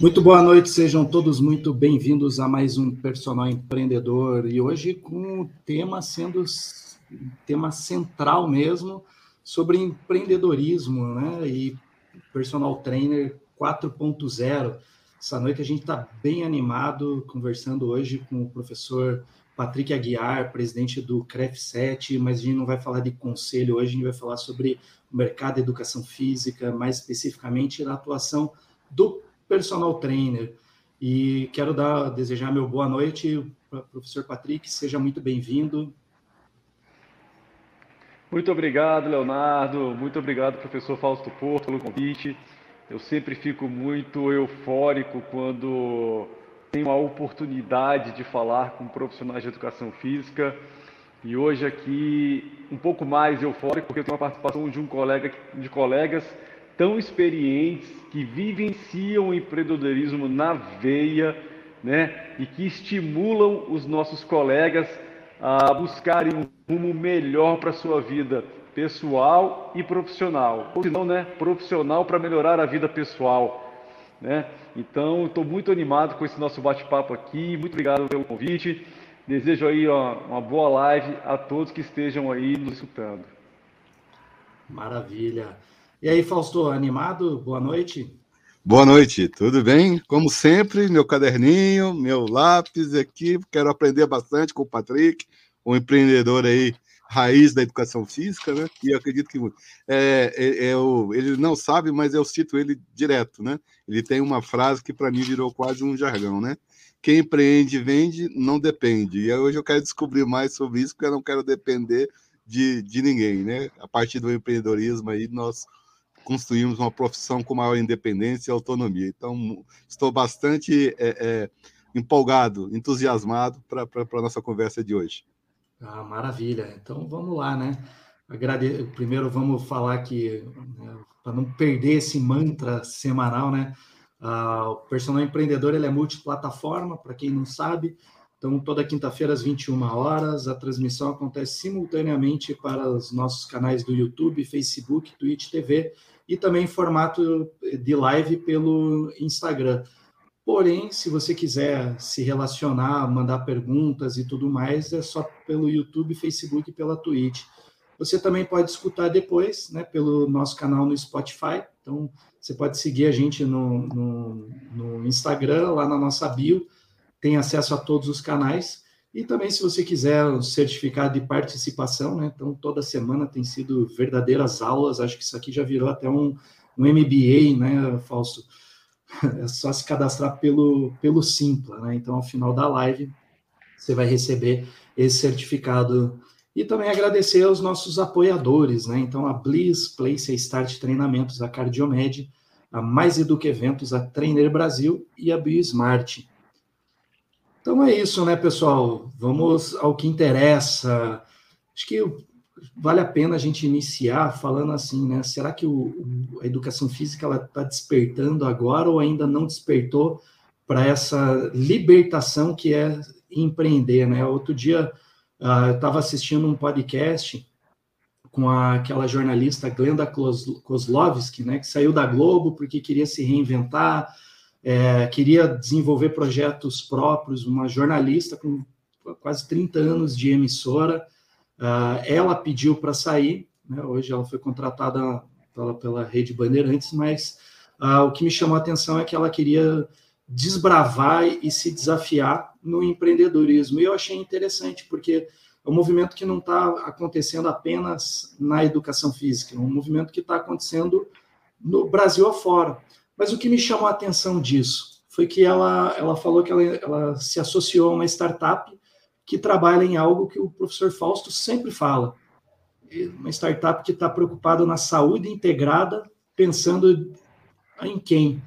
Muito boa noite, sejam todos muito bem-vindos a mais um Personal Empreendedor e hoje com o tema sendo tema central mesmo sobre empreendedorismo, né? E personal trainer 4.0. Essa noite a gente está bem animado conversando hoje com o professor Patrick Aguiar, presidente do CREF7, mas a gente não vai falar de conselho hoje, a gente vai falar sobre o mercado de educação física, mais especificamente na atuação do personal trainer. E quero dar, desejar meu boa noite para o professor Patrick, seja muito bem-vindo. Muito obrigado, Leonardo. Muito obrigado, professor Fausto Porto, pelo convite. Eu sempre fico muito eufórico quando tenho a oportunidade de falar com profissionais de educação física. E hoje aqui um pouco mais eufórico porque eu tenho a participação de um colega de colegas tão experientes que vivenciam o empreendedorismo na veia, né? E que estimulam os nossos colegas a buscarem um rumo melhor para a sua vida pessoal e profissional. Ou se não, né? Profissional para melhorar a vida pessoal. Né? Então, estou muito animado com esse nosso bate-papo aqui. Muito obrigado pelo convite. Desejo aí ó, uma boa live a todos que estejam aí nos escutando. Maravilha. E aí, Fausto, animado? Boa noite. Boa noite, tudo bem? Como sempre, meu caderninho, meu lápis aqui, quero aprender bastante com o Patrick, um empreendedor aí, raiz da educação física, né? E eu acredito que é, é, é o, ele não sabe, mas eu cito ele direto, né? Ele tem uma frase que para mim virou quase um jargão, né? Quem empreende vende, não depende. E hoje eu quero descobrir mais sobre isso, porque eu não quero depender de, de ninguém, né? A partir do empreendedorismo aí, nós construímos uma profissão com maior independência e autonomia. Então, estou bastante é, é, empolgado, entusiasmado para a nossa conversa de hoje. Ah, maravilha. Então, vamos lá, né? Agrade... Primeiro, vamos falar que, né, para não perder esse mantra semanal, né? Ah, o Personal Empreendedor ele é multiplataforma, para quem não sabe. Então, toda quinta-feira, às 21 horas, a transmissão acontece simultaneamente para os nossos canais do YouTube, Facebook, Twitch TV e também em formato de live pelo Instagram. Porém, se você quiser se relacionar, mandar perguntas e tudo mais, é só pelo YouTube, Facebook e pela Twitch. Você também pode escutar depois, né, pelo nosso canal no Spotify. Então, você pode seguir a gente no, no, no Instagram, lá na nossa bio, tem acesso a todos os canais. E também, se você quiser o certificado de participação, né? Então, toda semana tem sido verdadeiras aulas. Acho que isso aqui já virou até um, um MBA, né, Fausto? É só se cadastrar pelo, pelo Simpla, né? Então, ao final da live, você vai receber esse certificado. E também agradecer aos nossos apoiadores, né? Então, a Bliss, Place Start Treinamentos, a Cardiomed, a Mais Educa Eventos, a Trainer Brasil e a BioSmart. Então é isso, né, pessoal? Vamos ao que interessa. Acho que vale a pena a gente iniciar falando assim, né? Será que o, a educação física ela está despertando agora ou ainda não despertou para essa libertação que é empreender, né? Outro dia uh, eu estava assistindo um podcast com a, aquela jornalista Glenda Kozlovski, né? Que saiu da Globo porque queria se reinventar é, queria desenvolver projetos próprios, uma jornalista com quase 30 anos de emissora. Uh, ela pediu para sair, né, hoje ela foi contratada pela, pela Rede Bandeirantes, mas uh, o que me chamou a atenção é que ela queria desbravar e se desafiar no empreendedorismo. E eu achei interessante, porque é um movimento que não está acontecendo apenas na educação física, é um movimento que está acontecendo no Brasil afora. Mas o que me chamou a atenção disso foi que ela, ela falou que ela, ela se associou a uma startup que trabalha em algo que o professor Fausto sempre fala. Uma startup que está preocupada na saúde integrada, pensando em quem?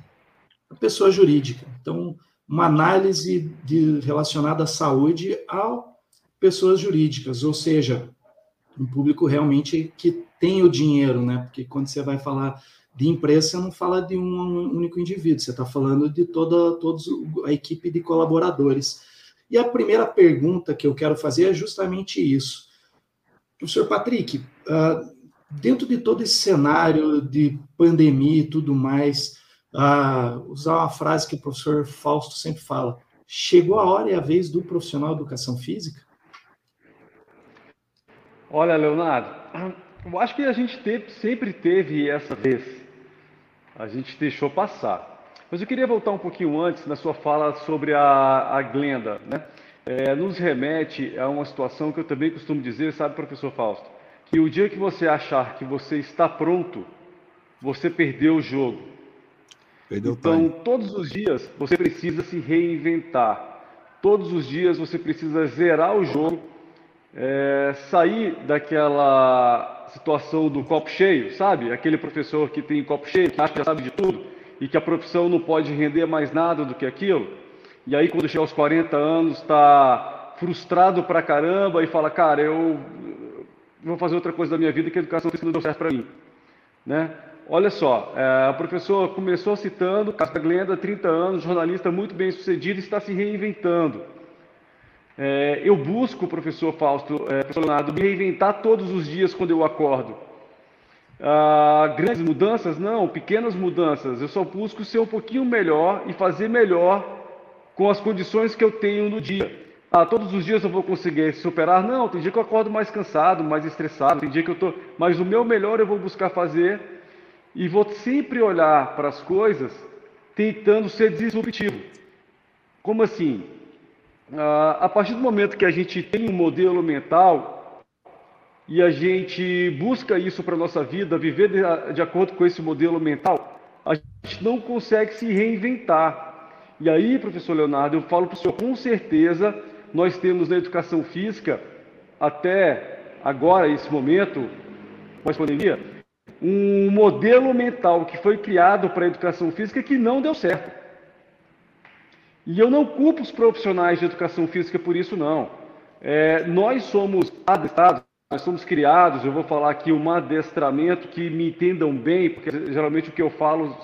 A pessoa jurídica. Então, uma análise de, relacionada à saúde a pessoas jurídicas, ou seja, um público realmente que tem o dinheiro, né? Porque quando você vai falar de empresa, você não fala de um único indivíduo, você está falando de toda, toda a equipe de colaboradores. E a primeira pergunta que eu quero fazer é justamente isso. Professor Patrick, uh, dentro de todo esse cenário de pandemia e tudo mais, uh, usar uma frase que o professor Fausto sempre fala: chegou a hora e a vez do profissional de educação física? Olha, Leonardo, eu acho que a gente sempre teve essa vez. A gente deixou passar. Mas eu queria voltar um pouquinho antes na sua fala sobre a, a Glenda, né? É, nos remete a uma situação que eu também costumo dizer, sabe, professor Fausto? Que o dia que você achar que você está pronto, você perdeu o jogo. Perdeu então, todos os dias você precisa se reinventar. Todos os dias você precisa zerar o jogo, é, sair daquela situação do copo cheio, sabe? Aquele professor que tem copo cheio, que acha que já sabe de tudo e que a profissão não pode render mais nada do que aquilo. E aí, quando chega aos 40 anos, está frustrado pra caramba e fala: Cara, eu vou fazer outra coisa da minha vida que a educação não deu certo para mim. Né? Olha só, é, a professora começou citando Casta Glenda, 30 anos, jornalista muito bem sucedido, está se reinventando. É, eu busco, professor Fausto, é, professor Leonardo, me reinventar todos os dias quando eu acordo. Ah, grandes mudanças? Não, pequenas mudanças. Eu só busco ser um pouquinho melhor e fazer melhor com as condições que eu tenho no dia. Ah, todos os dias eu vou conseguir superar? Não, tem dia que eu acordo mais cansado, mais estressado, tem dia que eu estou. Mas o meu melhor eu vou buscar fazer e vou sempre olhar para as coisas tentando ser disruptivo. Como assim? Ah, a partir do momento que a gente tem um modelo mental e a gente busca isso para a nossa vida, viver de, de acordo com esse modelo mental, a gente não consegue se reinventar. E aí, professor Leonardo, eu falo para o senhor, com certeza, nós temos na educação física, até agora, esse momento, pós-pandemia, um modelo mental que foi criado para a educação física que não deu certo. E eu não culpo os profissionais de educação física por isso, não. É, nós somos adestrados, nós somos criados, eu vou falar aqui um adestramento que me entendam bem, porque geralmente o que eu falo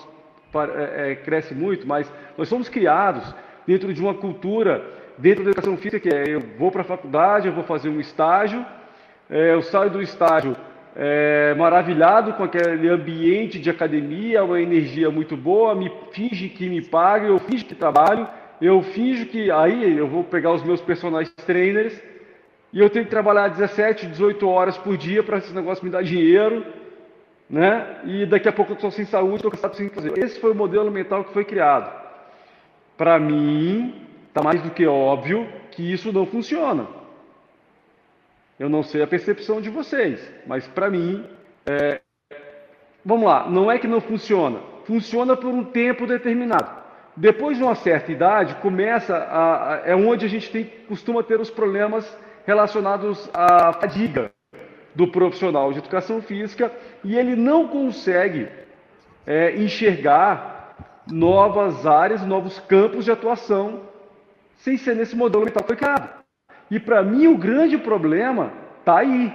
é, é, cresce muito, mas nós somos criados dentro de uma cultura, dentro da educação física, que é eu vou para a faculdade, eu vou fazer um estágio, é, eu saio do estágio, é, maravilhado com aquele ambiente de academia, uma energia muito boa, me finge que me paga, eu finge que trabalho, eu finjo que aí eu vou pegar os meus personagens trainers e eu tenho que trabalhar 17, 18 horas por dia para esse negócio me dar dinheiro, né? E daqui a pouco eu estou sem saúde, estou cansado sem fazer. Esse foi o modelo mental que foi criado. Para mim, está mais do que óbvio que isso não funciona. Eu não sei a percepção de vocês, mas para mim, é... vamos lá, não é que não funciona, funciona por um tempo determinado. Depois de uma certa idade, começa a, a, é onde a gente tem, costuma ter os problemas relacionados à fadiga do profissional de educação física e ele não consegue é, enxergar novas áreas, novos campos de atuação sem ser nesse modelo mental criado. E para mim o grande problema está aí.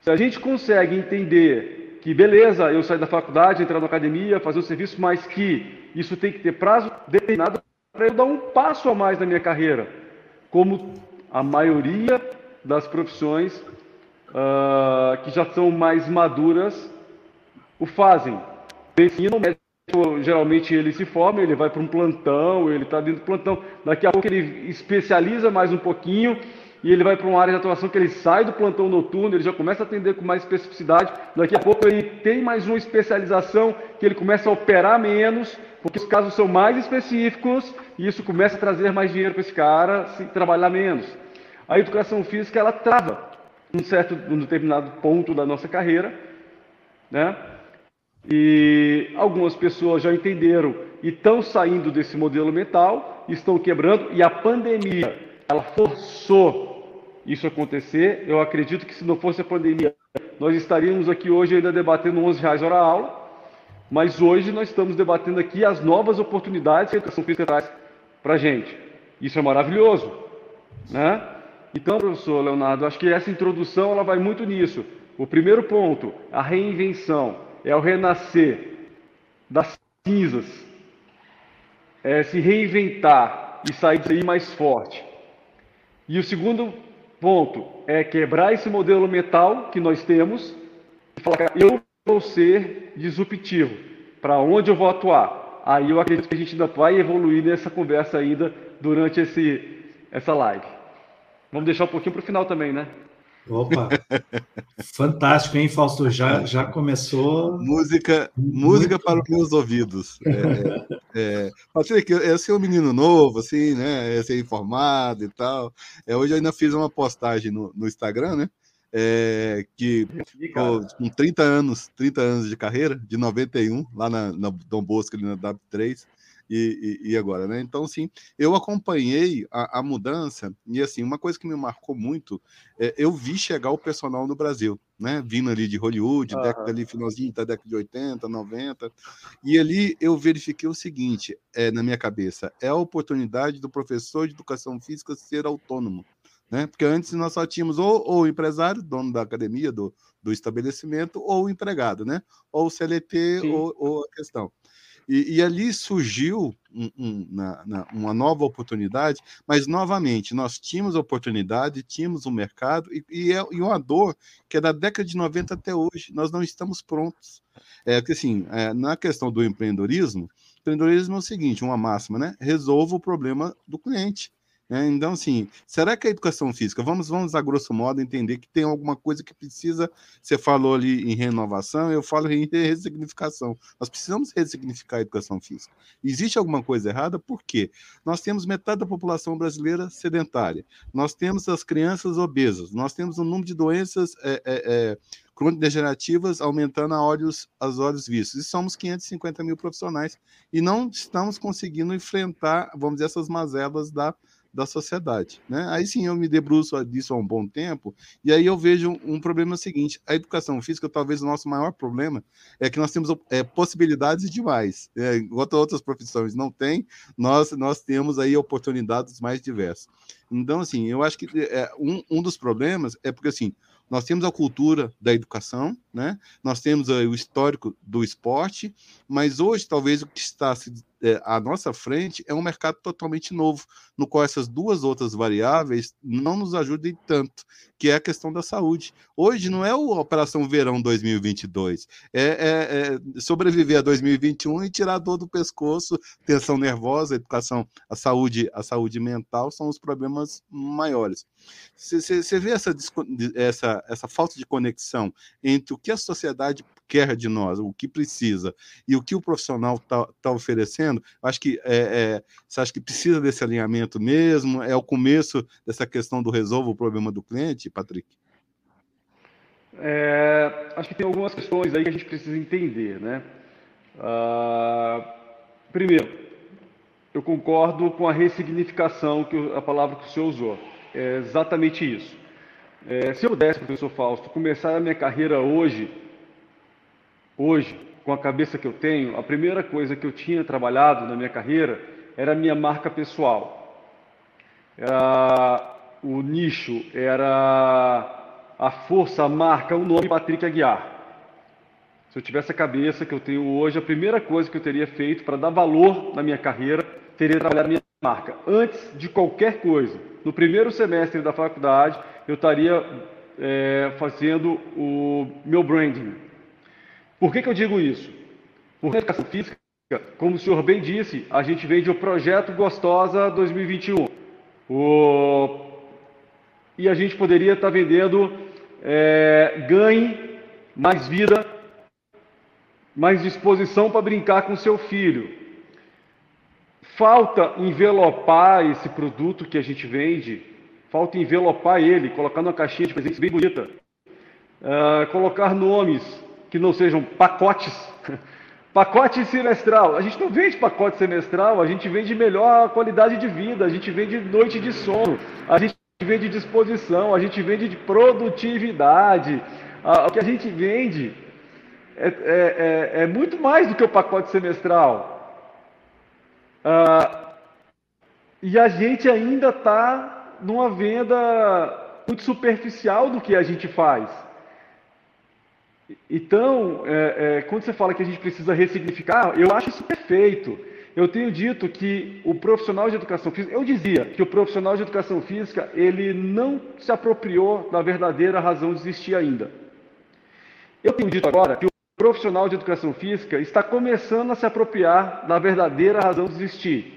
Se a gente consegue entender que, beleza, eu saio da faculdade, entrar na academia, fazer o serviço, mas que isso tem que ter prazo determinado para eu dar um passo a mais na minha carreira, como a maioria das profissões uh, que já são mais maduras o fazem. Ensinam, geralmente ele se forma, ele vai para um plantão, ele está dentro do plantão. Daqui a pouco ele especializa mais um pouquinho e ele vai para uma área de atuação que ele sai do plantão noturno, ele já começa a atender com mais especificidade. Daqui a pouco ele tem mais uma especialização que ele começa a operar menos, porque os casos são mais específicos e isso começa a trazer mais dinheiro para esse cara se trabalhar menos. A educação física ela trava um certo, um determinado ponto da nossa carreira, né? E algumas pessoas já entenderam e estão saindo desse modelo mental, estão quebrando, e a pandemia, ela forçou isso acontecer. Eu acredito que se não fosse a pandemia, nós estaríamos aqui hoje ainda debatendo 11 reais hora aula, mas hoje nós estamos debatendo aqui as novas oportunidades que a educação física traz para a gente. Isso é maravilhoso, né? Então, professor Leonardo, acho que essa introdução ela vai muito nisso. O primeiro ponto, a reinvenção é o renascer das cinzas, é se reinventar e sair daí mais forte. E o segundo ponto é quebrar esse modelo mental que nós temos e falar, eu vou ser disruptivo. para onde eu vou atuar. Aí eu acredito que a gente ainda vai evoluir nessa conversa ainda durante esse, essa live. Vamos deixar um pouquinho para o final também, né? Opa! Fantástico, hein, Fausto? Já, já começou. Música, música para os meus ouvidos. É, é, Patrick, eu sou um menino novo, assim, né? É ser informado e tal. É, hoje eu ainda fiz uma postagem no, no Instagram, né? É, que pô, com 30 anos, 30 anos de carreira, de 91, lá na, na Dom Bosco, ali na W3, e, e, e, agora, né? Então, sim, eu acompanhei a, a, mudança e, assim, uma coisa que me marcou muito, é, eu vi chegar o personal no Brasil, né? Vindo ali de Hollywood, uhum. década ali, finalzinho da década de 80, 90, e ali eu verifiquei o seguinte, é, na minha cabeça, é a oportunidade do professor de educação física ser autônomo, né? Porque antes nós só tínhamos ou, ou o empresário, dono da academia, do, do estabelecimento, ou o empregado, né? Ou o CLT, ou, ou a questão. E, e ali surgiu um, um, na, na, uma nova oportunidade, mas novamente nós tínhamos a oportunidade, tínhamos o um mercado e, e, é, e uma dor que é da década de 90 até hoje. Nós não estamos prontos. É que assim, é, na questão do empreendedorismo, empreendedorismo é o seguinte, uma máxima, né? Resolva o problema do cliente. Né? Então, assim, será que a educação física, vamos, vamos a grosso modo entender que tem alguma coisa que precisa, você falou ali em renovação, eu falo em ressignificação. Nós precisamos ressignificar a educação física. Existe alguma coisa errada? Por quê? Nós temos metade da população brasileira sedentária, nós temos as crianças obesas, nós temos um número de doenças é, é, é, crônico-degenerativas aumentando a olhos, as olhos vistos. E somos 550 mil profissionais e não estamos conseguindo enfrentar, vamos dizer, essas mazelas da da sociedade. Né? Aí sim eu me debruço disso há um bom tempo, e aí eu vejo um problema seguinte: a educação física, talvez o nosso maior problema é que nós temos é, possibilidades demais. É, enquanto outras profissões não têm, nós, nós temos aí oportunidades mais diversas. Então, assim, eu acho que é, um, um dos problemas é porque assim nós temos a cultura da educação, né? nós temos o histórico do esporte, mas hoje talvez o que está é, à nossa frente é um mercado totalmente novo, no qual essas duas outras variáveis não nos ajudem tanto, que é a questão da saúde. Hoje não é a Operação Verão 2022, é, é, é sobreviver a 2021 e tirar a dor do pescoço, tensão nervosa, educação, a saúde, a saúde mental são os problemas maiores. Você vê essa, essa, essa falta de conexão entre o que a sociedade quer de nós, o que precisa, e o que o profissional está tá oferecendo, acho que é, é, você acha que precisa desse alinhamento mesmo? É o começo dessa questão do resolva o problema do cliente, Patrick? É, acho que tem algumas questões aí que a gente precisa entender, né? Uh, primeiro, eu concordo com a ressignificação que a palavra que o senhor usou. É exatamente isso. É, se eu pudesse, professor Fausto, começar a minha carreira hoje, hoje, com a cabeça que eu tenho, a primeira coisa que eu tinha trabalhado na minha carreira era a minha marca pessoal. Era o nicho, era a força, a marca, o nome Patrick Aguiar. Se eu tivesse a cabeça que eu tenho hoje, a primeira coisa que eu teria feito para dar valor na minha carreira seria trabalhar a minha marca. Antes de qualquer coisa, no primeiro semestre da faculdade, eu estaria é, fazendo o meu branding. Por que, que eu digo isso? Porque a educação física, como o senhor bem disse, a gente vende o projeto Gostosa 2021. O... E a gente poderia estar vendendo é, ganhe mais vida, mais disposição para brincar com seu filho. Falta envelopar esse produto que a gente vende Falta envelopar ele, colocar numa caixinha de presentes bem bonita. Uh, colocar nomes que não sejam pacotes. pacote semestral. A gente não vende pacote semestral, a gente vende melhor qualidade de vida, a gente vende noite de sono, a gente vende disposição, a gente vende de produtividade. O que a gente vende é, é, é, é, muito mais do que o pacote semestral. Uh, e a gente ainda está numa venda muito superficial do que a gente faz. Então, é, é, quando você fala que a gente precisa ressignificar, eu acho isso perfeito. Eu tenho dito que o profissional de educação física, eu dizia que o profissional de educação física, ele não se apropriou da verdadeira razão de existir ainda. Eu tenho dito agora que profissional de educação física está começando a se apropriar da verdadeira razão de existir.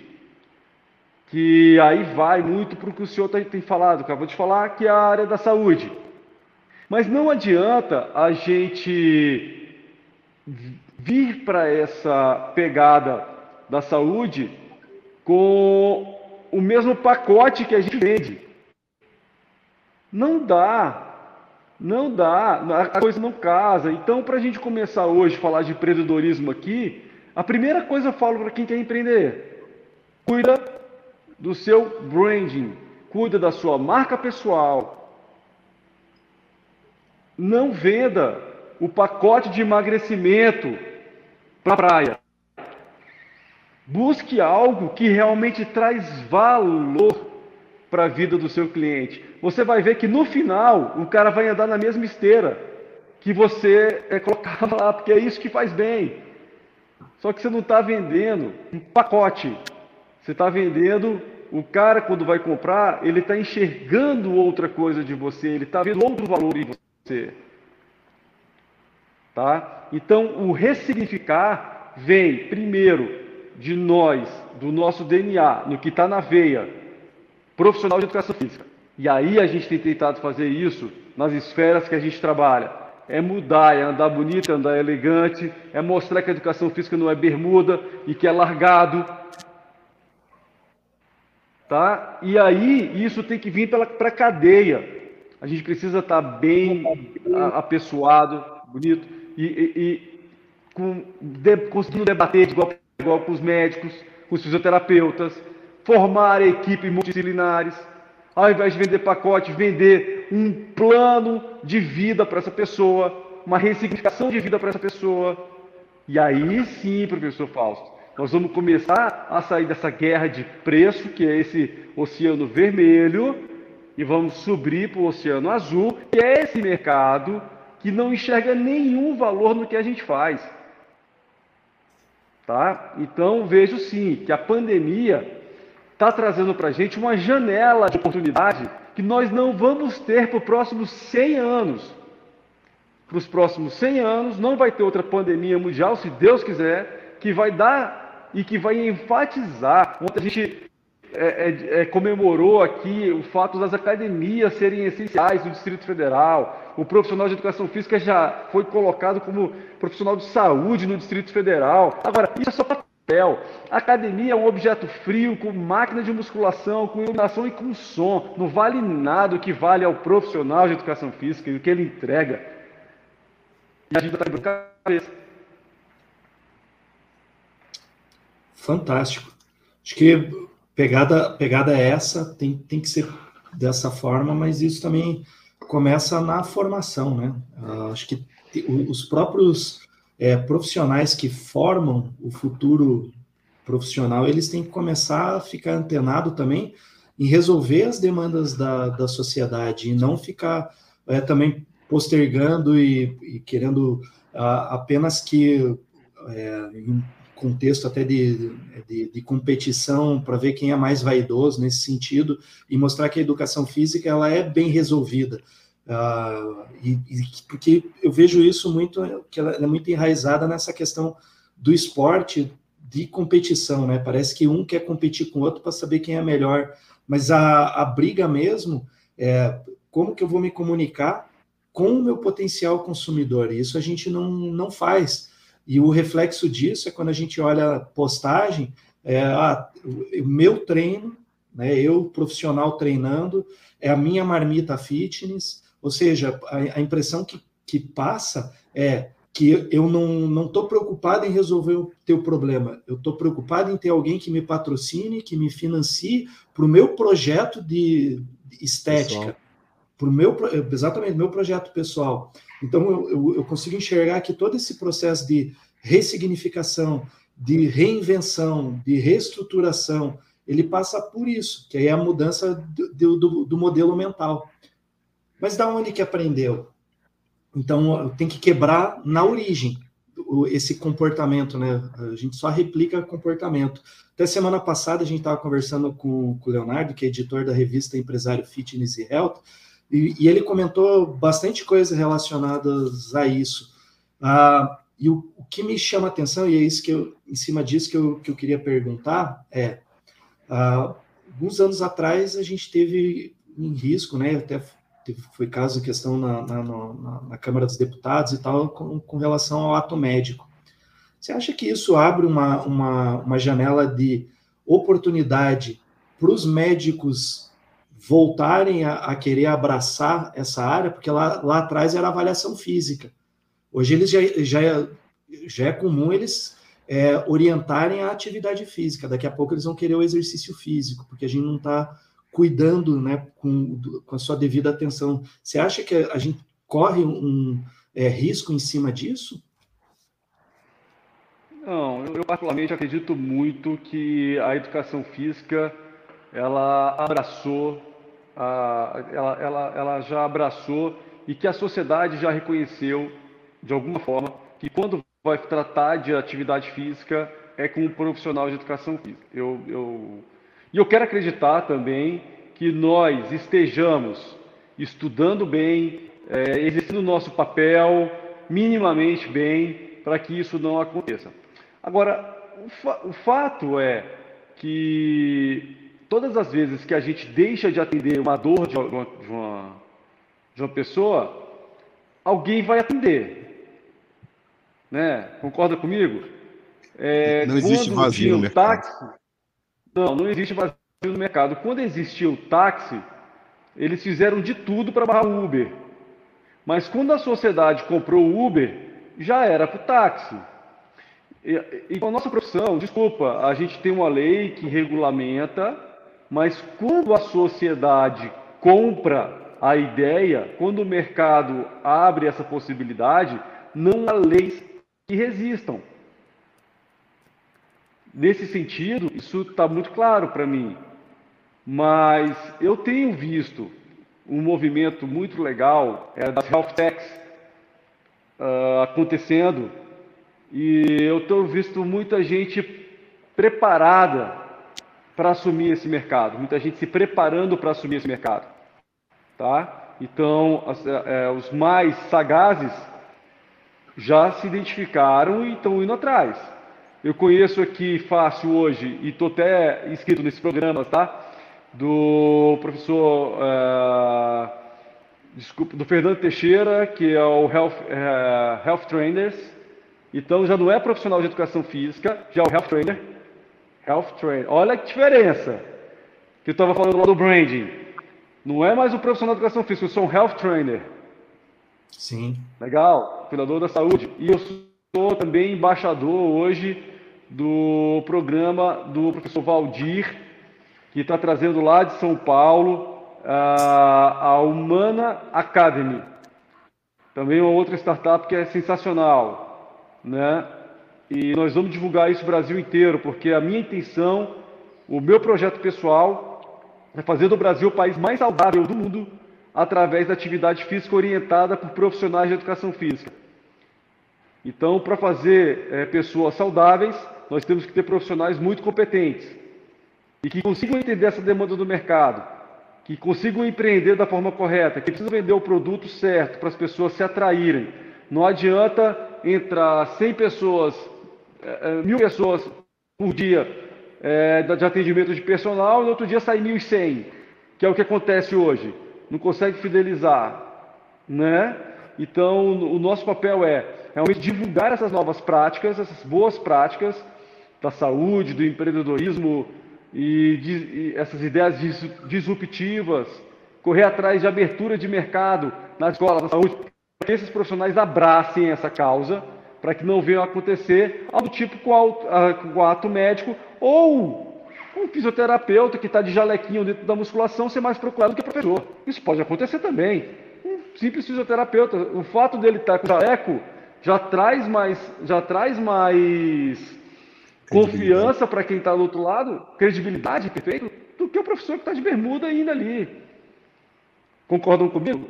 Que aí vai muito para o que o senhor tem falado, acabou de falar, que é a área da saúde. Mas não adianta a gente vir para essa pegada da saúde com o mesmo pacote que a gente vende. Não dá. Não dá, a coisa não casa. Então, para a gente começar hoje a falar de empreendedorismo aqui, a primeira coisa eu falo para quem quer empreender: cuida do seu branding, cuida da sua marca pessoal. Não venda o pacote de emagrecimento para a praia. Busque algo que realmente traz valor para a vida do seu cliente. Você vai ver que no final o cara vai andar na mesma esteira que você é, colocava lá, porque é isso que faz bem. Só que você não está vendendo um pacote. Você está vendendo o cara quando vai comprar, ele está enxergando outra coisa de você, ele está vendo outro valor em você. Tá? Então, o ressignificar vem primeiro de nós, do nosso DNA, no que está na veia, profissional de educação física. E aí a gente tem tentado fazer isso nas esferas que a gente trabalha. É mudar, é andar bonito, é andar elegante, é mostrar que a educação física não é bermuda e que é largado. Tá? E aí isso tem que vir para a cadeia. A gente precisa estar tá bem apessoado, bonito, e, e, e com, de, conseguindo debater igual, igual com os médicos, com os fisioterapeutas, formar equipes multidisciplinares, ao invés de vender pacote, vender um plano de vida para essa pessoa, uma ressignificação de vida para essa pessoa. E aí sim, professor Fausto, nós vamos começar a sair dessa guerra de preço, que é esse oceano vermelho, e vamos subir para o oceano azul, que é esse mercado que não enxerga nenhum valor no que a gente faz. Tá? Então vejo sim que a pandemia está trazendo para a gente uma janela de oportunidade que nós não vamos ter para os próximos 100 anos. Para os próximos 100 anos não vai ter outra pandemia mundial, se Deus quiser, que vai dar e que vai enfatizar. Ontem a gente é, é, é, comemorou aqui o fato das academias serem essenciais no Distrito Federal. O profissional de educação física já foi colocado como profissional de saúde no Distrito Federal. Agora, isso é só papel. A academia é um objeto frio, com máquina de musculação, com iluminação e com som. Não vale nada o que vale ao profissional de educação física e o que ele entrega. E a gente está cabeça. Fantástico. Acho que pegada, pegada é essa, tem, tem que ser dessa forma, mas isso também começa na formação, né? Uh, acho que os próprios é, profissionais que formam o futuro profissional, eles têm que começar a ficar antenado também em resolver as demandas da, da sociedade e não ficar é, também postergando e, e querendo a, apenas que, é, contexto até de, de, de competição, para ver quem é mais vaidoso nesse sentido, e mostrar que a educação física ela é bem resolvida. Uh, e, e, porque eu vejo isso muito, que ela é muito enraizada nessa questão do esporte de competição, né? Parece que um quer competir com o outro para saber quem é melhor, mas a, a briga mesmo é como que eu vou me comunicar com o meu potencial consumidor. E isso a gente não, não faz. E o reflexo disso é quando a gente olha a postagem, é, ah, o meu treino, né, eu profissional treinando, é a minha marmita fitness, ou seja, a, a impressão que, que passa é que eu não estou preocupado em resolver o teu problema, eu estou preocupado em ter alguém que me patrocine, que me financie para o meu projeto de estética, para o meu exatamente meu projeto pessoal. Então eu, eu, eu, consigo enxergar que todo esse processo de ressignificação, de reinvenção, de reestruturação, ele passa por isso, que aí é a mudança do, do, do modelo mental. Mas da onde que aprendeu? Então tem que quebrar na origem esse comportamento, né? A gente só replica comportamento. Até semana passada a gente estava conversando com, com, o Leonardo, que é editor da revista Empresário Fitness e Health, e, e ele comentou bastante coisas relacionadas a isso. Ah, E o, o, que me chama a atenção, e é isso que eu, em cima disso que eu, que eu queria perguntar, é, uh, alguns anos atrás a gente teve em risco, né, até teve, foi caso de questão na, na, na, na, Câmara dos Deputados e tal, com, com relação ao ato médico. Você acha que isso abre uma, uma, uma janela de oportunidade para os médicos voltarem a, a, querer abraçar essa área? Porque lá, lá atrás era avaliação física. Hoje eles já, já, já é comum eles é, orientarem a atividade física. Daqui a pouco eles vão querer o exercício físico, porque a gente não está cuidando né, com, com, a sua devida atenção. Você acha que a gente corre um é, risco em cima disso? Não, eu particularmente acredito muito que a educação física ela abraçou, a, ela, ela, ela já abraçou e que a sociedade já reconheceu de alguma forma que quando vai tratar de atividade física é com um profissional de educação física. Eu, eu, e eu quero acreditar também que nós estejamos estudando bem, é, exercendo o nosso papel minimamente bem para que isso não aconteça. Agora, o, fa o fato é que todas as vezes que a gente deixa de atender uma dor de uma, de uma, de uma pessoa, alguém vai atender. Né? Concorda comigo? É, não existe vazio no mercado. Táxi, não, não existe vazio no mercado. Quando existia o táxi, eles fizeram de tudo para barrar o Uber. Mas quando a sociedade comprou o Uber, já era para o táxi. E, e com a nossa profissão, desculpa, a gente tem uma lei que regulamenta, mas quando a sociedade compra a ideia, quando o mercado abre essa possibilidade, não há leis que resistam. Nesse sentido, isso está muito claro para mim. Mas eu tenho visto um movimento muito legal é, das health techs uh, acontecendo e eu tenho visto muita gente preparada para assumir esse mercado, muita gente se preparando para assumir esse mercado, tá? Então, as, é, os mais sagazes já se identificaram e estão indo atrás. Eu conheço aqui fácil hoje, e estou até inscrito nesse programa, tá? Do professor, uh, desculpa, do Fernando Teixeira, que é o Health, Health Trainers, então já não é profissional de educação física, já é o health trainer. Health trainer. Olha que diferença. Que eu estava falando lá do branding. Não é mais um profissional de educação física, eu sou um health trainer. Sim. Legal, cuidador da saúde. E eu sou também embaixador hoje do programa do professor Valdir, que está trazendo lá de São Paulo a, a Humana Academy. Também uma outra startup que é sensacional né? E nós vamos divulgar isso no Brasil inteiro, porque a minha intenção, o meu projeto pessoal, é fazer do Brasil o país mais saudável do mundo através da atividade física orientada por profissionais de educação física. Então, para fazer é, pessoas saudáveis, nós temos que ter profissionais muito competentes e que consigam entender essa demanda do mercado, que consigam empreender da forma correta, que precisam vender o produto certo para as pessoas se atraírem. Não adianta entrar 100 pessoas, mil pessoas por dia é, de atendimento de personal e no outro dia sai 1.100, que é o que acontece hoje. Não consegue fidelizar, né? Então, o nosso papel é realmente divulgar essas novas práticas, essas boas práticas da saúde, do empreendedorismo e, de, e essas ideias disruptivas, correr atrás de abertura de mercado na escola da saúde, que esses profissionais abracem essa causa para que não venha acontecer algo tipo com, o ato médico ou um fisioterapeuta que está de jalequinho dentro da musculação ser mais procurado que o professor. Isso pode acontecer também. Um simples fisioterapeuta, o fato dele estar tá com jaleco já traz mais, já traz mais confiança para quem está do outro lado, credibilidade, perfeito, do que o professor que está de bermuda ainda ali. Concordam comigo?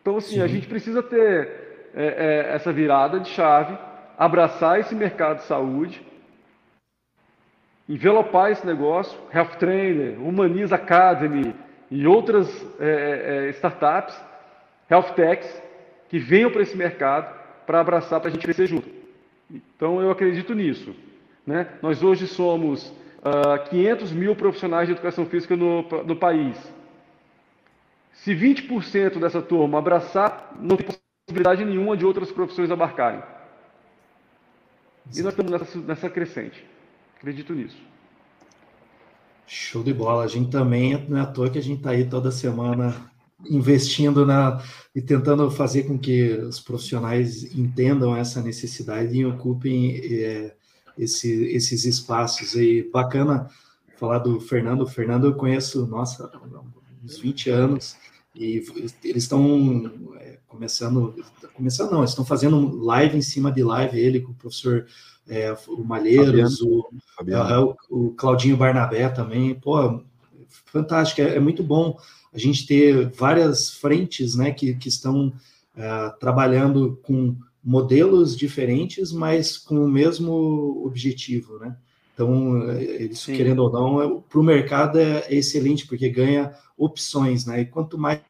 Então, assim, Sim. a gente precisa ter é, é, essa virada de chave, abraçar esse mercado de saúde, envelopar esse negócio, Health Trainer, Humaniza Academy e outras é, é, é startups, Health Techs, que venham para esse mercado para abraçar, para a gente crescer junto. Então, eu acredito nisso. Né? Nós hoje somos uh, ah, 500 mil profissionais de educação física no, no país. Se 20% dessa turma abraçar, não tem possibilidade nenhuma de outras profissões abarcarem. E nós estamos nessa, nessa crescente. Acredito nisso. Show de bola. A gente também, não é à toa que a gente está aí toda semana investindo na e tentando fazer com que os profissionais entendam essa necessidade e ocupem é, esse, esses espaços aí. Bacana falar do Fernando. O Fernando eu conheço, nossa, uns 20 anos e eles estão é, começando, começando não, estão fazendo live em cima de live, ele com o professor é, o Malheiros, o, é, o, o, Claudinho Barnabé também, pô, fantástico, é, é, muito bom a gente ter várias frentes, né, que, que estão é, trabalhando com modelos diferentes, mas com o mesmo objetivo, né, então, isso, Sim. querendo ou não, para o mercado é excelente, porque ganha opções, né? E quanto mais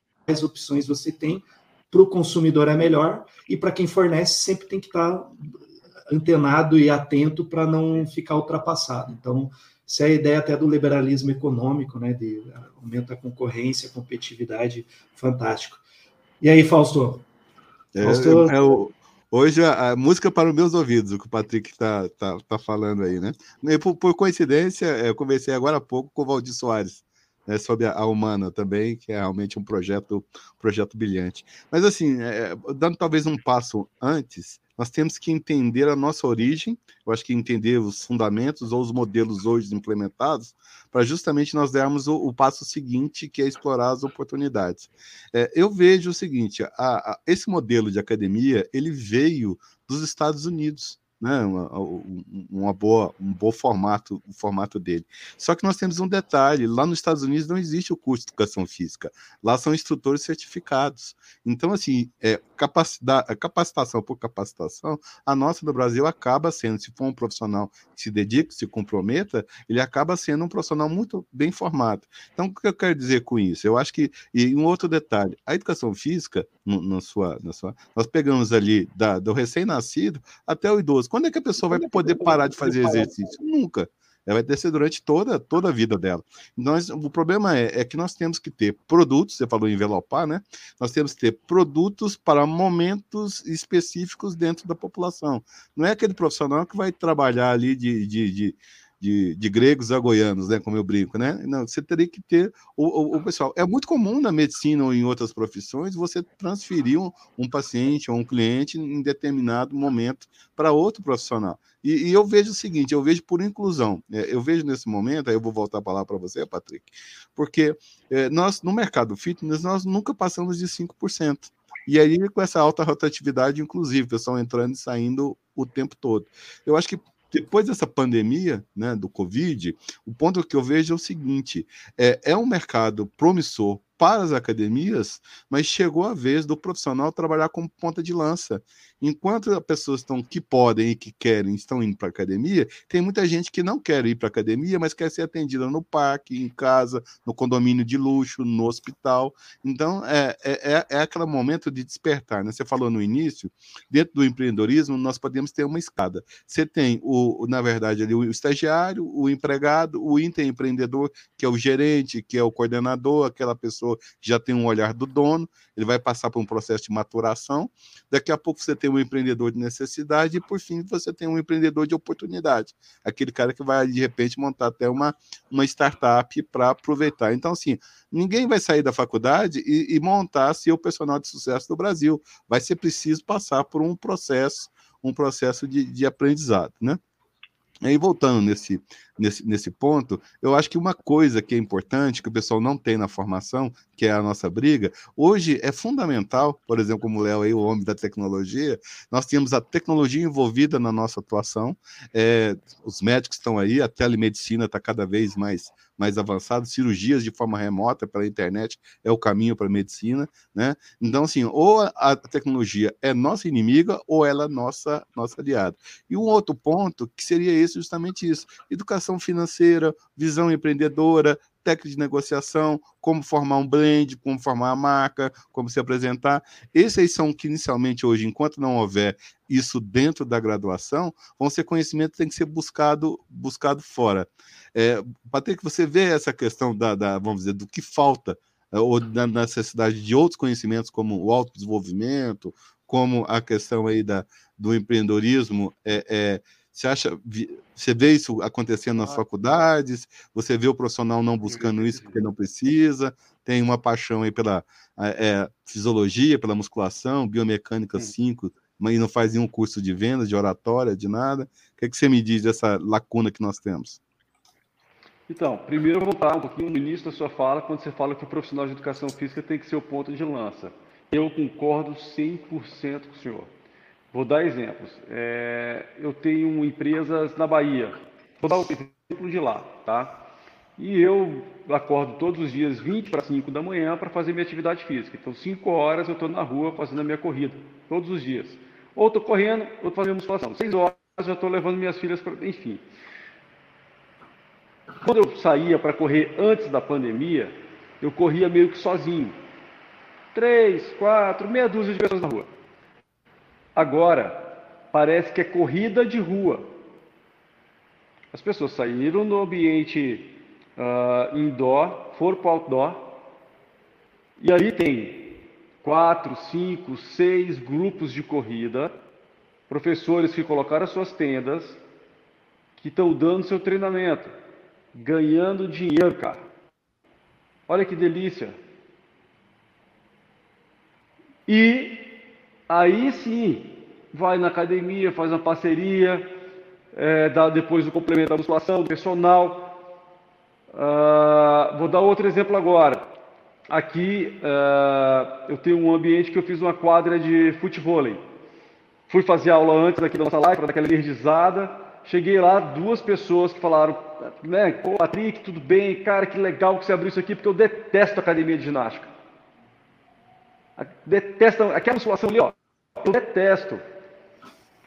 opções você tem, para o consumidor é melhor, e para quem fornece sempre tem que estar tá antenado e atento para não ficar ultrapassado. Então, essa é a ideia até do liberalismo econômico, né? De aumenta a concorrência, a competitividade, fantástico. E aí, Fausto? É, Fausto... É, o, hoje a, a, música para os meus ouvidos, o que o Patrick está tá, tá falando aí, né? Por, por coincidência, eu conversei agora há pouco com o Valdir Soares, né, sobre a, a, Humana também, que é realmente um projeto, projeto brilhante. Mas assim, é, dando talvez um passo antes, nós temos que entender a nossa origem, eu acho que entender os fundamentos ou os modelos hoje implementados, para justamente nós dermos o, o, passo seguinte, que é explorar as oportunidades. É, eu vejo o seguinte, a, a, esse modelo de academia, ele veio dos Estados Unidos, né, uma, uma, boa, um bom formato, o formato dele. Só que nós temos um detalhe: lá nos Estados Unidos não existe o curso de educação física, lá são instrutores certificados. Então, assim, é, capacidade, capacitação por capacitação, a nossa do Brasil acaba sendo, se for um profissional que se dedica, se comprometa, ele acaba sendo um profissional muito bem formado. Então, o que eu quero dizer com isso? Eu acho que, e um outro detalhe: a educação física, no, na sua, na sua, nós pegamos ali da, do recém-nascido até o idoso quando é que a pessoa vai poder parar de fazer exercício? Nunca. Ela vai descer durante toda, toda a vida dela. Nós, o problema é, é que nós temos que ter produtos, você falou envelopar, né? Nós temos que ter produtos para momentos específicos dentro da população. Não é aquele profissional que vai trabalhar ali de, de, de de, de, gregos a goianos, né, como eu brinco, né? Não, você teria que ter o, o, o, pessoal. É muito comum na medicina ou em outras profissões você transferir um, um paciente ou um cliente em determinado momento para outro profissional. E, e, eu vejo o seguinte, eu vejo por inclusão. É, eu vejo nesse momento, aí eu vou voltar a falar para você, Patrick, porque é, nós no mercado fitness nós nunca passamos de 5%. E aí, com essa alta rotatividade, inclusive, o pessoal entrando e saindo o tempo todo. Eu acho que depois dessa pandemia, né, do Covid, o ponto que eu vejo é o seguinte: é, é um mercado promissor para as academias, mas chegou a vez do profissional trabalhar como ponta de lança. Enquanto as pessoas estão que podem e que querem estão indo para a academia, tem muita gente que não quer ir para a academia, mas quer ser atendida no parque, em casa, no condomínio de luxo, no hospital. Então, é, é, é, é aquele momento de despertar. Né? Você falou no início, dentro do empreendedorismo, nós podemos ter uma escada. Você tem, o, na verdade, ali, o estagiário, o empregado, o interempreendedor, que é o gerente, que é o coordenador, aquela pessoa já tem um olhar do dono, ele vai passar por um processo de maturação. Daqui a pouco você tem um empreendedor de necessidade e, por fim, você tem um empreendedor de oportunidade. Aquele cara que vai, de repente, montar até uma, uma startup para aproveitar. Então, assim, ninguém vai sair da faculdade e, e montar ser o personal de sucesso do Brasil. Vai ser preciso passar por um processo, um processo de, de aprendizado, né? Aí, voltando nesse, nesse, nesse ponto, eu acho que uma coisa que é importante, que o pessoal não tem na formação, que é a nossa briga, hoje é fundamental, por exemplo, como o Léo aí, o homem da tecnologia, nós temos a tecnologia envolvida na nossa atuação, é, os médicos estão aí, a telemedicina está cada vez mais mais avançada, cirurgias de forma remota pela internet é o caminho para a medicina, né? Então, assim, ou a tecnologia é nossa inimiga ou ela é nossa, nossa aliada. E um outro ponto que seria esse, justamente isso: educação financeira, visão empreendedora, técnica de negociação, como formar um brand, como formar a marca, como se apresentar. Esses são que inicialmente hoje, enquanto não houver isso dentro da graduação, vão ser conhecimento que tem que ser buscado, buscado fora. É, Patrick, você vê essa questão da, da, vamos dizer, do que falta é, ou da necessidade de outros conhecimentos como o autodesenvolvimento, como a questão aí da, do empreendedorismo, é, é você acha, você vê isso acontecendo nas faculdades? Você vê o profissional não buscando isso porque não precisa? Tem uma paixão aí pela é, fisiologia, pela musculação, biomecânica 5, mas não faz nenhum curso de vendas, de oratória, de nada. O que, é que você me diz dessa lacuna que nós temos? Então, primeiro eu vou voltar um pouquinho no início da sua fala, quando você fala que o profissional de educação física tem que ser o ponto de lança. Eu concordo 100% com o senhor. Vou dar exemplos. É, eu tenho empresas na Bahia. Vou dar o exemplo de lá, tá? E eu acordo todos os dias 20 para 5 da manhã para fazer minha atividade física. Então, 5 horas eu estou na rua fazendo a minha corrida, todos os dias. Ou estou correndo, ou estou fazendo musculação. 6 horas já estou levando minhas filhas para. Enfim. Quando eu saía para correr antes da pandemia, eu corria meio que sozinho. Três, quatro, meia dúzia de pessoas na rua. Agora, parece que é corrida de rua. As pessoas saíram no ambiente uh, indoor, foram para o outdoor, e ali tem quatro, cinco, seis grupos de corrida, professores que colocaram as suas tendas, que estão dando seu treinamento, ganhando dinheiro, cara. Olha que delícia. E Aí sim, vai na academia, faz uma parceria, é, dá depois o complemento da musculação, do personal. Uh, vou dar outro exemplo agora. Aqui uh, eu tenho um ambiente que eu fiz uma quadra de futebol. Fui fazer aula antes aqui da nossa live, para dar aquela energizada. Cheguei lá, duas pessoas que falaram, né, Patrick, tudo bem, cara, que legal que você abriu isso aqui, porque eu detesto academia de ginástica. Detesto aquela musculação ali, ó. Eu detesto.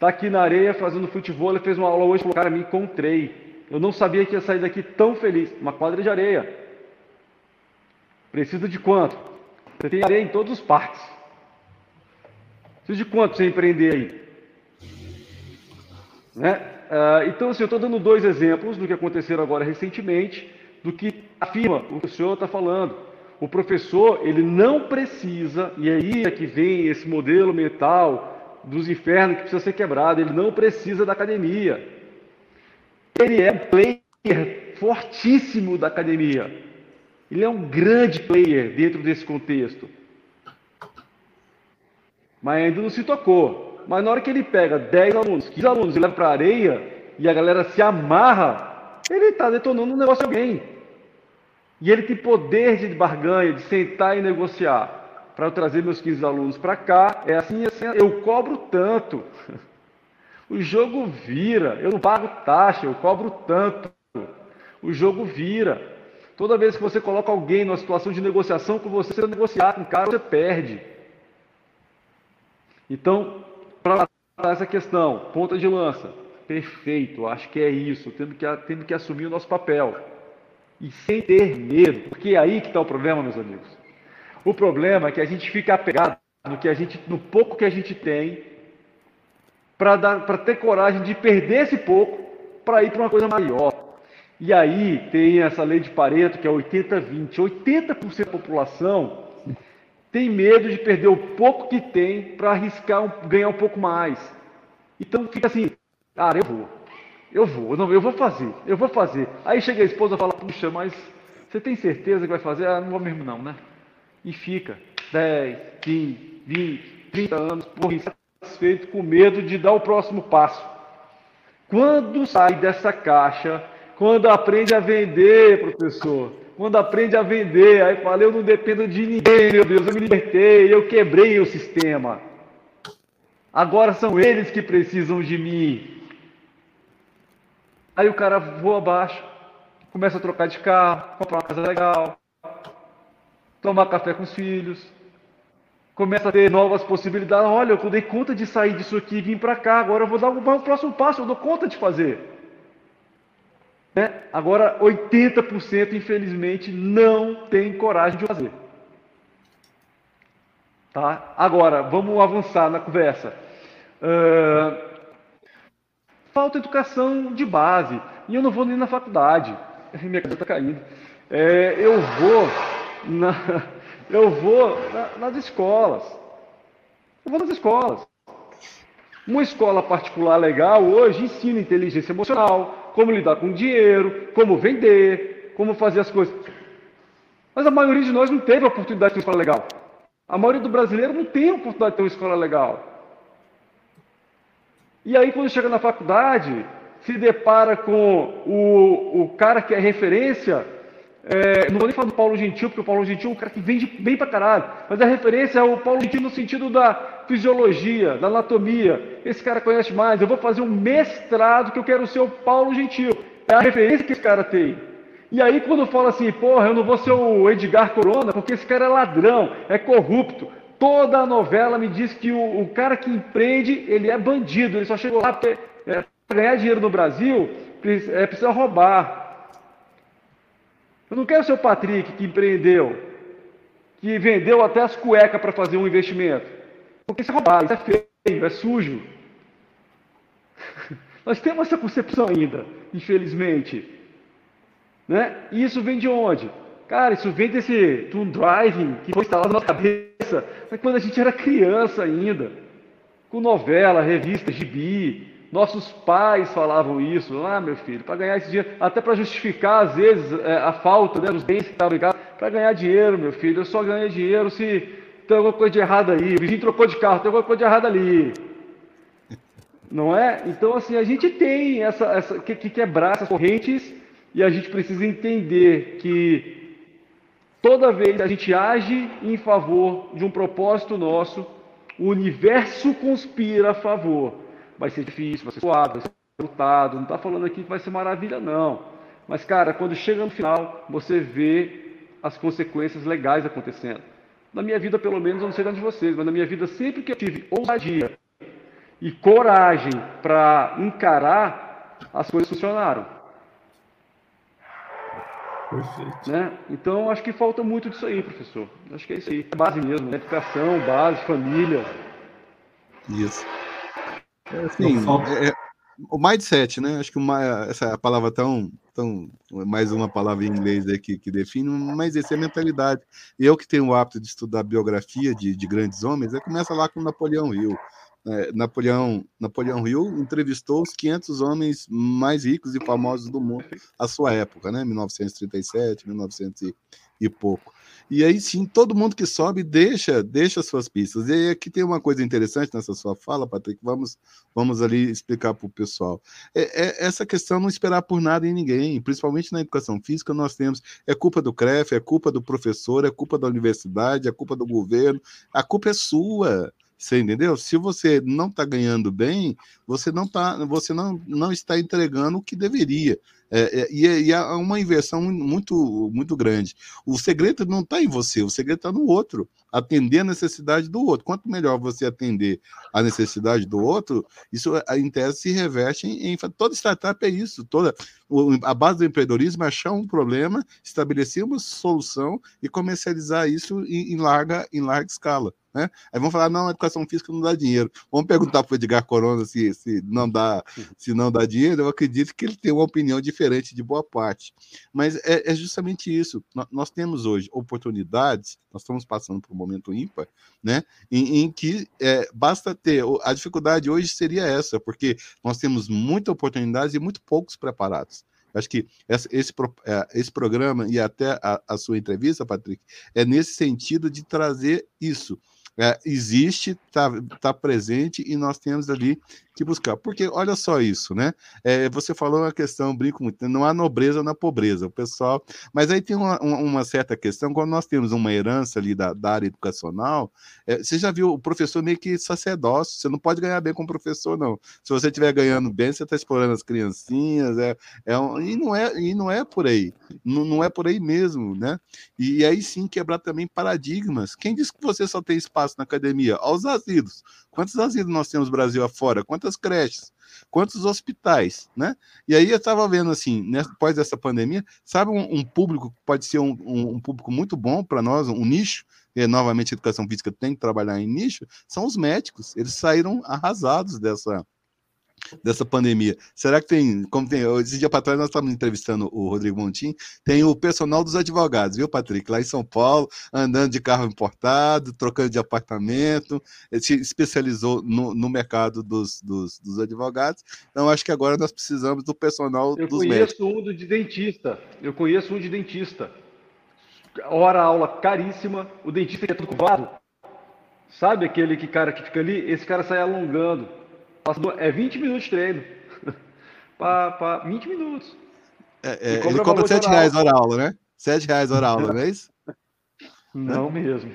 Tá aqui na areia fazendo futebol, ele fez uma aula hoje, cara, me encontrei. Eu não sabia que ia sair daqui tão feliz. Uma quadra de areia. Precisa de quanto? Você tem areia em todos os parques. Precisa de quanto você empreender aí? Né? Uh, então, assim, eu estou dando dois exemplos do que aconteceram agora recentemente, do que afirma o que o senhor está falando. O professor, ele não precisa, e aí é que vem esse modelo mental dos infernos que precisa ser quebrado, ele não precisa da academia. Ele é um player fortíssimo da academia. Ele é um grande player dentro desse contexto. Mas ainda não se tocou. Mas na hora que ele pega 10 alunos, 15 alunos e leva para a areia, e a galera se amarra, ele está detonando um negócio de alguém. E ele tem poder de barganha, de sentar e negociar. Para eu trazer meus 15 alunos para cá, é assim, assim, eu cobro tanto. O jogo vira, eu não pago taxa, eu cobro tanto. O jogo vira. Toda vez que você coloca alguém numa situação de negociação com você, você negociar com o cara, você perde. Então, para essa questão, ponta de lança, perfeito, acho que é isso, tendo que, tendo que assumir o nosso papel e sem ter medo, porque é aí que está o problema, meus amigos. O problema é que a gente fica apegado no que a gente, no pouco que a gente tem, para ter coragem de perder esse pouco para ir para uma coisa maior. E aí tem essa lei de Pareto que é 80-20. 80%, da população tem medo de perder o pouco que tem para arriscar ganhar um pouco mais. Então fica assim, cara, eu vou. Eu vou, não, eu vou fazer, eu vou fazer. Aí chega a esposa e fala, puxa, mas você tem certeza que vai fazer? Ah, não vou mesmo não, né? E fica 10, 15, 20, 30 anos, porra, insatisfeito, com medo de dar o próximo passo. Quando sai dessa caixa, quando aprende a vender, professor, quando aprende a vender, aí fala, eu não dependo de ninguém, meu Deus, eu me libertei, eu quebrei o sistema. Agora são eles que precisam de mim. Aí o cara voa abaixo, começa a trocar de carro, comprar uma casa legal, tomar café com os filhos, começa a ter novas possibilidades. Olha, eu dei conta de sair disso aqui e vir para cá, agora eu vou dar o próximo passo, eu dou conta de fazer. Né? Agora, 80%, infelizmente, não tem coragem de fazer. Tá? Agora, vamos avançar na conversa. Uh, falta educação de base. E eu não vou nem na faculdade. Minha cabeça está caindo. É, eu vou, na, eu vou na, nas escolas. Eu vou nas escolas. Uma escola particular legal hoje ensina inteligência emocional, como lidar com dinheiro, como vender, como fazer as coisas. Mas a maioria de nós não teve a oportunidade de ter uma escola legal. A maioria do brasileiro não tem a oportunidade de ter uma escola legal. E aí, quando chega na faculdade, se depara com o, o cara que é referência. É, não vou nem falar do Paulo Gentil, porque o Paulo Gentil é um cara que vende bem pra caralho. Mas a referência é o Paulo Gentil no sentido da fisiologia, da anatomia. Esse cara conhece mais. Eu vou fazer um mestrado que eu quero ser o Paulo Gentil. É a referência que esse cara tem. E aí, quando fala assim, porra, eu não vou ser o Edgar Corona, porque esse cara é ladrão, é corrupto. Toda a novela me diz que o, o cara que empreende, ele é bandido, ele só chegou lá porque é, para ganhar dinheiro no Brasil, é, precisa roubar. Eu não quero ser o Patrick que empreendeu, que vendeu até as cuecas para fazer um investimento. Porque isso é roubar, isso é feio, é sujo. Nós temos essa concepção ainda, infelizmente. Né? E isso vem de onde? Cara, isso vem desse Toon Driving que foi instalado na nossa cabeça quando a gente era criança ainda. Com novela, revista, gibi. Nossos pais falavam isso. Ah, meu filho, para ganhar esse dinheiro, até para justificar, às vezes, é, a falta né, dos bens que estavam casa. Para ganhar dinheiro, meu filho, eu só ganho dinheiro se tem alguma coisa de errado aí. O vizinho trocou de carro, tem alguma coisa de errado ali. Não é? Então, assim, a gente tem essa, essa que, que quebrar essas correntes e a gente precisa entender que toda vez que a gente age em favor de um propósito nosso, o universo conspira a favor. Vai ser difícil, vai ser suado, vai ser lutado. Não está falando aqui que vai ser maravilha, não. Mas, cara, quando chega no final, você vê as consequências legais acontecendo. Na minha vida, pelo menos, eu não sei de vocês, mas na minha vida, sempre que eu tive ousadia e coragem para encarar, as coisas funcionaram. Perfeito. Né? Então, acho que falta muito disso aí, professor. Acho que é isso aí. É base mesmo, né? Educação, base, família. Isso. É, assim, é, é, o mindset, né? Acho que uma, essa palavra tão, tão. Mais uma palavra em inglês aí que, que define, mas essa é a mentalidade. Eu que tenho o hábito de estudar biografia de, de grandes homens, é começa lá com Napoleão Hill é, Napoleão, Napoleão Hill entrevistou os 500 homens mais ricos e famosos do mundo à sua época, né? 1937, 1900 e, e pouco. E aí sim, todo mundo que sobe deixa, deixa suas pistas. E aqui tem uma coisa interessante nessa sua fala, Patrick, vamos, vamos ali explicar para o pessoal. É, é, essa questão não esperar por nada em ninguém, principalmente na educação física, nós temos, é culpa do CREF, é culpa do professor, é culpa da universidade, é culpa do governo, a culpa é sua. Você entendeu? Se você não está ganhando bem, você não tá, você não, não está entregando o que deveria. É, é, e, e há uma inversão muito, muito grande. O segredo não está em você, o segredo está no outro. Atender a necessidade do outro. Quanto melhor você atender a necessidade do outro, isso em tese se reveste em, em toda startup é isso. Toda a base do empreendedorismo é achar um problema, estabelecer uma solução e comercializar isso em, em larga, em larga escala. Né? Aí vão falar, não, a educação física não dá dinheiro. Vamos perguntar para o Edgar Corona se, se, não dá, se não dá dinheiro. Eu acredito que ele tem uma opinião diferente de boa parte. Mas é, é justamente isso. Nós temos hoje oportunidades, nós estamos passando por um momento ímpar, né? em, em que é, basta ter. A dificuldade hoje seria essa, porque nós temos muita oportunidade e muito poucos preparados. Acho que esse, esse, é, esse programa e até a, a, sua entrevista, Patrick, é nesse sentido de trazer isso é, existe, está tá presente e nós temos ali que buscar. Porque olha só isso, né? É, você falou uma questão, brinco muito, não há nobreza na pobreza, o pessoal. Mas aí tem uma, uma certa questão, quando nós temos uma herança ali da, da área educacional, é, você já viu o professor meio que sacerdócio, você não pode ganhar bem com o professor, não. Se você estiver ganhando bem, você está explorando as criancinhas, é, é um, e, não é, e não é por aí. não, não é por aí mesmo, né? E, e, aí sim quebrar também paradigmas. Quem disse que você só tem espaço na academia? Aos asilos. Quantos asilos nós temos Brasil afora? Quantas creches? Quantos hospitais, né? E aí eu estava vendo assim, né, após essa pandemia, sabe um, um público que pode ser um, um, um público muito bom para nós, um nicho, e novamente a educação física tem que trabalhar em nicho, são os médicos. Eles saíram arrasados dessa, dessa pandemia. Será que tem, como tem, esse dia para trás nós estávamos entrevistando o Rodrigo Montim, tem o personal dos advogados, viu, Patrick? Lá em São Paulo, andando de carro importado, trocando de apartamento, ele se especializou no, no mercado dos, dos, dos, advogados. Então, acho que agora nós precisamos do personal Eu dos médicos. Eu conheço um de dentista, eu conheço um de dentista. Hora aula caríssima, o dentista que é tudo curvado. Sabe aquele que cara que fica ali? Esse cara sai alongando é 20 minutos de treino. para 20 minutos. É, é, ele cobra 7 reais hora aula, né? 7 reais hora aula, não é isso? Não mesmo.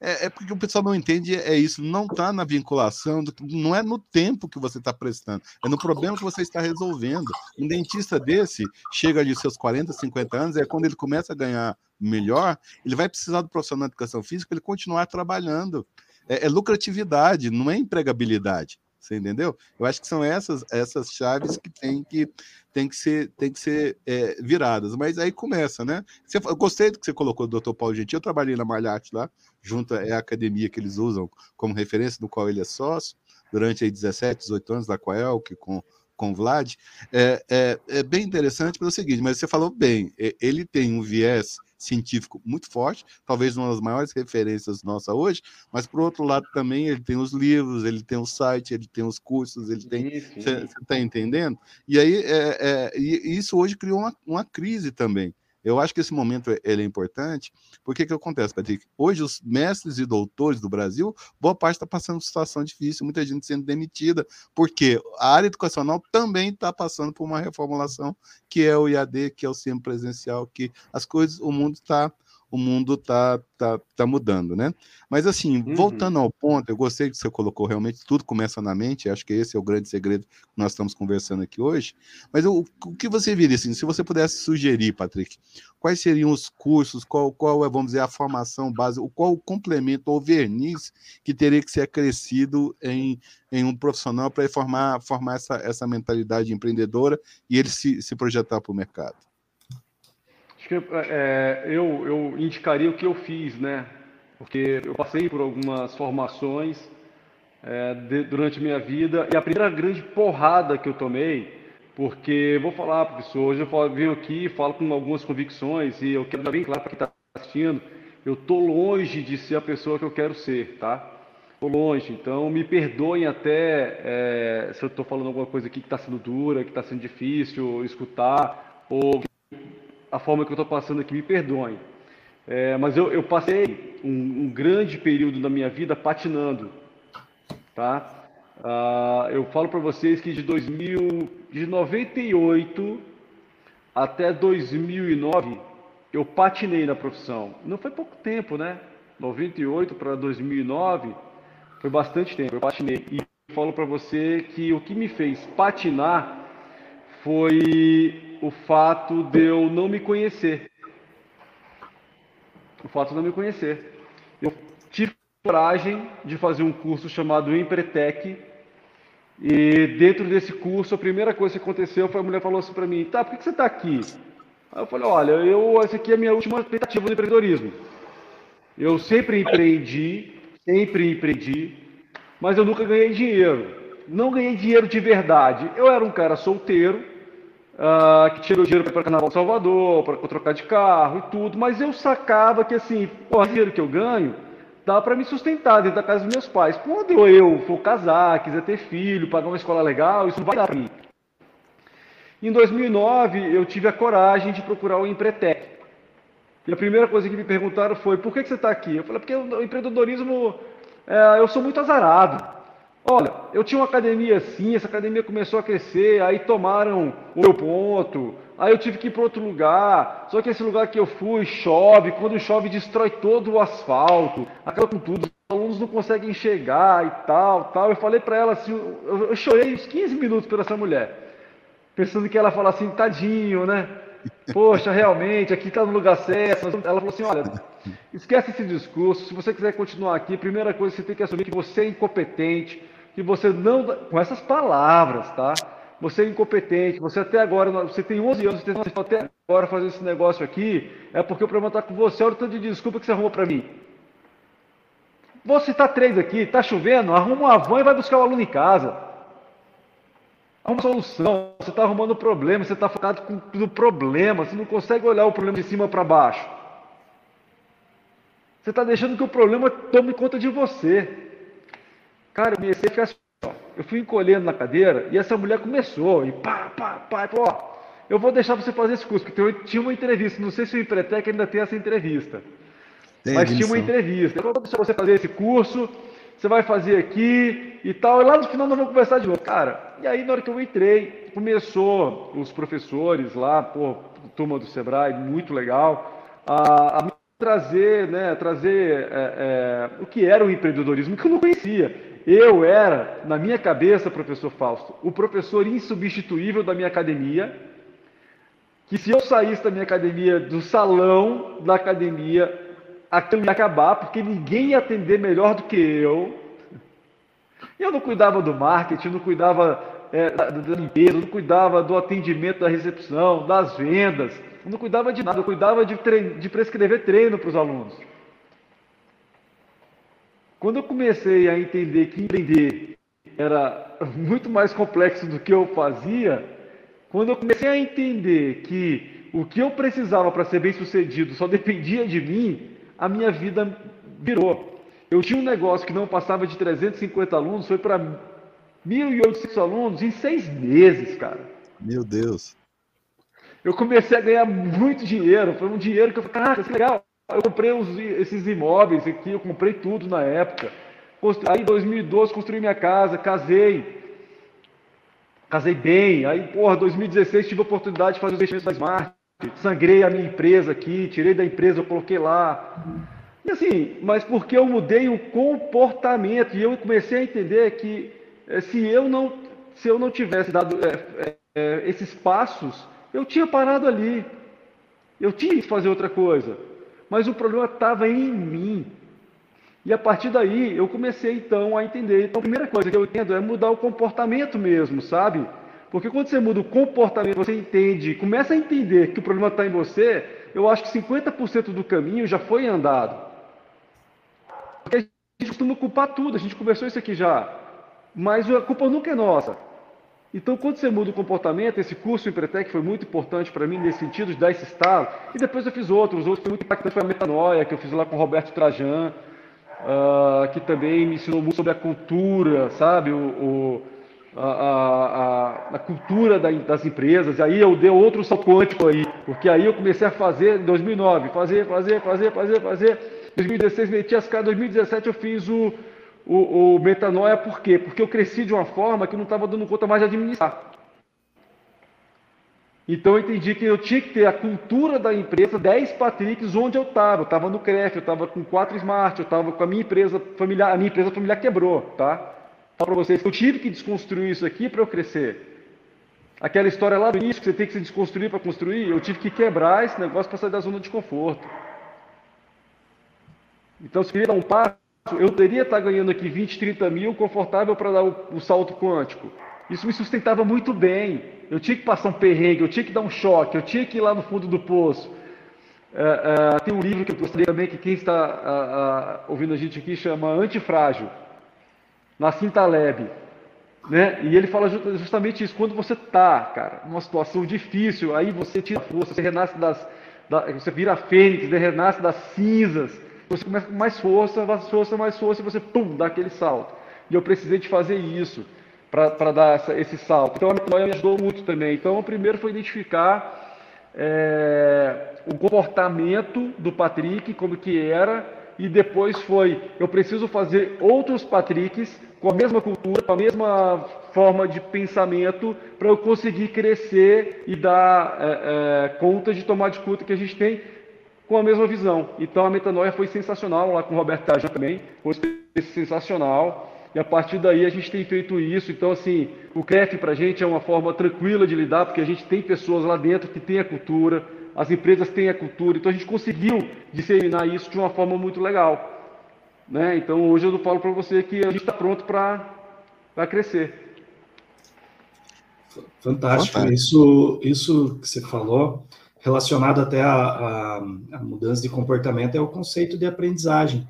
É, é, porque o pessoal não entende, é isso, não está na vinculação, não é no tempo que você está prestando, é no problema que você está resolvendo. Um dentista desse chega ali seus 40, 50 anos, é quando ele começa a ganhar melhor, ele vai precisar do profissional de educação física ele continuar trabalhando. É, é lucratividade, não é empregabilidade. Você entendeu? Eu acho que são essas essas chaves que tem que tem que ser tem que ser é, viradas. Mas aí começa, né? Você, eu gostei do que você colocou do Dr. Paulo Gentil. Eu trabalhei na Malhate lá, junto é a academia que eles usam como referência, do qual ele é sócio durante aí 17, 18 anos, lá com a Elke, com com o Vlad, é, é, é bem interessante pelo seguinte, mas você falou bem, ele tem um viés científico muito forte, talvez uma das maiores referências nossa hoje, mas por outro lado também ele tem os livros, ele tem o site, ele tem os cursos, ele tem. Você está entendendo? E aí é, é, e isso hoje criou uma, uma crise também. Eu acho que esse momento ele é importante, porque que acontece, Patrick? Hoje, os mestres e doutores do Brasil, boa parte está passando situação difícil, muita gente sendo demitida, porque a área educacional também está passando por uma reformulação, que é o IAD, que é o semipresencial, que as coisas, o mundo está o mundo tá, tá, tá mudando, né? Mas assim, uhum. voltando ao ponto, eu gostei que você colocou realmente, tudo começa na mente, acho que esse é o grande segredo que nós estamos conversando aqui hoje. Mas o, o que você viria, assim, se você pudesse sugerir, Patrick, quais seriam os cursos, qual, qual é, vamos dizer, a formação base, qual o complemento ou verniz que teria que ser acrescido em, em um profissional para formar, formar essa, essa mentalidade empreendedora e ele se, se projetar para o mercado? Que é, eu, eu indicaria o que eu fiz, né? Porque eu passei por algumas formações é, de, durante minha vida e a primeira grande porrada que eu tomei, porque vou falar, professor, hoje eu falo, venho aqui falo com algumas convicções e eu quero dar bem claro para quem está assistindo, eu tô longe de ser a pessoa que eu quero ser, tá? Tô longe, então me perdoem até é, se eu estou falando alguma coisa aqui que está sendo dura, que está sendo difícil escutar ou a forma que eu estou passando aqui, me perdoem. É, mas eu, eu passei um, um, grande período da minha vida patinando, tá? Ah, eu falo para vocês que de 2000, de 98 até 2009 eu patinei na profissão. Não foi pouco tempo, né? 98 para 2009 foi bastante tempo. Eu patinei e falo para você que o que me fez patinar foi o fato de eu não me conhecer. O fato de não me conhecer. Eu tive coragem de fazer um curso chamado Empretec. E dentro desse curso, a primeira coisa que aconteceu foi a mulher falou assim para mim: tá, por que você está aqui? Aí eu falei: olha, eu, essa aqui é a minha última tentativa de empreendedorismo. Eu sempre empreendi, sempre empreendi, mas eu nunca ganhei dinheiro. Não ganhei dinheiro de verdade. Eu era um cara solteiro, uh, que tirou dinheiro para o Carnaval de Salvador, para trocar de carro e tudo, mas eu sacava que assim, o dinheiro que eu ganho dá para me sustentar dentro da casa dos meus pais. Quando eu for casar, quiser ter filho, pagar uma escola legal, isso não vai dar para mim. Em 2009, eu tive a coragem de procurar o Empretec. E a primeira coisa que me perguntaram foi: por que, que você está aqui? Eu falei: porque o empreendedorismo, é, eu sou muito azarado. Olha, eu tinha uma academia assim, essa academia começou a crescer, aí tomaram o meu ponto, aí eu tive que ir para outro lugar, só que esse lugar que eu fui chove, quando chove destrói todo o asfalto, acaba com tudo, os alunos não conseguem enxergar e tal, tal. Eu falei para ela assim, eu, chorei uns 15 minutos por essa mulher, pensando que ela fala assim, tadinho, né? Poxa, realmente, aqui está no lugar certo. Ela falou assim: olha, esquece esse discurso. Se você quiser continuar aqui, primeira coisa, você tem que assumir que você é incompetente, que você não. Com essas palavras, tá? Você é incompetente, você até agora, você tem 11 anos, você está até agora fazendo esse negócio aqui, é porque o problema está com você. Olha o tanto de desculpa que você arrumou para mim. Vou citar três aqui: está chovendo, arruma uma van e vai buscar o aluno em casa uma solução. Você está arrumando problema, você está focado no problema, você não consegue olhar o problema de cima para baixo. Você está deixando que o problema tome conta de você. Cara, eu comecei a ficar assim, ó. Eu fui encolhendo na cadeira e essa mulher começou, e pá, pá, pá, e ó, eu vou deixar você fazer esse curso, porque tinha uma entrevista, não sei se o Empretec ainda tem essa entrevista. Tem mas tinha uma entrevista. Eu vou deixar você fazer esse curso, você vai fazer aqui e tal, e lá no final nós vamos conversar de novo. Cara, e aí na hora que eu entrei, começou os professores lá, pô, turma do Sebrae, muito legal, a, a trazer, né, trazer é, é, o que era o empreendedorismo, que eu não conhecia. Eu era, na minha cabeça, professor Fausto, o professor insubstituível da minha academia, que se eu saísse da minha academia, do salão da academia, aquilo ia acabar, porque ninguém ia atender melhor do que eu. Eu não cuidava do marketing, não cuidava é, da, da limpeza, não cuidava do atendimento da recepção, das vendas, não cuidava de nada, eu cuidava de, de prescrever treino para os alunos. Quando eu comecei a entender que empreender era muito mais complexo do que eu fazia, quando eu comecei a entender que o que eu precisava para ser bem sucedido só dependia de mim, a minha vida virou. Eu tinha um negócio que não passava de 350 alunos, foi para 1.800 alunos em seis meses, cara. Meu Deus. Eu comecei a ganhar muito dinheiro. Foi um dinheiro que eu falei, caraca, que legal. Eu comprei os, esses imóveis aqui, eu comprei tudo na época. Aí em 2012 construí minha casa, casei. Casei bem. Aí, porra, 2016 tive a oportunidade de fazer os investimentos da Smart sangrei a minha empresa aqui, tirei da empresa, eu coloquei lá. E assim, mas porque eu mudei o comportamento e eu comecei a entender que é, se eu não, se eu não tivesse dado é, é, esses passos, eu tinha parado ali. Eu tinha que fazer outra coisa. Mas o problema estava em mim. E a partir daí eu comecei então a entender. Então a primeira coisa que eu entendo é mudar o comportamento mesmo, sabe? Porque quando você muda o comportamento, você entende, começa a entender que o problema está em você, eu acho que 50% do caminho já foi andado. Porque a gente costuma culpar tudo, a gente conversou isso aqui já. Mas a culpa nunca é nossa. Então, quando você muda o comportamento, esse curso em Pretec foi muito importante para mim nesse sentido de dar esse estalo. E depois eu fiz outros. Outros foi muito impactante foi a metanoia, que eu fiz lá com o Roberto Trajan, uh, que também me ensinou muito sobre a cultura, sabe? O, o a, a, a, cultura da, das empresas, e aí eu dei outro salto quântico aí, porque aí eu comecei a fazer em 2009, fazer, fazer, fazer, fazer, fazer, 2016 meti as caras, 2017 eu fiz o, o, o metanoia, por quê? Porque eu cresci de uma forma que não estava dando conta mais de administrar. Então eu entendi que eu tinha que ter a cultura da empresa, 10 Patricks onde eu estava. Eu estava no CREF, eu estava com 4 Smart, eu estava com a minha empresa familiar, a minha empresa familiar quebrou, tá? para vocês que eu tive que desconstruir isso aqui para eu crescer. Aquela história lá do início que você tem que se desconstruir para construir, eu tive que quebrar esse negócio para sair da zona de conforto. Então, se eu queria dar um passo, eu teria estar tá ganhando aqui 20, 30 mil, confortável para dar o, o, salto quântico. Isso me sustentava muito bem. Eu tinha que passar um perrengue, eu tinha que dar um choque, eu tinha que ir lá no fundo do poço. É, é, tem um livro que eu gostaria também, que quem está ouvindo a gente aqui chama Antifrágil Nassim Taleb, né? E ele fala justamente isso. Quando você tá, cara, numa situação difícil, aí você tira força, você renasce das, da, você vira fênix, né? renasce das cinzas. Você começa com mais força, mais força, mais força, e você pum, dá aquele salto. E eu precisei de fazer isso para dar essa, esse salto. Então a metodologia me ajudou muito também. Então o primeiro foi identificar é, o comportamento do Patrick, como que era, e depois foi, eu preciso fazer outros Patricks com a mesma cultura, com a mesma forma de pensamento, para eu conseguir crescer e dar é, é, conta de tomar de que a gente tem com a mesma visão. Então a metanoia foi sensacional lá com o Roberto Tajan também, foi sensacional. E a partir daí a gente tem feito isso. Então, assim, o CREF para a gente é uma forma tranquila de lidar, porque a gente tem pessoas lá dentro que têm a cultura, as empresas têm a cultura, então a gente conseguiu disseminar isso de uma forma muito legal. Né? Então hoje eu falo para você que a gente está pronto para crescer. Fantástico. Fantástico. Isso, isso que você falou, relacionado até à mudança de comportamento, é o conceito de aprendizagem.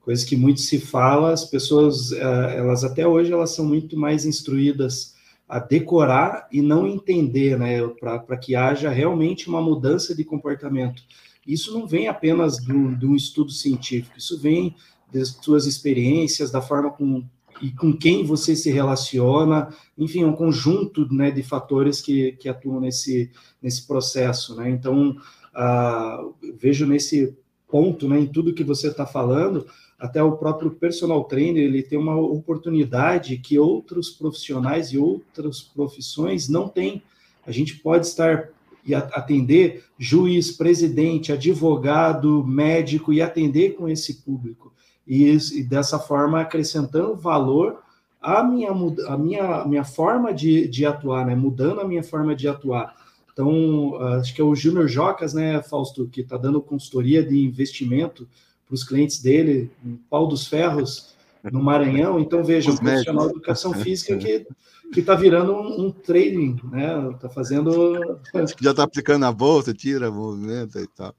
Coisa que muito se fala, as pessoas, eh, elas até hoje, elas são muito mais instruídas a decorar e não entender, né, para que haja realmente uma mudança de comportamento. Isso não vem apenas de um estudo científico, isso vem das suas experiências, da forma com, e com quem você se relaciona, enfim, um conjunto né, de fatores que, que atuam nesse, nesse processo. Né? Então, uh, vejo nesse ponto, né, em tudo que você está falando, até o próprio personal trainer ele tem uma oportunidade que outros profissionais e outras profissões não têm. A gente pode estar e atender juiz, presidente, advogado, médico e atender com esse público e, e dessa forma acrescentando valor à minha a minha minha forma de, de atuar, né? Mudando a minha forma de atuar. Então, acho que é o Júnior Jocas, né, Fausto, que está dando consultoria de investimento para os clientes dele, em Pau dos Ferros, no Maranhão. Então, veja, um profissional de educação física que que está virando um, um, trading, né? Está fazendo. Já está aplicando a bolsa, tira movimento e tal.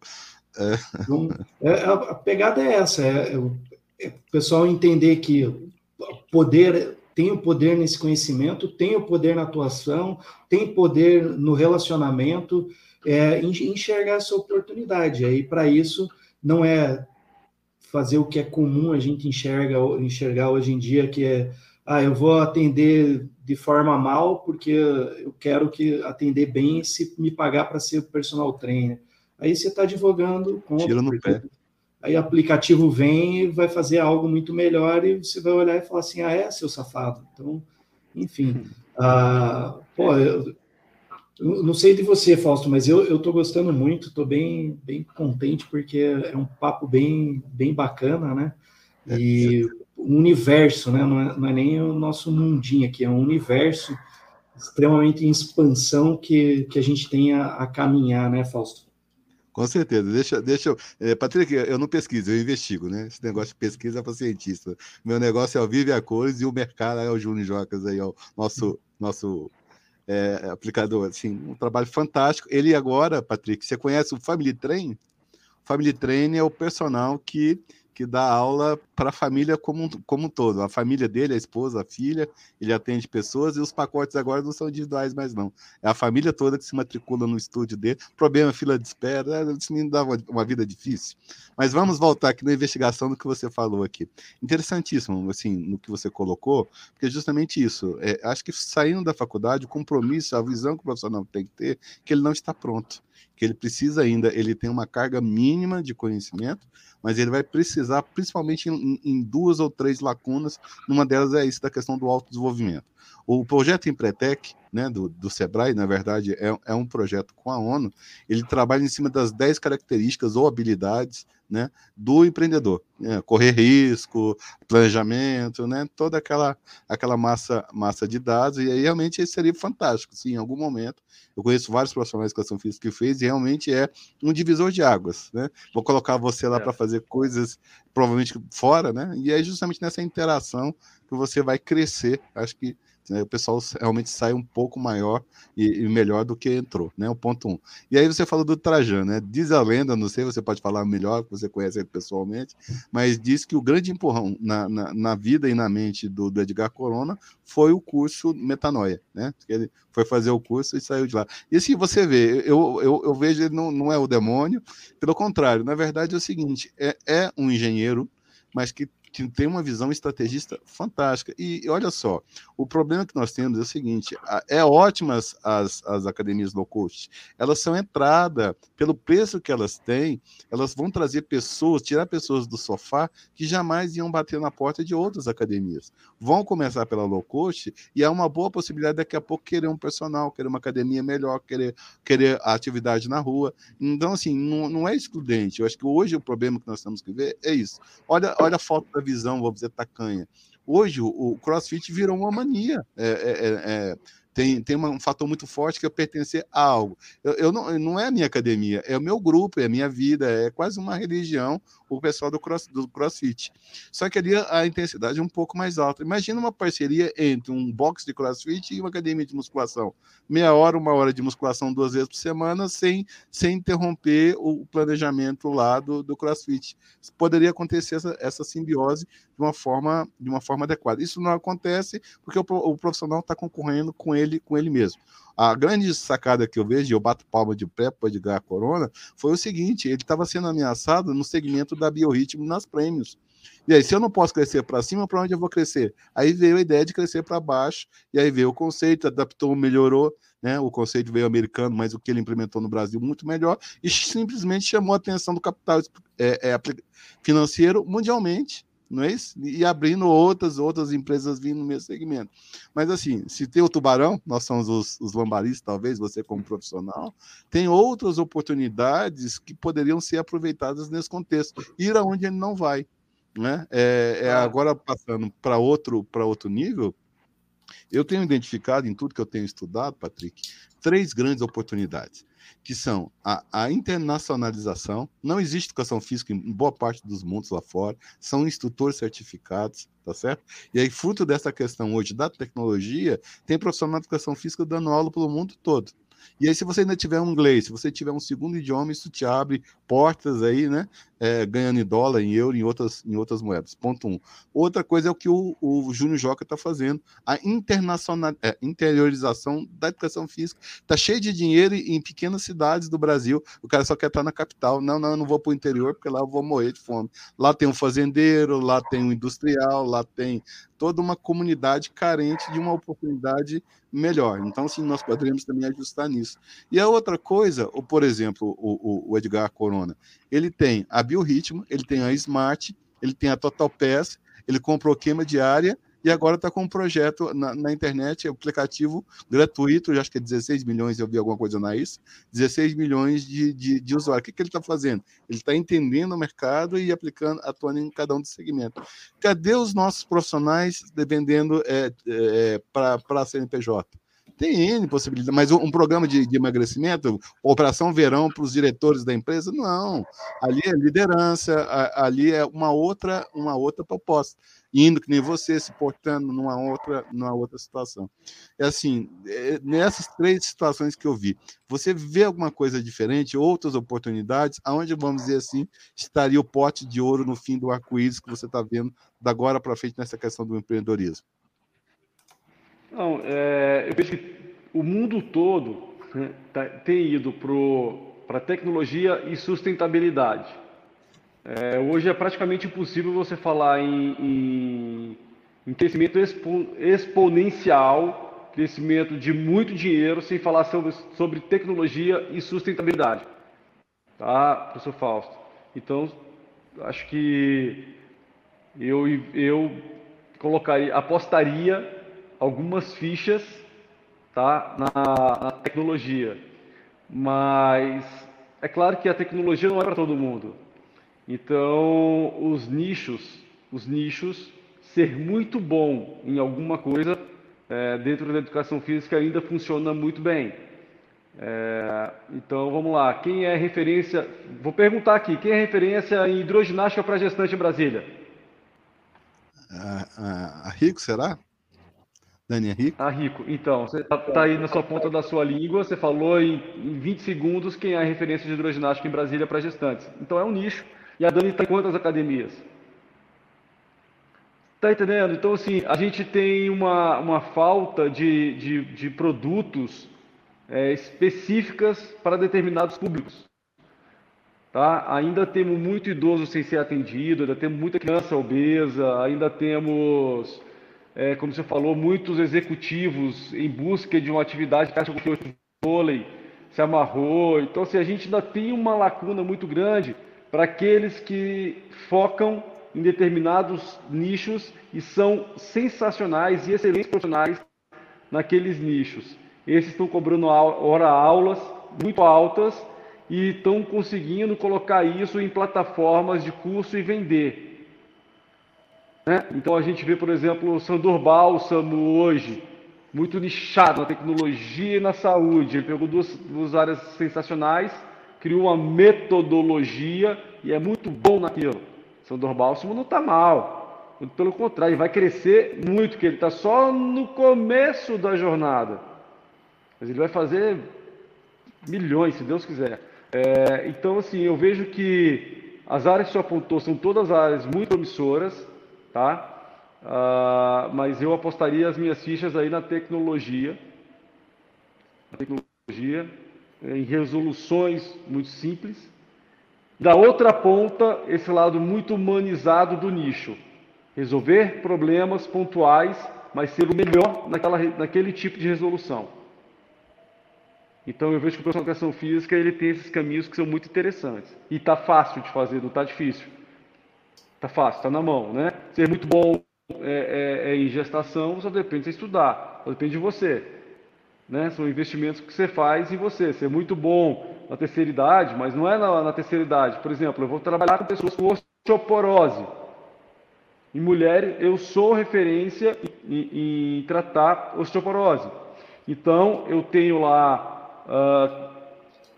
É. Então, é, a, pegada é essa: é, o pessoal entender que poder tem o poder nesse conhecimento, tem o poder na atuação, tem poder no relacionamento, é, enxergar essa oportunidade. Aí, para isso, não é fazer o que é comum a gente enxerga, enxergar hoje em dia, que é, ah, eu vou atender de forma mal porque eu quero que atender bem se me pagar para ser personal trainer. Aí você está advogando com Tira no pé. Aí o aplicativo vem e vai fazer algo muito melhor e você vai olhar e falar assim, ah, é, seu safado. Então, enfim. Ah, pô, eu, eu não sei de você, Fausto, mas eu estou gostando muito, estou bem, bem contente, porque é um papo bem, bem bacana, né? E o universo, né? Não é, não é nem o nosso mundinho aqui, é um universo extremamente em expansão que, que a gente tem a, a caminhar, né, Fausto? Com certeza. Deixa, deixa eu. É, Patrick, eu não pesquiso, eu investigo, né? Esse negócio de pesquisa é para cientista. Meu negócio é o Vive a Cores e o mercado é o Júnior Jocas aí, ó, nosso, nosso é, aplicador. Assim, um trabalho fantástico. Ele agora, Patrick, você conhece o Family Train? O Family Train é o personal que que dá aula para a família como, como um todo. A família dele, a esposa, a filha, ele atende pessoas e os pacotes agora não são individuais mais não. É a família toda que se matricula no estúdio dele. Problema, fila de espera, esse menino dá uma, uma vida difícil. Mas vamos voltar aqui na investigação do que você falou aqui. Interessantíssimo, assim, no que você colocou, porque é justamente isso. É, acho que saindo da faculdade, o compromisso, a visão que o profissional tem que ter, que ele não está pronto que ele precisa ainda, ele tem uma carga mínima de conhecimento, mas ele vai precisar, principalmente em, em duas ou três lacunas, uma delas é isso da questão do autodesenvolvimento. O projeto Empretec, né, do, do Sebrae, na verdade, é, é um projeto com a ONU, ele trabalha em cima das 10 características ou habilidades né, do empreendedor. Né, correr risco, planejamento, né, toda aquela, aquela massa, massa de dados, e aí realmente seria fantástico, sim, em algum momento. Eu conheço vários profissionais de educação física que fez, e realmente é um divisor de águas. Né? Vou colocar você lá é. para fazer coisas provavelmente fora, né? E é justamente nessa interação que você vai crescer. Acho que né, o pessoal realmente sai um pouco maior e, e, melhor do que entrou, né? O ponto um. E aí você falou do Trajano, né? Diz a lenda, não sei, você pode falar melhor, você conhece ele pessoalmente, mas diz que o grande empurrão na, na, na vida e na mente do, do, Edgar Corona foi o curso Metanoia, né? Ele foi fazer o curso e saiu de lá. E assim, você vê, eu, eu, eu vejo ele não, não é o demônio, pelo contrário, na verdade é o seguinte, é, é um engenheiro, mas que tem uma visão estrategista fantástica. E, olha só, o problema que nós temos é o seguinte: é ótimas as, as academias low cost, elas são entrada pelo preço que elas têm, elas vão trazer pessoas, tirar pessoas do sofá que jamais iam bater na porta de outras academias. Vão começar pela low cost e é uma boa possibilidade daqui a pouco querer um personal, querer uma academia melhor, querer, querer atividade na rua. Então, assim, não, não é excludente. Eu acho que hoje o problema que nós temos que ver é isso. Olha, olha a foto da visão, vou dizer, tacanha. Hoje, o, crossfit virou uma mania. É, é, é, é tem, tem um fator muito forte que é pertencer a algo. Eu, eu não, não é a minha academia, é o meu grupo, é a minha vida, é quase uma religião o pessoal do, cross, do CrossFit. Só que ali a, a intensidade é um pouco mais alta. Imagina uma parceria entre um box de CrossFit e uma academia de musculação. Meia hora, uma hora de musculação duas vezes por semana, sem, sem interromper o planejamento lá do, do CrossFit. Poderia acontecer essa, essa simbiose de uma forma de uma forma adequada. Isso não acontece porque o, o profissional está concorrendo com ele com ele mesmo. A grande sacada que eu vejo, e eu bato palma de pé para Edgar a Corona, foi o seguinte: ele estava sendo ameaçado no segmento da biorritmo nas prêmios. E aí, se eu não posso crescer para cima, para onde eu vou crescer? Aí veio a ideia de crescer para baixo, e aí veio o conceito, adaptou, melhorou, né? O conceito veio americano, mas o que ele implementou no Brasil muito melhor, e simplesmente chamou a atenção do capital é, é, financeiro mundialmente não é isso? E abrindo outras, outras empresas vindo no mesmo segmento. Mas assim, se tem o tubarão, nós somos os, os lambaristas, talvez, você como profissional, tem outras oportunidades que poderiam ser aproveitadas nesse contexto. Ir aonde ele não vai. Né? É, é agora passando para outro, outro nível, eu tenho identificado em tudo que eu tenho estudado, Patrick, três grandes oportunidades que são a, a, internacionalização. Não existe educação física em boa parte dos mundos lá fora, são instrutores certificados, tá certo? E aí, fruto dessa questão hoje da tecnologia, tem profissional de educação física dando aula pelo mundo todo. E aí, se você ainda tiver um inglês, se você tiver um segundo idioma, isso te abre portas aí, né? É, ganhando em dólar, em euro, em outras, em outras moedas. Ponto um. Outra coisa é o que o, o Júnior Joca está fazendo, a internacional, é, interiorização da educação física. Está cheio de dinheiro em pequenas cidades do Brasil, o cara só quer estar na capital. Não, não, eu não vou para o interior, porque lá eu vou morrer de fome. Lá tem um fazendeiro, lá tem um industrial, lá tem toda uma comunidade carente de uma oportunidade melhor. Então, sim, nós poderíamos também ajustar nisso. E a outra coisa, ou, por exemplo, o, o Edgar Corona, ele tem a Biorritmo, ele tem a Smart, ele tem a Total Pass, ele comprou queima diária e agora está com um projeto na, na internet, é aplicativo gratuito, já acho que é 16 milhões, eu vi alguma coisa na isso, 16 milhões de, de, de usuários. O que, que ele está fazendo? Ele está entendendo o mercado e aplicando, atuando em cada um dos segmentos. Cadê os nossos profissionais vendendo é, é, para a CNPJ? Tem N possibilidades, mas um programa de, de emagrecimento, operação verão para os diretores da empresa, não. Ali é liderança, ali é uma outra, uma outra proposta indo que nem você, se portando numa outra, numa outra situação. É assim, é, nessas três situações que eu vi, você vê alguma coisa diferente, outras oportunidades, aonde, vamos dizer assim, estaria o pote de ouro no fim do arco-íris que você está vendo da agora para frente nessa questão do empreendedorismo? Não, é, eu vejo que o mundo todo né, tá, tem ido para tecnologia e sustentabilidade. É, hoje é praticamente impossível você falar em, em, em crescimento expo, exponencial, crescimento de muito dinheiro, sem falar sobre, sobre tecnologia e sustentabilidade. Tá, professor Fausto? Então, acho que eu, eu colocaria, apostaria algumas fichas tá, na, na tecnologia. Mas é claro que a tecnologia não é para todo mundo. Então, os nichos, os nichos, ser muito bom em alguma coisa é, dentro da educação física ainda funciona muito bem. É, então, vamos lá. Quem é referência? Vou perguntar aqui. Quem é referência em hidroginástica para gestante em Brasília? A, a, a Rico, será? Dani, é Rico? A Rico. Então, você está tá aí na sua ponta da sua língua. Você falou em, em 20 segundos quem é a referência de hidroginástica em Brasília para gestantes. Então, é um nicho e a Dani está em quantas academias? Está entendendo? Então, assim, a gente tem uma, uma falta de, de, de produtos é, específicas para determinados públicos. Tá? Ainda temos muito idoso sem ser atendido, ainda temos muita criança obesa, ainda temos, é, como você falou, muitos executivos em busca de uma atividade caixa com vôlei, se amarrou. Então, assim, a gente ainda tem uma lacuna muito grande para aqueles que focam em determinados nichos e são sensacionais e excelentes profissionais naqueles nichos. Esses estão cobrando hora aulas muito altas e estão conseguindo colocar isso em plataformas de curso e vender. Né? Então a gente vê, por exemplo, o Sandorbal, o SAMU hoje, muito nichado na tecnologia e na saúde. Ele pegou duas, duas áreas sensacionais, criou uma metodologia e é muito bom naquilo. Sandorbal, o não está mal. Pelo contrário, ele vai crescer muito, porque ele está só no começo da jornada. Mas ele vai fazer milhões, se Deus quiser. É, então, assim, eu vejo que as áreas que você apontou são todas áreas muito promissoras, tá? Ah, mas eu apostaria as minhas fichas aí na tecnologia, na tecnologia, em resoluções muito simples. Da outra ponta, esse lado muito humanizado do nicho. Resolver problemas pontuais, mas ser o melhor naquela, naquele tipo de resolução. Então eu vejo que o profissional de educação física ele tem esses caminhos que são muito interessantes. E está fácil de fazer, não está difícil. Está fácil, está na mão, né? Ser muito bom é, é, é, em gestação só depende de você estudar, só depende de você. Né? São investimentos que você faz em você. Ser muito bom na terceira idade, mas não é na, na terceira idade. Por exemplo, eu vou trabalhar com pessoas com osteoporose. Em mulheres, eu sou referência em, em tratar osteoporose. Então, eu tenho lá uh,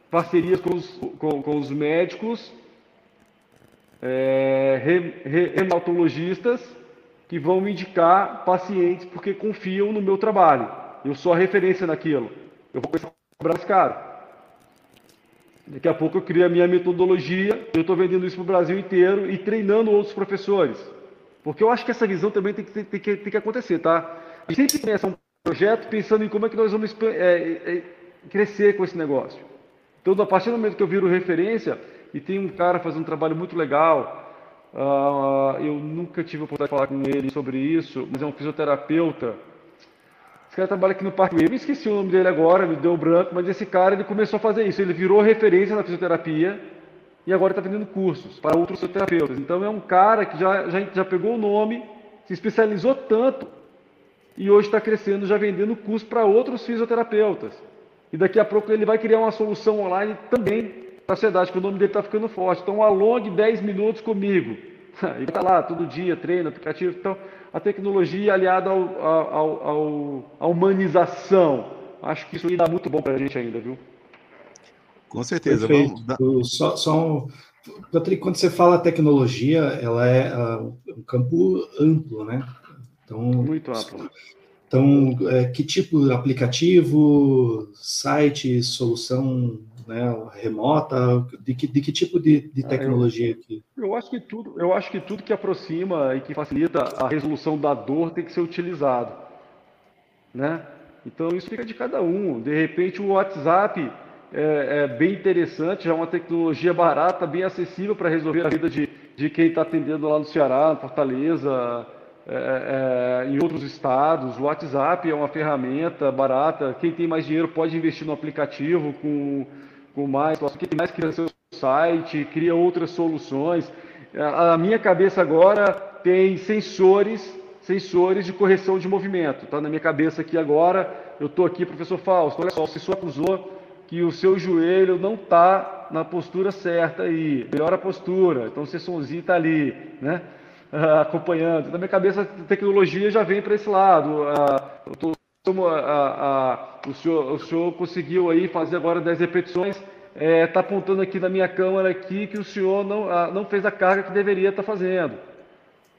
parcerias com os, com, com os médicos, é, reumatologistas, que vão me indicar pacientes porque confiam no meu trabalho. Eu sou a referência naquilo. Eu vou cobrar mais caro. Daqui a pouco eu crio a minha metodologia, eu estou vendendo isso para o Brasil inteiro e treinando outros professores. Porque eu acho que essa visão também tem que, tem, que, tem que acontecer, tá? A gente sempre começa um projeto pensando em como é que nós vamos é, é, crescer com esse negócio. Então, a partir do momento que eu viro referência e tem um cara fazendo um trabalho muito legal, Uh, eu nunca tive a oportunidade de falar com ele sobre isso, mas é um fisioterapeuta. Esse cara trabalha aqui no Parque Eu me esqueci o nome dele agora, me deu branco, mas esse cara ele começou a fazer isso. Ele virou referência na fisioterapia e agora está vendendo cursos para outros fisioterapeutas. Então é um cara que já, já, já pegou o nome, se especializou tanto e hoje está crescendo, já vendendo curso para outros fisioterapeutas. E daqui a pouco ele vai criar uma solução online também sociedade, que o nome dele está ficando forte. Então, alongue 10 minutos comigo. Ele está lá todo dia, treina, aplicativo. Então, a tecnologia aliada ao, ao, ao, à humanização. Acho que isso ainda dá muito bom para a gente ainda, viu? Com certeza. Vamos dar... Só, só um... Patrick, quando você fala tecnologia, ela é uh, um campo amplo, né? Então, muito amplo. Então, é, que tipo de aplicativo, site, solução né, remota? De que, de que tipo de, de tecnologia aqui? Eu, eu, acho que tudo, eu acho que tudo que aproxima e que facilita a resolução da dor tem que ser utilizado, né? Então isso fica de cada um. De repente o WhatsApp é, é bem interessante, já é uma tecnologia barata, bem acessível para resolver a vida de, de quem está atendendo lá no Ceará, Fortaleza, é, é, em outros estados. O WhatsApp é uma ferramenta barata. Quem tem mais dinheiro pode investir no aplicativo com com mais, quem mais cria seu site, cria outras soluções. A minha cabeça agora tem sensores, sensores de correção de movimento. Tá na minha cabeça aqui agora, eu estou aqui, professor Fausto, olha só, o sensor acusou que o seu joelho não está na postura certa aí, melhora a postura, então o sensorzinho está ali, né? acompanhando. Na minha cabeça, a tecnologia já vem para esse lado. eu tô como a, a, o, senhor, o senhor conseguiu aí fazer agora 10 repetições, está é, tá apontando aqui na minha câmera aqui que o senhor não, a, não fez a carga que deveria estar tá fazendo.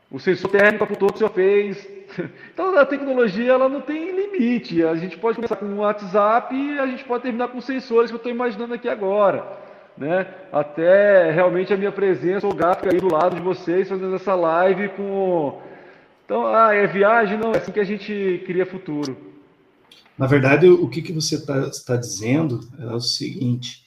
O sensor térmico apontou que o senhor fez. Então a tecnologia ela não tem limite. A gente pode começar com o WhatsApp e a gente pode terminar com sensores que eu estou imaginando aqui agora. Né? Até realmente a minha presença ou gráfica aí do lado de vocês fazendo essa live com. Então, ah, é viagem? Não, é assim que a gente cria futuro. Na verdade, o que, que você está tá dizendo é o seguinte: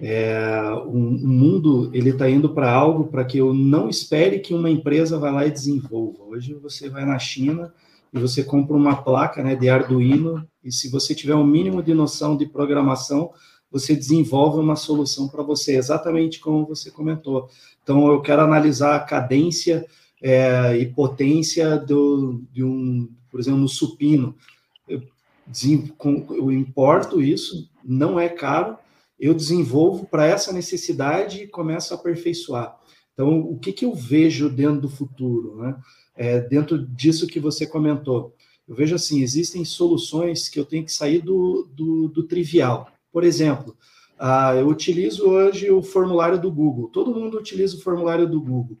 é, um, um mundo ele está indo para algo para que eu não espere que uma empresa vá lá e desenvolva. Hoje você vai na China e você compra uma placa né, de Arduino e se você tiver um mínimo de noção de programação, você desenvolve uma solução para você, exatamente como você comentou. Então, eu quero analisar a cadência é, e potência do, de um, por exemplo, no supino eu importo isso, não é caro, eu desenvolvo para essa necessidade e começo a aperfeiçoar. Então, o que, que eu vejo dentro do futuro? Né? é, dentro disso que você comentou. Eu vejo assim, existem soluções que eu tenho que sair do, do, do trivial. Por exemplo, ah, eu utilizo hoje o formulário do Google. Todo mundo utiliza o formulário do Google.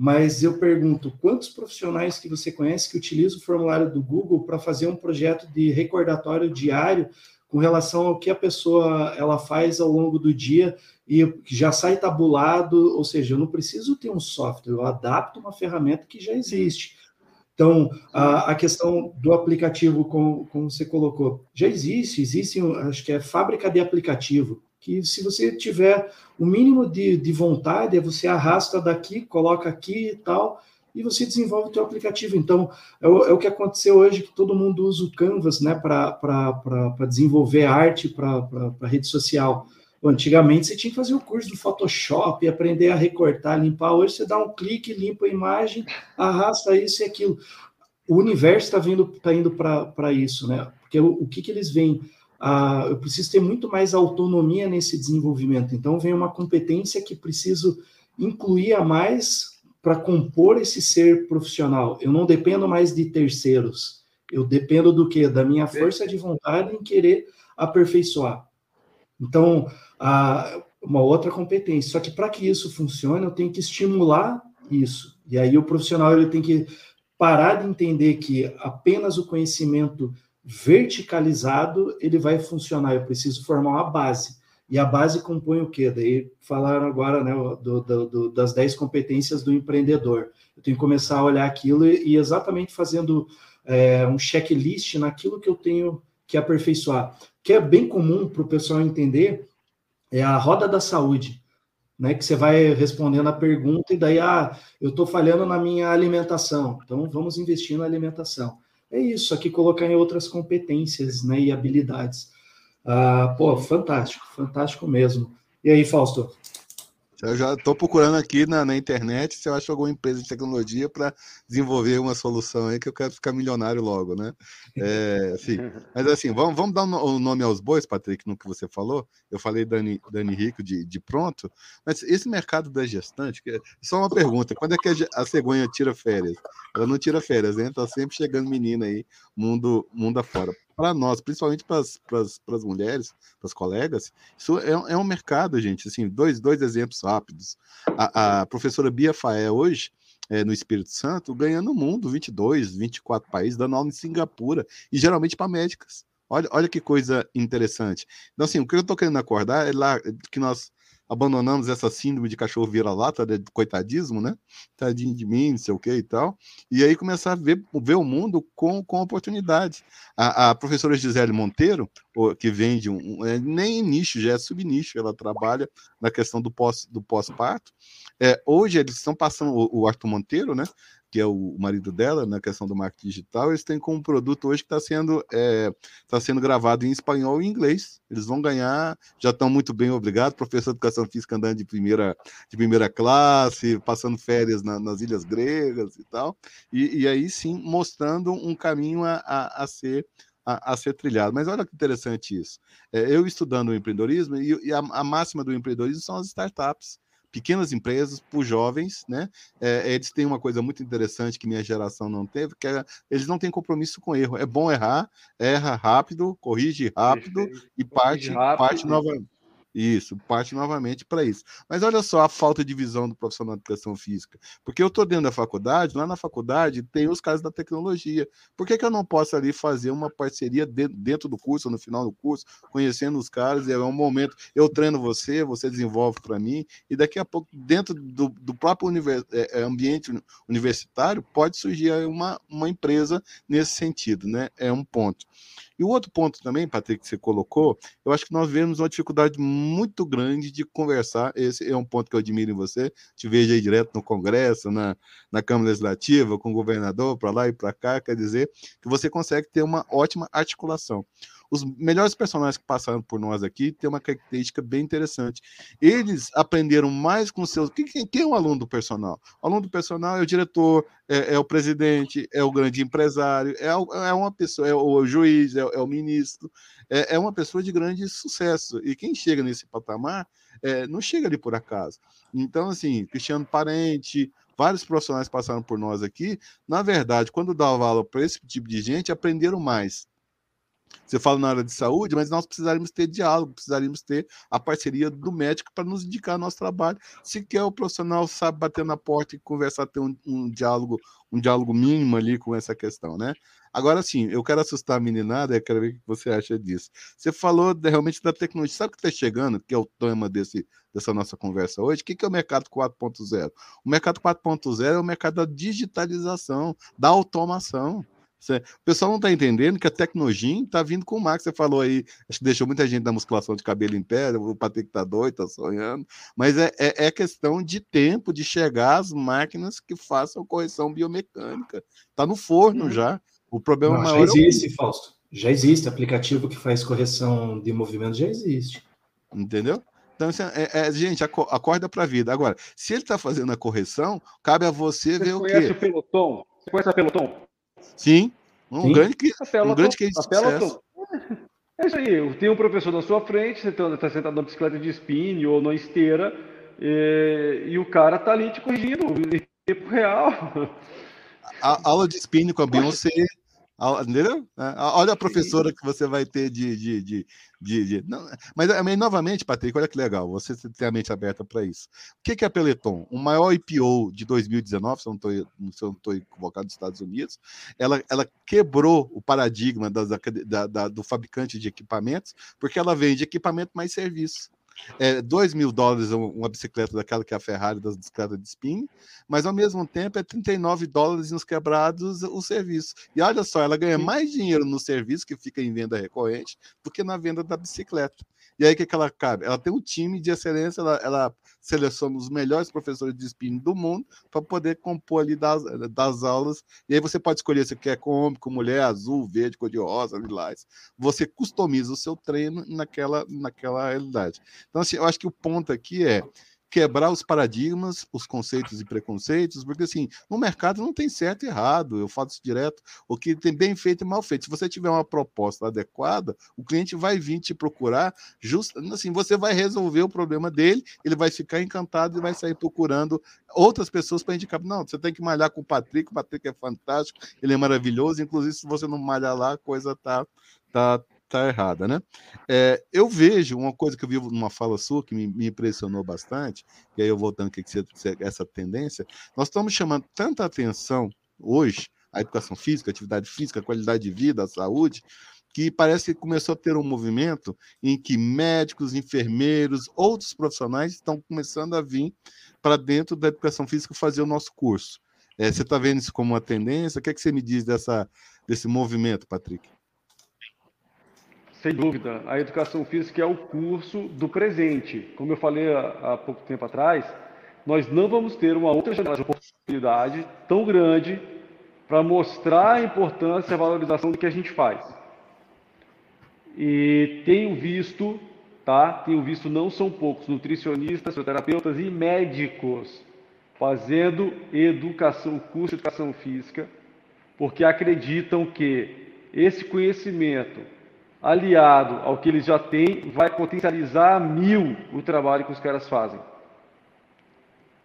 Mas eu pergunto, quantos profissionais que você conhece que utilizam o formulário do Google para fazer um projeto de recordatório diário com relação ao que a pessoa ela faz ao longo do dia e já sai tabulado, ou seja, eu não preciso ter um software, eu adapto uma ferramenta que já existe. Então, a, a questão do aplicativo, como, como, você colocou, já existe, existe, acho que é fábrica de aplicativo, que se você tiver o mínimo de, de vontade, você arrasta daqui, coloca aqui e tal, e você desenvolve o seu aplicativo. Então, é o, é o, que aconteceu hoje, que todo mundo usa o Canvas né, para desenvolver arte para rede social. Antigamente você tinha que fazer o curso do Photoshop, aprender a recortar, limpar. Hoje você dá um clique, limpa a imagem, arrasta isso e aquilo. O universo está tá indo para isso, né? Porque o, o que, que eles veem? Ah, eu preciso ter muito mais autonomia nesse desenvolvimento. Então vem uma competência que preciso incluir a mais para compor esse ser profissional. Eu não dependo mais de terceiros. Eu dependo do quê? Da minha força de vontade em querer aperfeiçoar. Então, a, uma outra competência. Só que para que isso funcione, eu tenho que estimular isso. E aí o profissional ele tem que parar de entender que apenas o conhecimento verticalizado ele vai funcionar. Eu preciso formar uma base. E a base compõe o quê? Daí falaram agora né, do, do, das 10 competências do empreendedor. Eu tenho que começar a olhar aquilo e, e exatamente fazendo é, um checklist naquilo que eu tenho que aperfeiçoar. Que é bem comum para o pessoal entender é a roda da saúde, né? Que você vai respondendo a pergunta e daí, ah, eu estou falhando na minha alimentação, então vamos investir na alimentação. É isso, aqui colocar em outras competências, né? E habilidades. Ah, pô, fantástico, fantástico mesmo. E aí, Fausto? Eu já estou procurando aqui na, na, internet se eu acho alguma empresa de tecnologia para desenvolver uma solução aí que eu quero ficar milionário logo, né? É, assim, mas assim, vamos, vamos dar o um nome aos bois, Patrick, no que você falou. Eu falei Dani, Dani Rico de, de pronto, mas esse mercado da gestante, é só uma pergunta: quando é que a, a cegonha tira férias? Ela não tira férias, né? Tá sempre chegando menina aí, mundo, mundo afora para nós, principalmente para as mulheres, para as colegas, isso é, é, um mercado, gente. Assim, dois, dois exemplos rápidos. A, a professora Bia Faé, hoje, é, no Espírito Santo, ganhando o mundo, 22, 24 países, dando aula em Singapura, e geralmente para médicas. Olha, olha que coisa interessante. Então, assim, o que eu estou querendo acordar é lá que nós abandonamos essa síndrome de cachorro vira-lata, de coitadismo, né? Tadinho de mim, não sei o que e tal. E aí começar a ver, ver o mundo com, com oportunidade. A, a professora Gisele Monteiro, que vende um, é, nem nicho, já é subnicho, ela trabalha na questão do pós-parto. Do pós é, hoje eles estão passando, o, o Arthur Monteiro, né? Que é o marido dela, na questão do marketing digital, eles têm como produto hoje que está sendo, é, tá sendo gravado em espanhol e inglês. Eles vão ganhar, já estão muito bem, obrigado. Professor de educação física andando de primeira, de primeira classe, passando férias na, nas ilhas gregas e tal. E, e, aí sim, mostrando um caminho a, a, a ser a, a, ser trilhado. Mas olha que interessante isso. É, eu estudando o empreendedorismo, e, e a, a, máxima do empreendedorismo são as startups pequenas empresas, por jovens, né? É, eles têm uma coisa muito interessante que minha geração não teve, que é, eles não têm compromisso com erro. É bom errar, erra rápido, corrige rápido e parte, rápido, parte novamente. Isso, parte novamente para isso. Mas olha só a falta de visão do profissional de educação física. Porque eu estou dentro da faculdade, lá na faculdade tem os caras da tecnologia. Por que, que eu não posso ali fazer uma parceria dentro do curso, no final do curso, conhecendo os caras? É um momento, eu treino você, você desenvolve para mim, e daqui a pouco, dentro do, do próprio univers, é, é, ambiente universitário, pode surgir uma, uma empresa nesse sentido, né? É um ponto. E o outro ponto também, Patrick, que você colocou, eu acho que nós vemos uma dificuldade muito grande de conversar. Esse é um ponto que eu admiro em você. Te vejo aí direto no Congresso, na, na Câmara Legislativa, com o governador, para lá e para cá. Quer dizer que você consegue ter uma ótima articulação. Os melhores personagens que passaram por nós aqui têm uma característica bem interessante. Eles aprenderam mais com seus. Quem, quem é o aluno do personal? O aluno do personal é o diretor, é, é o presidente, é o grande empresário, é, é uma pessoa, é o juiz, é, é o ministro, é, é, uma pessoa de grande sucesso. E quem chega nesse patamar é, não chega ali por acaso. Então, assim, Cristiano Parente, vários profissionais passaram por nós aqui, na verdade, quando dava aula para esse tipo de gente, aprenderam mais. Você fala na área de saúde, mas nós precisaríamos ter diálogo, precisaríamos ter a parceria do médico para nos indicar nosso trabalho. Se quer o profissional sabe bater na porta e conversar, ter um, um, diálogo, um diálogo mínimo ali com essa questão, né? Agora sim, eu quero assustar a meninada, eu quero ver o que você acha disso. Você falou de, realmente da tecnologia. Sabe o que está chegando, que é o tema desse, dessa nossa conversa hoje? O que, que é o mercado 4.0? O mercado 4.0 é o mercado da digitalização, da automação. O pessoal não está entendendo que a Tecnogin está vindo com o Max. Você falou aí, acho que deixou muita gente da musculação de cabelo em pé, o Patrick está doido, está sonhando. Mas é, é, é, questão de tempo de chegar às máquinas que façam correção biomecânica. Está no forno uhum. já. O problema não, maior. Já existe, é o... Fausto. Já existe. Aplicativo que faz correção de movimento já existe. Entendeu? Então, é, é, gente, acorda para a vida. Agora, se ele está fazendo a correção, cabe a você, você ver o quê. Você conhece o pelotão? Você conhece a pelotão? Sim, um Sim. grande que um grande case de sucesso. É isso aí, tem um professor na sua frente, você está sentado na bicicleta de spin ou na esteira, e, e o cara está ali te corrigindo em tempo real. A aula de spin com a Beyoncé Entendeu? É, olha a professora que você vai ter de. de, de, de, de... Não, mas, novamente, Patrick, olha que legal, você tem a mente aberta para isso. O que, que é a Peloton? O maior IPO de 2019, se eu não estou equivocado, dos Estados Unidos, ela, ela quebrou o paradigma das, da, da, do fabricante de equipamentos, porque ela vende equipamento mais serviço é 2 mil dólares uma bicicleta daquela que é a Ferrari das bicicletas de spin, mas ao mesmo tempo é 39 dólares nos quebrados o serviço. E olha só, ela ganha mais dinheiro no serviço que fica em venda recorrente do que na venda da bicicleta. E aí o que, que ela cabe? Ela tem um time de excelência, ela, ela seleciona os melhores professores de spin do mundo para poder compor ali das, das aulas. E aí você pode escolher se quer cômico, mulher, azul, verde, cor de rosa, lilás. Você customiza o seu treino naquela, naquela realidade. Então, assim, eu acho que o ponto aqui é quebrar os paradigmas, os conceitos e preconceitos, porque assim, no mercado não tem certo e errado, eu falo isso direto, o que tem bem feito e mal feito. Se você tiver uma proposta adequada, o cliente vai vir te procurar, just, assim, você vai resolver o problema dele, ele vai ficar encantado e vai sair procurando outras pessoas para indicar. Não, você tem que malhar com o Patrick, o Patrick é fantástico, ele é maravilhoso, inclusive se você não malhar lá, a coisa tá tá tá errada, né? É, eu vejo uma coisa que eu vi numa fala sua que me, me impressionou bastante, e aí eu voltando que essa tendência, nós estamos chamando tanta atenção hoje à educação física, atividade física, qualidade de vida, a saúde, que parece que começou a ter um movimento em que médicos, enfermeiros, outros profissionais estão começando a vir para dentro da educação física fazer o nosso curso. É, você está vendo isso como uma tendência? O que, é que você me diz dessa, desse movimento, Patrick? Sem dúvida, a educação física é o curso do presente. Como eu falei há, pouco tempo atrás, nós não vamos ter uma outra janela de oportunidade tão grande para mostrar a importância e a valorização do que a gente faz. E tenho visto, tá? Tenho visto não são poucos nutricionistas, fisioterapeutas e médicos fazendo educação, curso de educação física, porque acreditam que esse conhecimento aliado ao que eles já têm, vai potencializar a mil o trabalho que os caras fazem.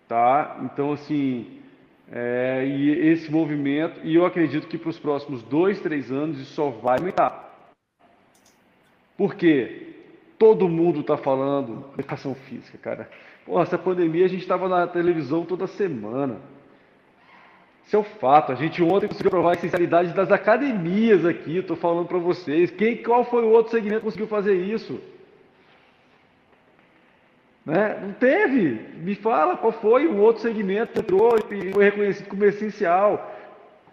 Tá? Então, assim, é, e esse movimento, e eu acredito que para os próximos dois, três anos isso só vai aumentar. Por quê? Todo mundo está falando educação física, cara. Pô, essa pandemia a gente estava na televisão toda semana. Isso é o fato. A gente ontem conseguiu provar a essencialidade das academias aqui. Estou falando para vocês. Quem, qual foi o outro segmento que conseguiu fazer isso? Né? Não teve. Me fala qual foi o outro segmento que entrou e foi reconhecido como essencial.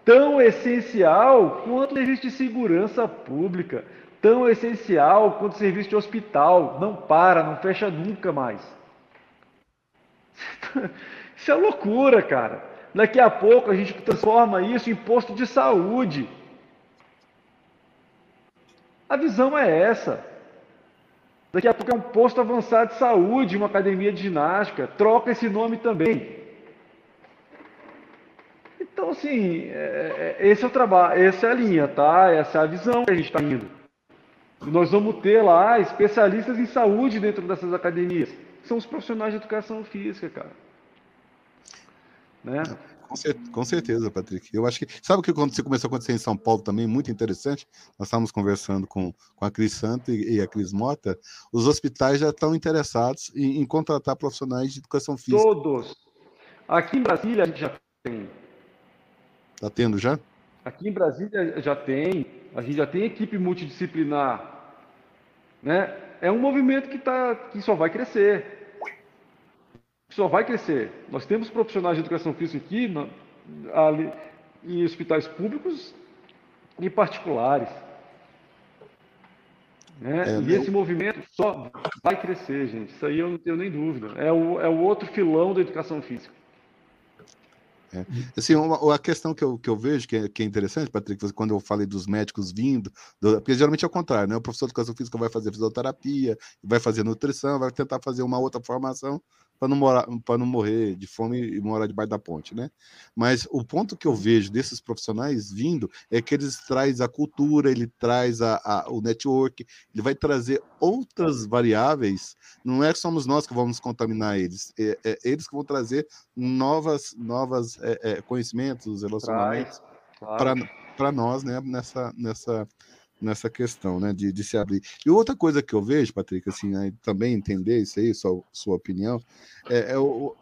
Tão essencial quanto o serviço de segurança pública. Tão essencial quanto o serviço de hospital. Não para, não fecha nunca mais. Isso é loucura, cara. Daqui a pouco a gente transforma isso em posto de saúde. A visão é essa. Daqui a pouco é um posto avançado de saúde, uma academia de ginástica. Troca esse nome também. Então, assim, é, é esse é o trabalho, essa é a linha, tá? Essa é a visão que a gente está indo. Nós vamos ter lá especialistas em saúde dentro dessas academias. São os profissionais de educação física, cara. Né? Com certeza, Patrick. Eu acho que. Sabe o que começou a acontecer em São Paulo também? Muito interessante. Nós estávamos conversando com, com a Cris Santo e, e a Cris Mota. Os hospitais já estão interessados em, em, contratar profissionais de educação física. Todos. Aqui em Brasília a gente já tem. Está tendo já? Aqui em Brasília já tem. A gente já tem equipe multidisciplinar. Né? É um movimento que, tá, que só vai crescer só vai crescer. Nós temos profissionais de educação física aqui na, ali, em hospitais públicos e particulares. Né? É, e meu... esse movimento só vai crescer, gente. Isso aí eu não tenho nem dúvida. É o, é o outro filão da educação física. É. Assim, uma, a questão que eu, que eu vejo que é, que é interessante, Patrick, quando eu falei dos médicos vindo, do, porque geralmente é o contrário, né? O professor de educação física vai fazer fisioterapia, vai fazer nutrição, vai tentar fazer uma outra formação para não, morar, não morrer de fome e morar debaixo da ponte, né? Mas o ponto que eu vejo desses profissionais vindo é que eles traz a cultura, ele traz a, a, o network, ele vai trazer outras variáveis. Não é que somos nós que vamos contaminar eles, é, é eles que vão trazer novas, novas é, é conhecimentos, relacionamentos claro. para nós, né? Nessa, nessa nessa questão, né, de, de, se abrir. E outra coisa que eu vejo, Patrick, assim, né, também entender isso aí, sua, sua opinião, é, é,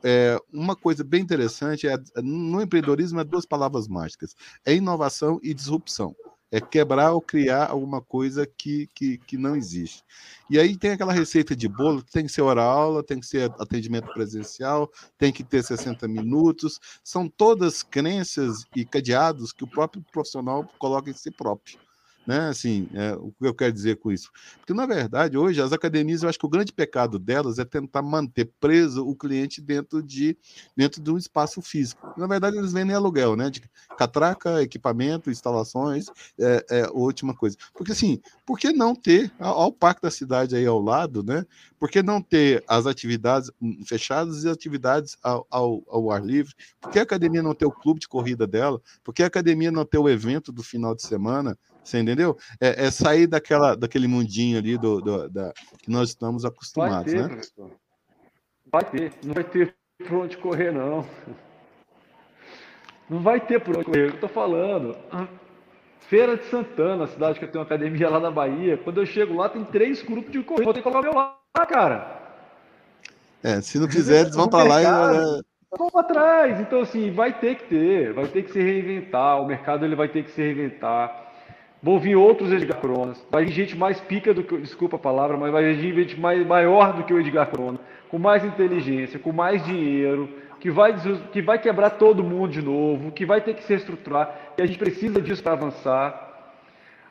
é, uma coisa bem interessante, é, no empreendedorismo, é duas palavras mágicas, é inovação e disrupção. É quebrar ou criar alguma coisa que, que, que não existe. E aí tem aquela receita de bolo, tem que ser hora aula, tem que ser atendimento presencial, tem que ter 60 minutos. São todas crenças e cadeados que o próprio profissional coloca em si próprio né? Assim, é, o que eu quero dizer com isso? Porque, na verdade, hoje, as academias, eu acho que o grande pecado delas é tentar manter preso o cliente dentro de, dentro de um espaço físico. Na verdade, eles vendem aluguel, né? De catraca, equipamento, instalações, é, é última coisa. Porque, assim, por que não ter, ao parque da cidade aí ao lado, né? Por que não ter as atividades hum, fechadas e atividades ao, ao, ao ar livre? Por que a academia não ter o clube de corrida dela? Por que a academia não ter o evento do final de semana? Você entendeu? É, é, sair daquela, daquele mundinho ali do, do, da, que nós estamos acostumados, vai ter, né? Professor. Vai ter, não vai ter por onde correr, não. Não vai ter por onde correr, eu tô falando. Feira de Santana, a cidade que eu tenho uma academia lá na Bahia. Quando eu chego lá, tem três grupos de corrida. Vou ter que colocar o meu lá, cara. É, se não fizer, eles vão para lá e. Vamos atrás. Então, assim, vai ter que ter, vai ter que se reinventar. O mercado ele vai ter que se reinventar. Vão vir outros Edgar Cronas. Vai vir gente mais pica do que. Desculpa a palavra, mas vai vir gente mais, maior do que o Edgar Cronas. Com mais inteligência, com mais dinheiro, que vai, que vai quebrar todo mundo de novo, que vai ter que se estruturar. E a gente precisa disso para avançar.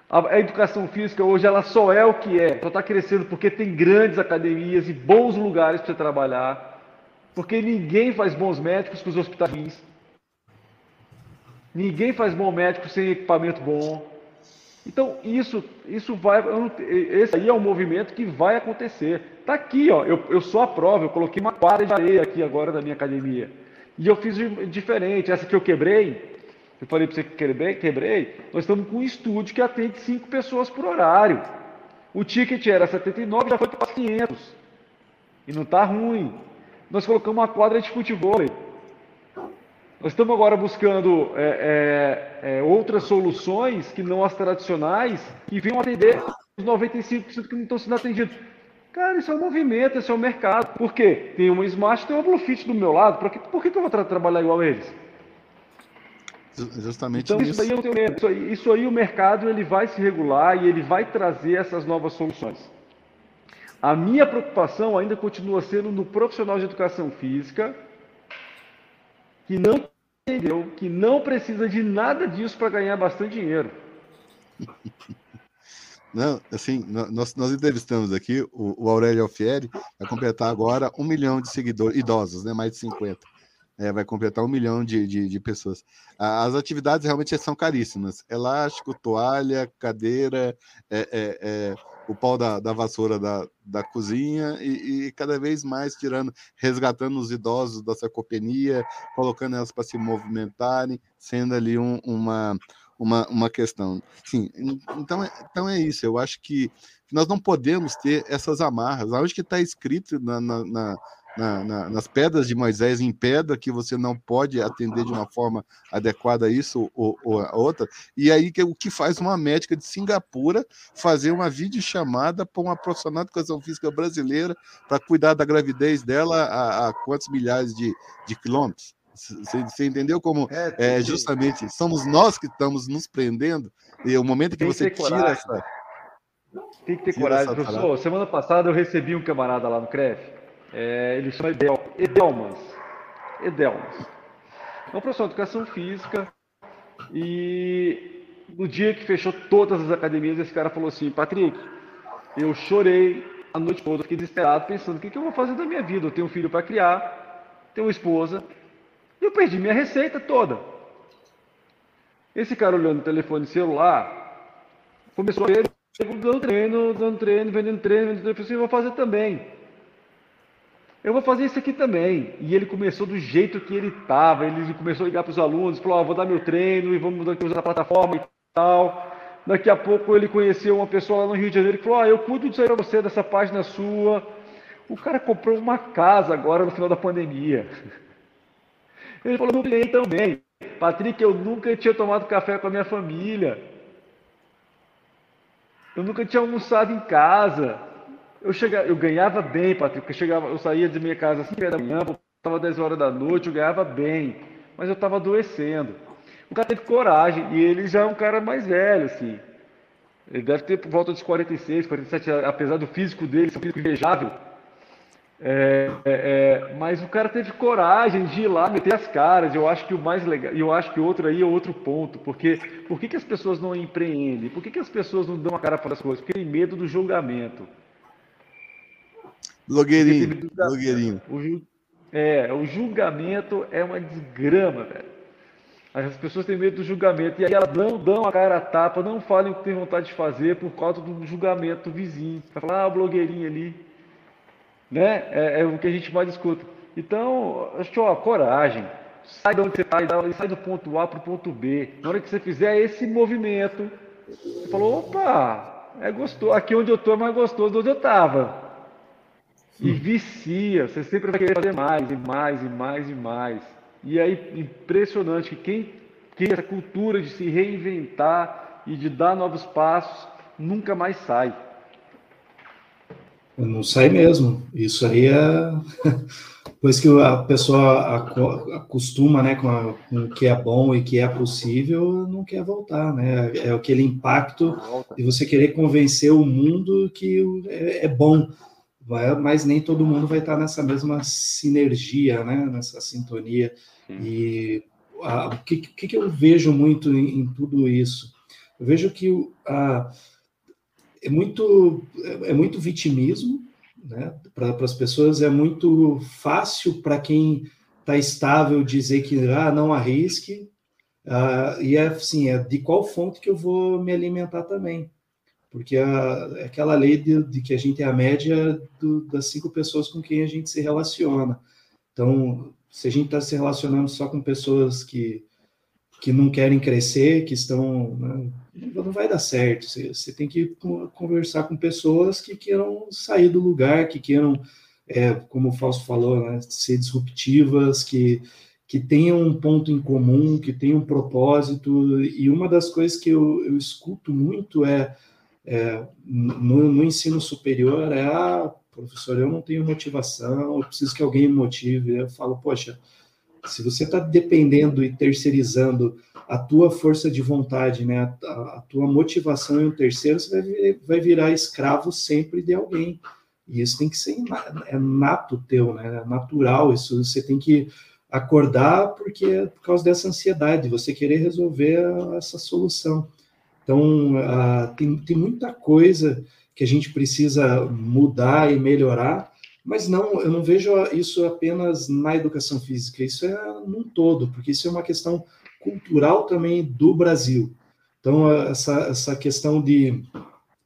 A, a, educação física hoje ela só é o que é. Só está crescendo porque tem grandes academias e bons lugares para trabalhar. Porque ninguém faz bons médicos com os hospitais. Ninguém faz bom médico sem equipamento bom. Então, isso, isso vai. Esse aí é um movimento que vai acontecer. Está aqui, ó. Eu, eu sou a prova, eu coloquei uma quadra de areia aqui agora da minha academia. E eu fiz diferente. Essa que eu quebrei, eu falei para você que quebrei, quebrei, nós estamos com um estúdio que atende cinco pessoas por horário. O ticket era 79, já foi para 500. E não está ruim. Nós colocamos uma quadra de futebol. Nós estamos agora buscando é, é, é, outras soluções que não as tradicionais que venham atender os 95% que não estão sendo atendidos. Cara, isso é um movimento, isso é um mercado. Por quê? Tem uma Smart tem uma Bluefit do meu lado. Por que, por que, eu vou tra trabalhar igual a eles? Justamente então, isso. Aí eu tenho. Isso aí, isso aí o mercado ele vai se regular e ele vai trazer essas novas soluções. A minha preocupação ainda continua sendo no profissional de educação física, que não entendeu que não precisa de nada disso para ganhar bastante dinheiro. Não, assim, nós, nós entrevistamos aqui o, o Aurélio Alfieri, vai completar agora um milhão de seguidores, idosos, né? Mais de 50. É, vai completar um milhão de, de, de, pessoas. As atividades realmente são caríssimas. Elástico, toalha, cadeira, é, é, é o pau da, da vassoura da, da cozinha e, e, cada vez mais tirando, resgatando os idosos da sarcopenia, colocando elas para se movimentarem, sendo ali um, uma, uma, uma questão. Sim, então, é, então é isso. Eu acho que nós não podemos ter essas amarras. Aonde que está escrito na, na, na na, na, nas pedras de Moisés em pedra, que você não pode atender de uma forma adequada a isso ou, ou a outra. E aí que o que faz uma médica de Singapura fazer uma videochamada para uma profissional de educação física brasileira para cuidar da gravidez dela a, a quantos milhares de, de quilômetros? Você, entendeu como é, é, justamente somos nós que estamos nos prendendo e o momento que você tira coragem. essa tem que ter coragem, professor. Semana passada eu recebi um camarada lá no CREF, é, ele chama Edel, Edelmas. Edelmas. É um professor de educação física e no dia que fechou todas as academias, esse cara falou assim, Patrick, eu chorei a noite toda, fiquei desesperado pensando, o que, que eu vou fazer da minha vida? Eu tenho um filho para criar, tenho uma esposa, eu perdi minha receita toda. Esse cara olhando o telefone celular, começou a ver, dando treino, dando treino, vendendo treino, vendendo treino. Eu falei assim, eu vou fazer também. Eu vou fazer isso aqui também. E ele começou do jeito que ele estava. Ele começou a ligar para os alunos, falou, oh, vou dar meu treino e vamos usar a plataforma e tal. Daqui a pouco ele conheceu uma pessoa lá no Rio de Janeiro que falou, ah, eu cuido disso aí para você, dessa página sua. O cara comprou uma casa agora no final da pandemia. Ele falou, cliente também. Patrick, eu nunca tinha tomado café com a minha família. Eu nunca tinha almoçado em casa. Eu, chegava, eu ganhava bem, Patrick. Eu, chegava, eu saía de minha casa às 5 da manhã, voltava 10 horas da noite, eu ganhava bem. Mas eu estava adoecendo. O cara teve coragem, e ele já é um cara mais velho, assim. Ele deve ter por volta dos 46, 47, apesar do físico dele ser um físico invejável. É, é, é, mas o cara teve coragem de ir lá meter as caras. Eu acho que o mais legal, eu acho que outro aí é outro ponto, porque por que, que as pessoas não empreendem? Por que, que as pessoas não dão a cara para as coisas? Porque tem medo do julgamento. Blogueirinho, blogueirinho. O, é, o julgamento é uma desgrama, velho. As pessoas têm medo do julgamento e aí elas não dão a cara a tapa, não falam o que tem vontade de fazer por causa do julgamento do vizinho. Vai falar, ah, o blogueirinho ali né? É, é, o que a gente mais escuta. Então, acho que, ó, coragem. Sai de onde você está e sai do ponto A para o ponto B. Na hora que você fizer esse movimento, você falou, opa, é gostoso. Aqui onde eu estou é mais gostoso do onde eu estava. E vicia, você sempre vai querer fazer mais e mais e mais e mais. E aí, impressionante que quem tem essa cultura de se reinventar e de dar novos passos, nunca mais sai. Não sai mesmo. Isso aí é. Depois que a pessoa acostuma né, com, a, com, o que é bom e que é possível, não quer voltar. Né? É aquele impacto de você querer convencer o mundo que é, é bom. Mas nem todo mundo vai estar nessa mesma sinergia, né? nessa sintonia. E a, o que, que, eu vejo muito em, em tudo isso? Eu vejo que a é muito, é muito vitimismo, né? Para as pessoas é muito fácil para quem está estável dizer que ah, não arrisque, uh, e é assim, é de qual fonte que eu vou me alimentar também. Porque é aquela lei de, de, que a gente é a média do, das cinco pessoas com quem a gente se relaciona. Então, se a gente está se relacionando só com pessoas que, que não querem crescer, que estão né, não vai dar certo. Você, você, tem que conversar com pessoas que queiram sair do lugar, que queiram, é, como o Fausto falou, né, ser disruptivas, que, que tenham um ponto em comum, que tenham um propósito. E uma das coisas que eu, eu escuto muito é, é no, no, ensino superior é, ah, professor, eu não tenho motivação, eu preciso que alguém me motive. Eu falo, poxa, se você está dependendo e terceirizando a tua força de vontade, né, a, a tua motivação em um terceiro, você vai, vai virar escravo sempre de alguém. E isso tem que ser é nato teu, né? É natural. Isso você tem que acordar porque é por causa dessa ansiedade, você querer resolver essa solução. Então, uh, tem, tem muita coisa que a gente precisa mudar e melhorar, mas não, eu não vejo isso apenas na educação física, isso é num todo, porque isso é uma questão cultural também do Brasil. Então, essa, essa questão de.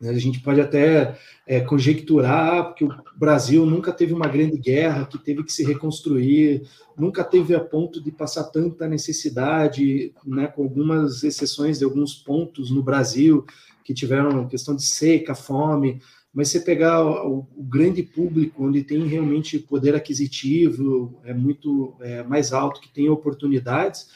Né, a gente pode até é, conjecturar, porque o Brasil nunca teve uma grande guerra, que teve que se reconstruir, nunca teve a ponto de passar tanta necessidade, né, com algumas exceções de alguns pontos no Brasil que tiveram questão de seca, fome, mas você pegar o, o, grande público, onde tem realmente poder aquisitivo, é muito é, mais alto, que tem oportunidades,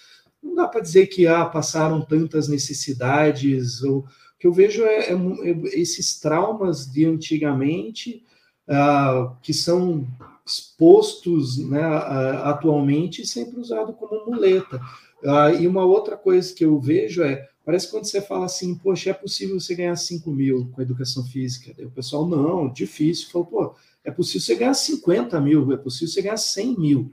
não dá para dizer que ah, passaram tantas necessidades. Ou, o que eu vejo é, é, é esses traumas de antigamente, ah, que são expostos né, atualmente sempre usado como muleta. Ah, e uma outra coisa que eu vejo é Parece quando você fala assim, poxa, é possível você ganhar 5 mil com educação física. o pessoal, não, difícil. Falou, pô, é possível você ganhar 50 mil, é possível você ganhar 100 mil.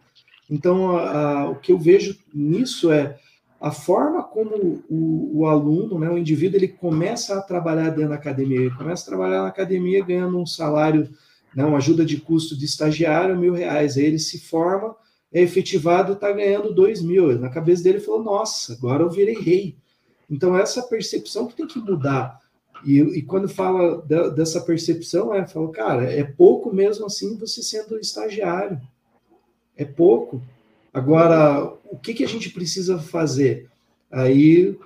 Então, a, a, o que eu vejo nisso é a forma como o, o, aluno, né, o indivíduo, ele começa a trabalhar dentro da academia. Ele começa a trabalhar na academia ganhando um salário, né, uma ajuda de custo de estagiário, mil reais. Aí ele se forma, é efetivado está ganhando dois mil. Na cabeça dele, ele falou, nossa, agora eu virei rei. Então, essa percepção que tem que mudar. E, e quando fala dessa percepção, é, fala, cara, é pouco mesmo assim você sendo estagiário. É pouco. Agora, o que, que a gente precisa fazer? Aí,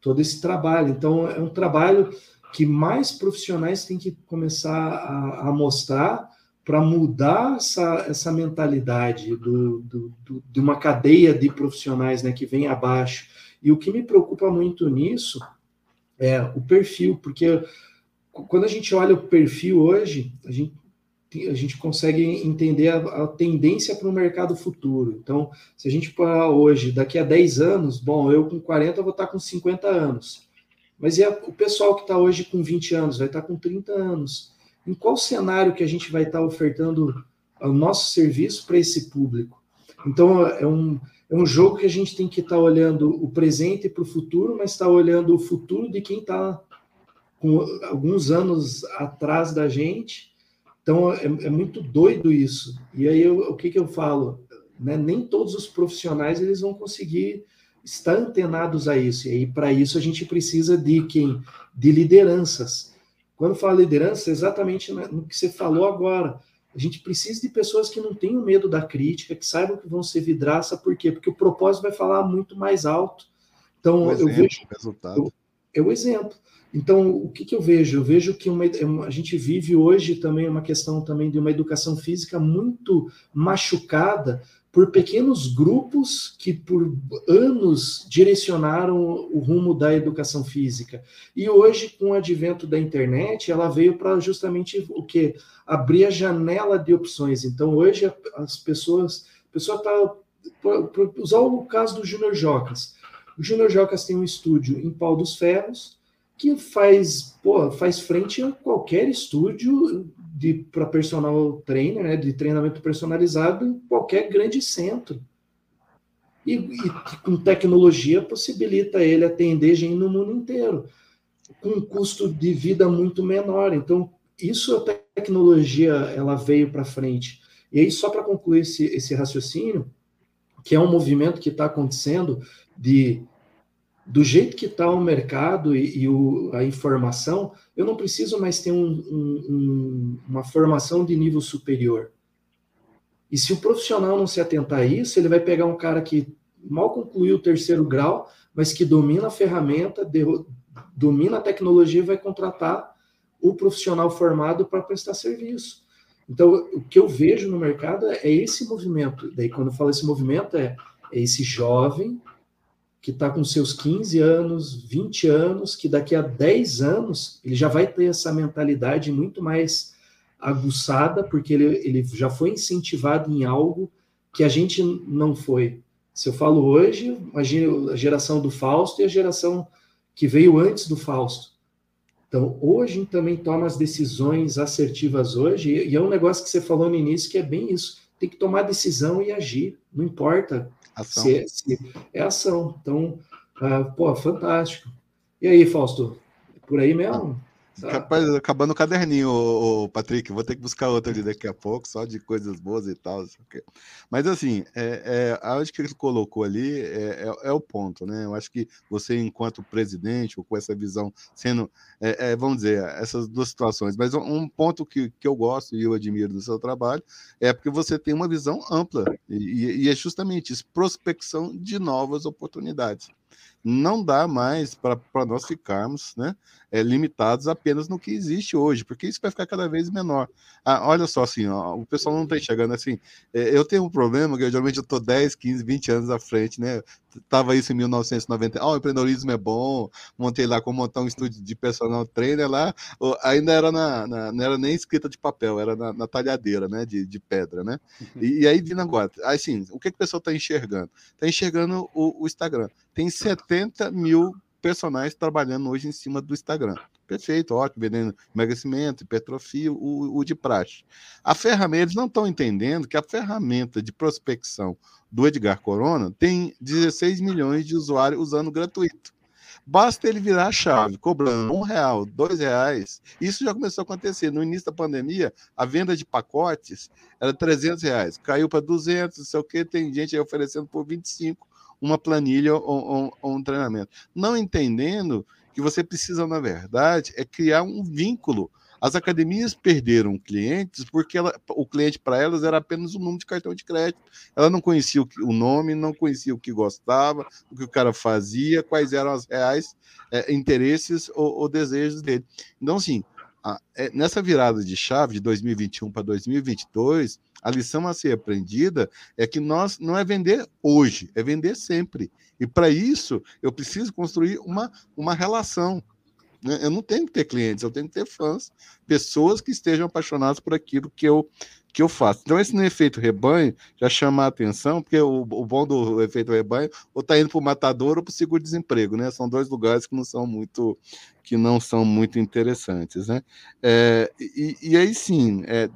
todo esse trabalho. Então, é um trabalho que mais profissionais têm que começar a, a mostrar para mudar essa, essa mentalidade do, do, do, de uma cadeia de profissionais né, que vem abaixo e o que me preocupa muito nisso é o perfil, porque quando a gente olha o perfil hoje, a gente, a gente consegue entender a, a tendência para o mercado futuro. Então, se a gente parar hoje, daqui a 10 anos, bom, eu com 40 vou estar com 50 anos. Mas e a, o pessoal que está hoje com 20 anos vai estar com 30 anos? Em qual cenário que a gente vai estar ofertando o nosso serviço para esse público? Então, é um, é um jogo que a gente tem que estar olhando o presente para o futuro, mas está olhando o futuro de quem está com alguns anos atrás da gente. Então é, é muito doido isso. E aí eu, o que, que eu falo? Né? Nem todos os profissionais eles vão conseguir estar antenados a isso. E aí para isso a gente precisa de quem? De lideranças. Quando falo liderança, é exatamente no que você falou agora. A gente precisa de pessoas que não tenham medo da crítica, que saibam que vão ser vidraça, por quê? Porque o propósito vai falar muito mais alto. Então, o exemplo, eu vejo. Resultado. É o exemplo. Então, o que, que eu vejo? Eu vejo que uma, a gente vive hoje também uma questão também de uma educação física muito machucada por pequenos grupos que por anos direcionaram o rumo da educação física. E hoje, com o advento da internet, ela veio para justamente o que? Abrir a janela de opções. Então, hoje, as pessoas. A pessoa está. Usar o caso do Júnior Jocas. O Júnior Jocas tem um estúdio em Pau dos Ferros que faz, pô, faz frente a qualquer estúdio de para personal trainer, né, de treinamento personalizado em qualquer grande centro. E, e, com tecnologia possibilita ele atender gente no mundo inteiro, com um custo de vida muito menor. Então, isso a tecnologia ela veio para frente. E aí, só para concluir esse, esse raciocínio, que é um movimento que está acontecendo de do jeito que está o mercado e, e o, a informação, eu não preciso mais ter um, um, uma formação de nível superior. E se o profissional não se atentar a isso, ele vai pegar um cara que mal concluiu o terceiro grau, mas que domina a ferramenta, de, domina a tecnologia e vai contratar o profissional formado para prestar serviço. Então, o que eu vejo no mercado é esse movimento. Daí, quando eu falo esse movimento, é, é esse jovem que está com seus 15 anos, 20 anos, que daqui a 10 anos ele já vai ter essa mentalidade muito mais aguçada, porque ele, ele já foi incentivado em algo que a gente não foi. Se eu falo hoje, imagine a geração do Fausto e a geração que veio antes do Fausto. Então, hoje também toma as decisões assertivas hoje, e é um negócio que você falou no início que é bem isso. Tem que tomar decisão e agir, não importa Ação. Se, é, se é ação. Então, ah, pô, fantástico. E aí, Fausto? Por aí mesmo? Rapaz, acabando o caderninho, o Patrick. Vou ter que buscar outro ali daqui a pouco, só de coisas boas e tal. Mas assim, é, é, acho que ele colocou ali é, é, é, o ponto, né? Eu acho que você, enquanto presidente, ou com essa visão sendo, é, é, vamos dizer, essas duas situações. Mas um ponto que, que eu gosto e eu admiro do seu trabalho é porque você tem uma visão ampla, e, e é justamente isso, prospecção de novas oportunidades. Não dá mais para nós ficarmos né, é, limitados apenas no que existe hoje, porque isso vai ficar cada vez menor. Ah, olha só, assim, ó, o pessoal não está enxergando assim. É, eu tenho um problema que eu, geralmente eu estou 10, 15, 20 anos à frente, né? Tava isso em 1990. Ah, oh, o empreendedorismo é bom. Montei lá como montar um estúdio de personal trainer lá. Ainda era na, na não era nem escrita de papel, era na, na talhadeira, né? De, de pedra, né? Uhum. E, e, aí vindo agora, assim, o que, que o pessoal está enxergando? Está enxergando o, o Instagram. Tem 70 mil personagens trabalhando hoje em cima do Instagram. Perfeito, ótimo, vendendo emagrecimento, hipertrofia, o, o de praxe. A ferramenta, eles não estão entendendo que a ferramenta de prospecção do Edgar Corona tem 16 milhões de usuários usando gratuito. Basta ele virar a chave, cobrando um real, dois reais. Isso já começou a acontecer. No início da pandemia, a venda de pacotes era 300 reais. Caiu para 200, não sei o quê. Tem gente aí oferecendo por 25 uma planilha ou, ou, ou um treinamento. Não entendendo que você precisa, na verdade, é criar um vínculo. As academias perderam clientes porque ela, o cliente para elas era apenas o número de cartão de crédito. Ela não conhecia o, o, nome, não conhecia o que gostava, o que o cara fazia, quais eram os reais é, interesses ou, ou, desejos dele. Então, assim, a, é, nessa virada de chave de 2021 para 2022, a lição a ser aprendida é que nós não é vender hoje, é vender sempre. E para isso, eu preciso construir uma, uma relação. Né? Eu não tenho que ter clientes, eu tenho que ter fãs, pessoas que estejam apaixonadas por aquilo que eu, que eu faço. Então, esse no efeito rebanho já chama a atenção, porque o, o bom do efeito rebanho ou está indo para o matador ou para o seguro-desemprego, né? São dois lugares que não são muito que não são muito interessantes, né? É, e, e, aí sim, é,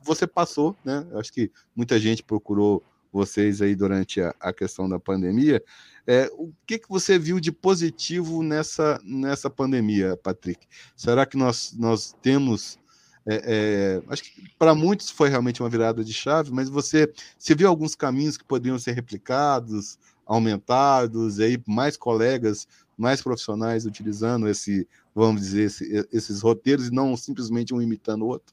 você passou, né? Acho que muita gente procurou vocês aí durante a, a questão da pandemia. É, o que, que você viu de positivo nessa, nessa pandemia, Patrick? Será que nós, nós temos. É, é, acho que para muitos foi realmente uma virada de chave, mas você, você viu alguns caminhos que poderiam ser replicados, aumentados, aí mais colegas, mais profissionais utilizando esse, vamos dizer, esse, esses roteiros e não simplesmente um imitando o outro?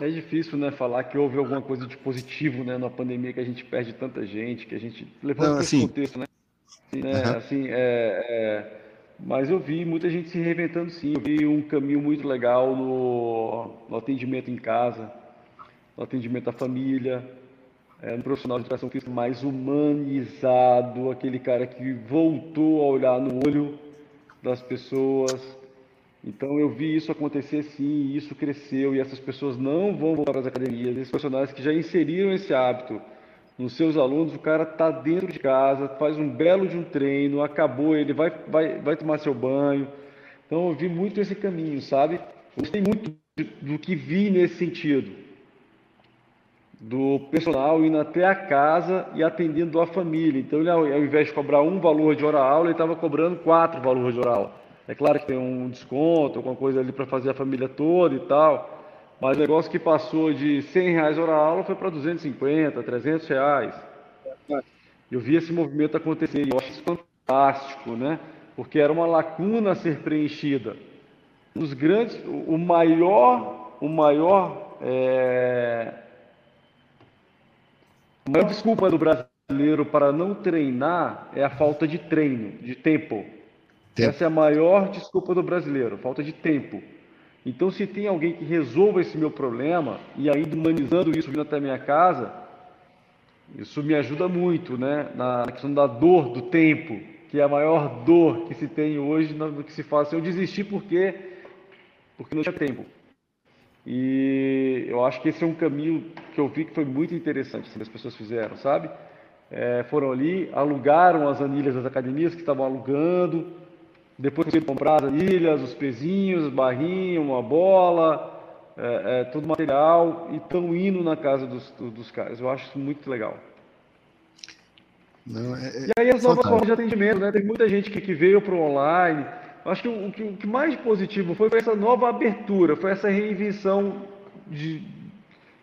É difícil, né, falar que houve alguma coisa de positivo, né, na pandemia que a gente perde tanta gente, que a gente levando esse assim, contexto, né? Assim, assim é, é, mas eu vi muita gente se reinventando, sim. Eu vi um caminho muito legal no, no atendimento em casa, no atendimento à família, é, no profissional de educação física mais humanizado, aquele cara que voltou a olhar no olho das pessoas, então eu vi isso acontecer sim, isso cresceu e essas pessoas não vão voltar para as academias. Esses profissionais que já inseriram esse hábito nos seus alunos, o cara está dentro de casa, faz um belo de um treino, acabou, ele vai, vai, vai tomar seu banho. Então eu vi muito esse caminho, sabe? Gostei muito do que vi nesse sentido. Do personal indo até a casa e atendendo a família. Então, ele, ao invés de cobrar um valor de hora-aula, ele estava cobrando quatro valores de hora-aula. É claro que tem um desconto, alguma coisa ali para fazer a família toda e tal, mas o negócio que passou de 100 reais hora aula foi para 250, 300 reais. Eu vi esse movimento acontecer e eu acho isso fantástico, né? Porque era uma lacuna a ser preenchida. Os grandes, o maior, o maior, é... a maior desculpa do brasileiro para não treinar é a falta de treino, de tempo. Tempo. Essa é a maior desculpa do brasileiro, falta de tempo. Então, se tem alguém que resolva esse meu problema, e ainda humanizando isso vindo até minha casa, isso me ajuda muito, né? Na questão da dor do tempo, que é a maior dor que se tem hoje no que se faz. Eu desisti porque, porque não tinha tempo. E eu acho que esse é um caminho que eu vi que foi muito interessante, que as pessoas fizeram, sabe? É, foram ali, alugaram as anilhas das academias que estavam alugando, depois conseguiram comprar as anilhas, os pezinhos, barrinhos, uma bola, é, é, todo material e estão indo na casa dos, dos caras. Eu acho isso muito legal. Não, é, é, e aí as novas formas de atendimento, né? Tem muita gente que, que veio para o online. Acho que o, o, que o, que mais positivo foi, foi essa nova abertura, foi essa reinvenção de,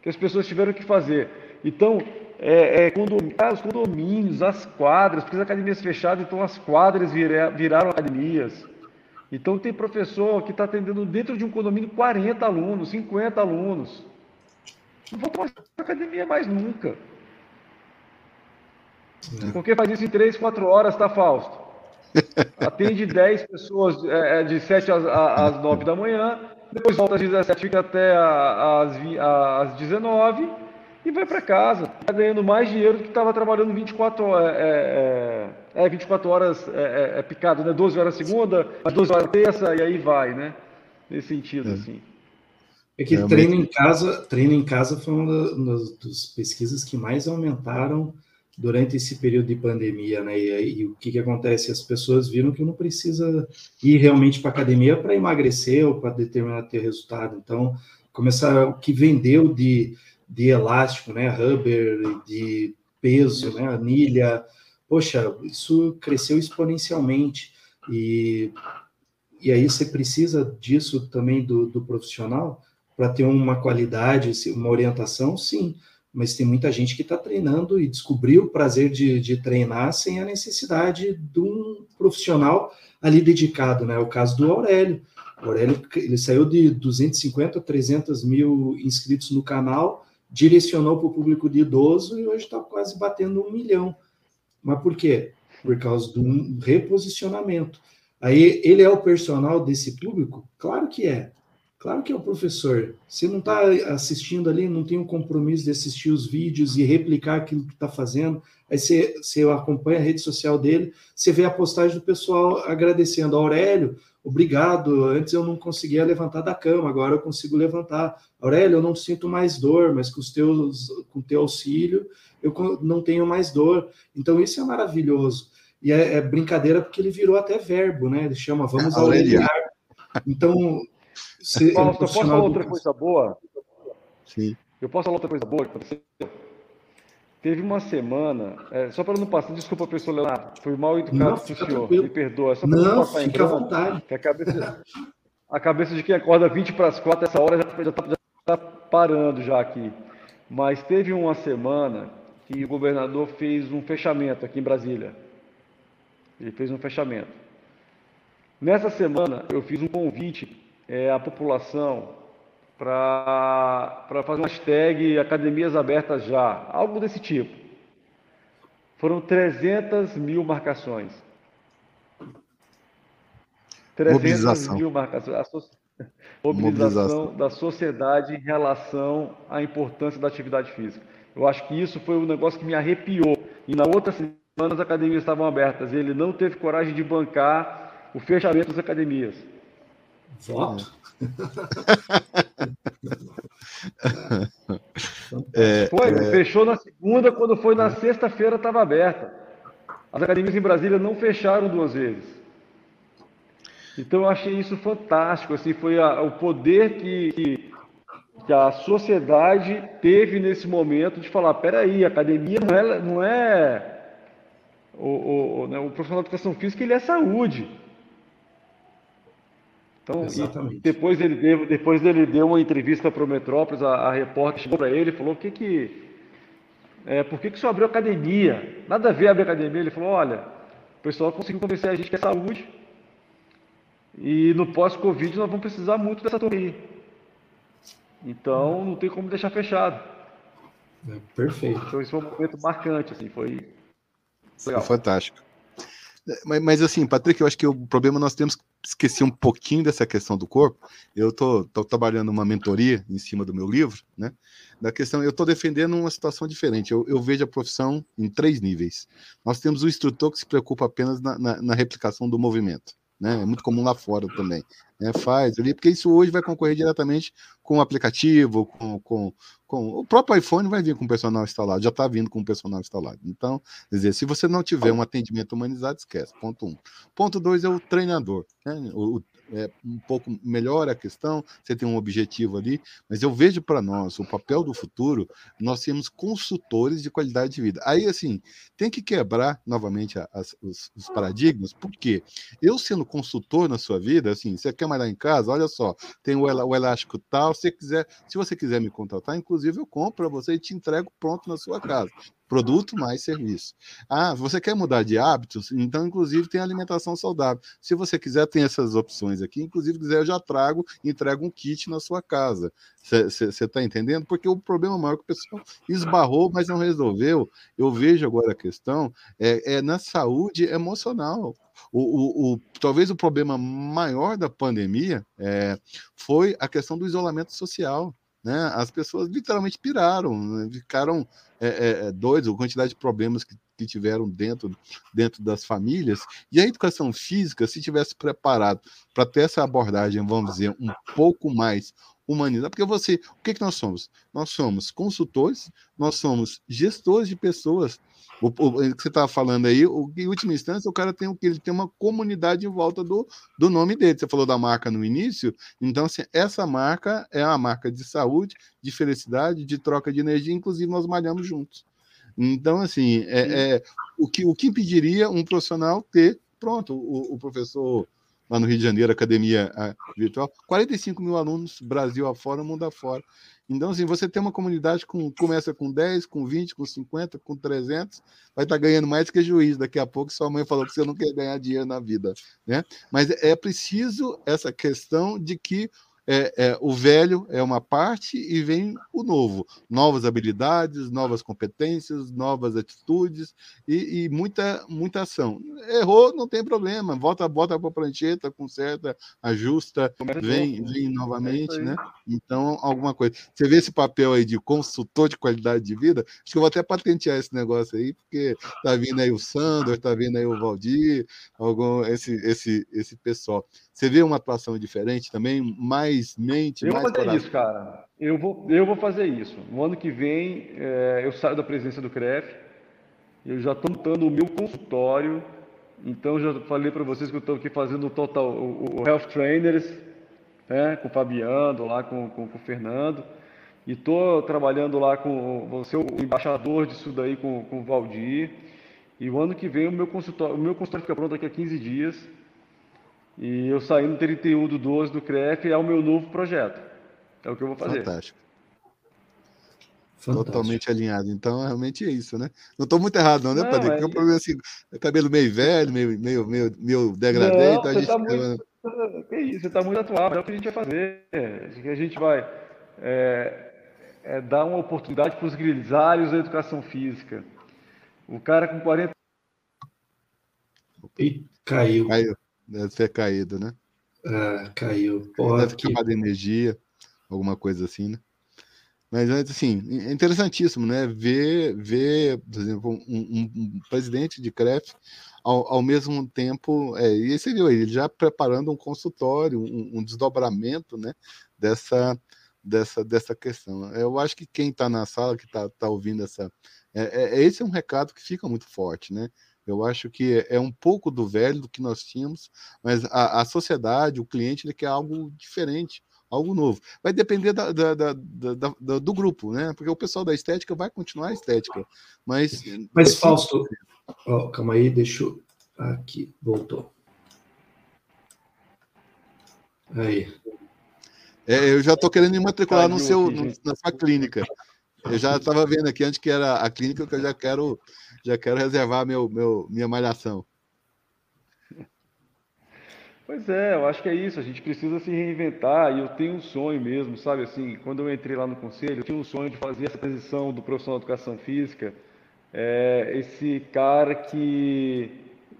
que as pessoas tiveram que fazer. Então, é, é, condomínios, ah, os condomínios, as quadras, porque as academias fechadas, então as quadras vira, viraram academias. Então tem professor que está atendendo dentro de um condomínio 40 alunos, 50 alunos. Não vou tomar academia mais nunca. É. Porque faz isso em 3, 4 horas, tá, Fausto? Atende 10 pessoas é, é de 7 às, às 9 da manhã, depois volta às 17, fica até às, às 19 e vai para casa. Está ganhando mais dinheiro do que estava trabalhando 24 horas. É, é, é 24 horas é, é, é, picado, né? 12 horas segunda, 12 horas terça, e aí vai, né? Nesse sentido, é. assim. É que treino em casa, treino em casa foi uma das pesquisas que mais aumentaram durante esse período de pandemia, né? E, e o que, que acontece? As pessoas viram que não precisa ir realmente para academia para emagrecer ou para determinar ter resultado. Então, começar o que vendeu de, de elástico, né? Rubber, de peso, né? Anilha. Poxa, isso cresceu exponencialmente. E, e aí você precisa disso também do, do profissional para ter uma qualidade, uma orientação, sim mas tem muita gente que está treinando e descobriu o prazer de, de, treinar sem a necessidade de um profissional ali dedicado, né? O caso do Aurélio. O Aurélio ele saiu de 250 a 300 mil inscritos no canal, direcionou para o público de idoso e hoje está quase batendo um milhão. Mas por quê? Por causa um reposicionamento. Aí ele é o personal desse público? Claro que é. Claro que é o professor. Você não está assistindo ali, não tem um compromisso de assistir os vídeos e replicar aquilo que está fazendo. Aí você, você acompanha a rede social dele, você vê a postagem do pessoal agradecendo. Aurélio, obrigado. Antes eu não conseguia levantar da cama, agora eu consigo levantar. Aurélio, eu não sinto mais dor, mas com, os teus, com o teu auxílio eu não tenho mais dor. Então isso é maravilhoso. E é, é brincadeira porque ele virou até verbo, né? Ele chama vamos aureliar. Então se, Paulo, eu posso falar outra coisa boa? Sim. Eu posso falar outra coisa boa que aconteceu? Teve uma semana, é, só para não passar, desculpa, pessoal Leonardo, foi mal educado com o senhor, me perdoa. Só não, não fica à vontade. A, cabeça, a cabeça de quem acorda 20 para as 4, essa hora já está tá parando já aqui. Mas teve uma semana que o governador fez um fechamento aqui em Brasília. Ele fez um fechamento. Nessa semana, eu fiz um convite é, a população para fazer uma hashtag Academias Abertas Já, algo desse tipo. Foram 300 mil marcações. 300 Mobilização. mil marcações. A so... Mobilização, Mobilização da sociedade em relação à importância da atividade física. Eu acho que isso foi um negócio que me arrepiou. E na outra semana as academias estavam abertas. Ele não teve coragem de bancar o fechamento das academias. Voto? É, foi, é... fechou na segunda, quando foi na sexta-feira estava aberta. As academias em Brasília não fecharam duas vezes. Então eu achei isso fantástico, assim, foi a, o poder que, que, que, a sociedade teve nesse momento de falar, peraí, a academia não é, não é o, o, né, o profissional de educação física, ele é saúde. Então, depois ele deu, depois ele deu uma entrevista para o Metrópolis, a, a repórter chegou para ele e falou: o que que. É, por que, que o senhor abriu academia? Nada a ver abrir academia. Ele falou: olha, o pessoal conseguiu convencer a gente que é saúde. E no pós-Covid nós vamos precisar muito dessa turma aí. Então não tem como deixar fechado. É, perfeito. Então isso foi um momento marcante, assim, foi legal. Foi fantástico. Mas, mas, assim, Patrick, eu acho que o problema nós temos que esquecer um pouquinho dessa questão do corpo. Eu estou trabalhando uma mentoria em cima do meu livro, né? Da questão, eu estou defendendo uma situação diferente. Eu, eu, vejo a profissão em três níveis. Nós temos o instrutor que se preocupa apenas na, na, na replicação do movimento. Né? É muito comum lá fora também. Né? Faz ali, porque isso hoje vai concorrer diretamente com o aplicativo, com, com, com o próprio iPhone vai vir com o personal instalado, já está vindo com o personal instalado. Então, dizer, se você não tiver um atendimento humanizado, esquece. Ponto um. Ponto dois é o treinador. Né? O, é, um pouco melhor a questão, você tem um objetivo ali, mas eu vejo para nós, o papel do futuro, nós temos consultores de qualidade de vida. Aí, assim, tem que quebrar novamente as, os, os, paradigmas, porque eu sendo consultor na sua vida, assim, você quer malhar em casa, olha só, tem o, o elástico tal, se, quiser, se você quiser me contratar, inclusive eu compro para você e te entrego pronto na sua casa. Produto mais serviço. Ah, você quer mudar de hábitos? Então, inclusive, tem alimentação saudável. Se você quiser, tem essas opções aqui. Inclusive, quiser, eu já trago, entrego um kit na sua casa. Você está entendendo? Porque o problema maior que o pessoal esbarrou, mas não resolveu. Eu vejo agora a questão é, é na saúde emocional. O, o, o, talvez o problema maior da pandemia é, foi a questão do isolamento social. Né? As pessoas literalmente piraram, né? ficaram é, é, é doidos, a quantidade de problemas que, que tiveram dentro, dentro das famílias. E a educação física, se tivesse preparado para ter essa abordagem, vamos dizer, um pouco mais humanizada, porque você, o que, que nós somos? Nós somos consultores, nós somos gestores de pessoas, o, o, que você estava falando aí, o, em última instância, o cara tem o que? Ele tem uma comunidade em volta do, do nome dele. Você falou da marca no início, então assim, essa marca é uma marca de saúde, de felicidade, de troca de energia, inclusive nós malhamos juntos. Então, assim, é, é o, que, o que impediria um profissional ter, pronto, o, o professor lá no Rio de Janeiro, academia virtual, 45 mil alunos, Brasil afora, mundo afora. Então, assim, você tem uma comunidade que começa com 10, com 20, com 50, com 300, vai estar tá ganhando mais que juiz daqui a pouco. Sua mãe falou que você não quer ganhar dinheiro na vida, né? Mas é preciso essa questão de que é, é, o velho é uma parte e vem o novo. Novas habilidades, novas competências, novas atitudes e, e muita, muita ação. Errou, não tem problema. Volta, volta para a prancheta, conserta, ajusta, vem, vem é novamente, né? Então, alguma coisa. Você vê esse papel aí de consultor de qualidade de vida? Acho que eu vou até patentear esse negócio aí, porque tá vindo aí o Sandor, tá vindo aí o Valdir, algum, esse, esse, esse pessoal. Você vê uma atuação diferente também, mais mente, eu vou fazer isso, cara. Eu vou, eu vou fazer isso. No ano que vem, é, eu saio da presidência do CREF, eu já estou montando o meu consultório, então já falei para vocês que eu estou aqui fazendo o total, o, o Health Trainers, né, com o Fabiano, lá com, com, com o Fernando, e estou trabalhando lá com você, o embaixador disso daí com, com o Valdir. E o ano que vem o meu consultório, o meu consultório fica pronto daqui a 15 dias. E eu saindo 31 do 12 do CREF é o meu novo projeto. É o que eu vou fazer. Fantástico. Fantástico. Totalmente alinhado. Então, realmente é isso, né? Não estou muito errado, não, né, não, Padre? Porque é... o problema é assim, é cabelo meio velho, meio, meio, meio, meio degradê, não, então a gente. Tá muito... Que isso, você está muito atual, é o que a gente vai fazer. A gente vai é, é dar uma oportunidade para os grisalhos da educação física. O cara com 40. E caiu. Caiu. Deve ter caído, né? Ah, caiu. Porra, Deve ter acabado energia, alguma coisa assim, né? Mas, assim, é interessantíssimo, né? Ver, ver por exemplo, um, um, um presidente de CREF ao, ao, mesmo tempo, é, e você viu ele já preparando um consultório, um, um desdobramento, né? Dessa, dessa, dessa questão. Eu acho que quem está na sala, que está tá ouvindo essa. É, é, esse é um recado que fica muito forte, né? Eu acho que é um pouco do velho do que nós tínhamos, mas a, a sociedade, o cliente, ele quer algo diferente, algo novo. Vai depender da, da, da, da, do grupo, né? Porque o pessoal da estética vai continuar a estética, mas. Mas, Fausto, oh, calma aí, deixa eu. Aqui, voltou. Aí. É, eu já estou querendo me matricular no seu, no, na sua clínica. Eu já estava vendo aqui antes que era a clínica que eu já quero já quero reservar meu, meu, minha malhação. Pois é, eu acho que é isso. A gente precisa se reinventar e eu tenho um sonho mesmo, sabe? Assim, quando eu entrei lá no conselho, eu tinha um sonho de fazer essa transição do profissional de educação física. É, esse cara que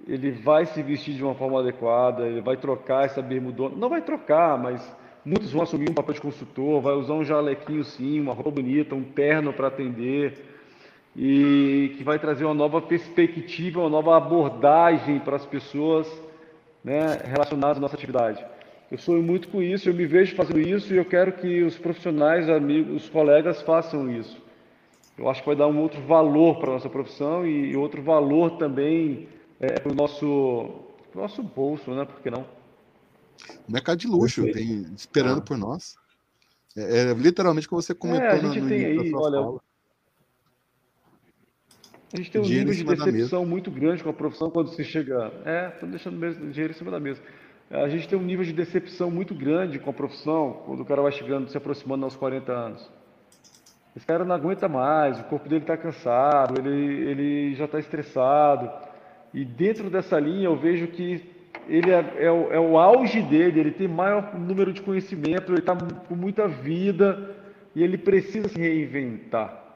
ele vai se vestir de uma forma adequada, ele vai trocar essa bermudona, não vai trocar, mas muitos vão assumir um papel de consultor, vai usar um jalequinho sim, uma roupa bonita, um terno para atender, e que vai trazer uma nova perspectiva, uma nova abordagem para as pessoas né, relacionadas à nossa atividade. Eu sonho muito com isso, eu me vejo fazendo isso e eu quero que os profissionais, amigos, os colegas façam isso. Eu acho que vai dar um outro valor para a nossa profissão e outro valor também é, para o nosso, nosso bolso, né? Por que não? Mercado de luxo, tem, esperando ah. por nós. É, é, literalmente como você comentou é, a gente no, tem aí, olha, fala. A gente tem um nível de decepção muito grande com a profissão quando se chega. É, estou deixando mesmo dinheiro em cima da mesa. A gente tem um nível de decepção muito grande com a profissão quando o cara vai chegando, se aproximando aos 40 anos. Esse cara não aguenta mais, o corpo dele está cansado, ele, ele já está estressado. E dentro dessa linha eu vejo que ele é, é, o, é, o, auge dele, ele tem maior número de conhecimento, ele está com muita vida e ele precisa se reinventar.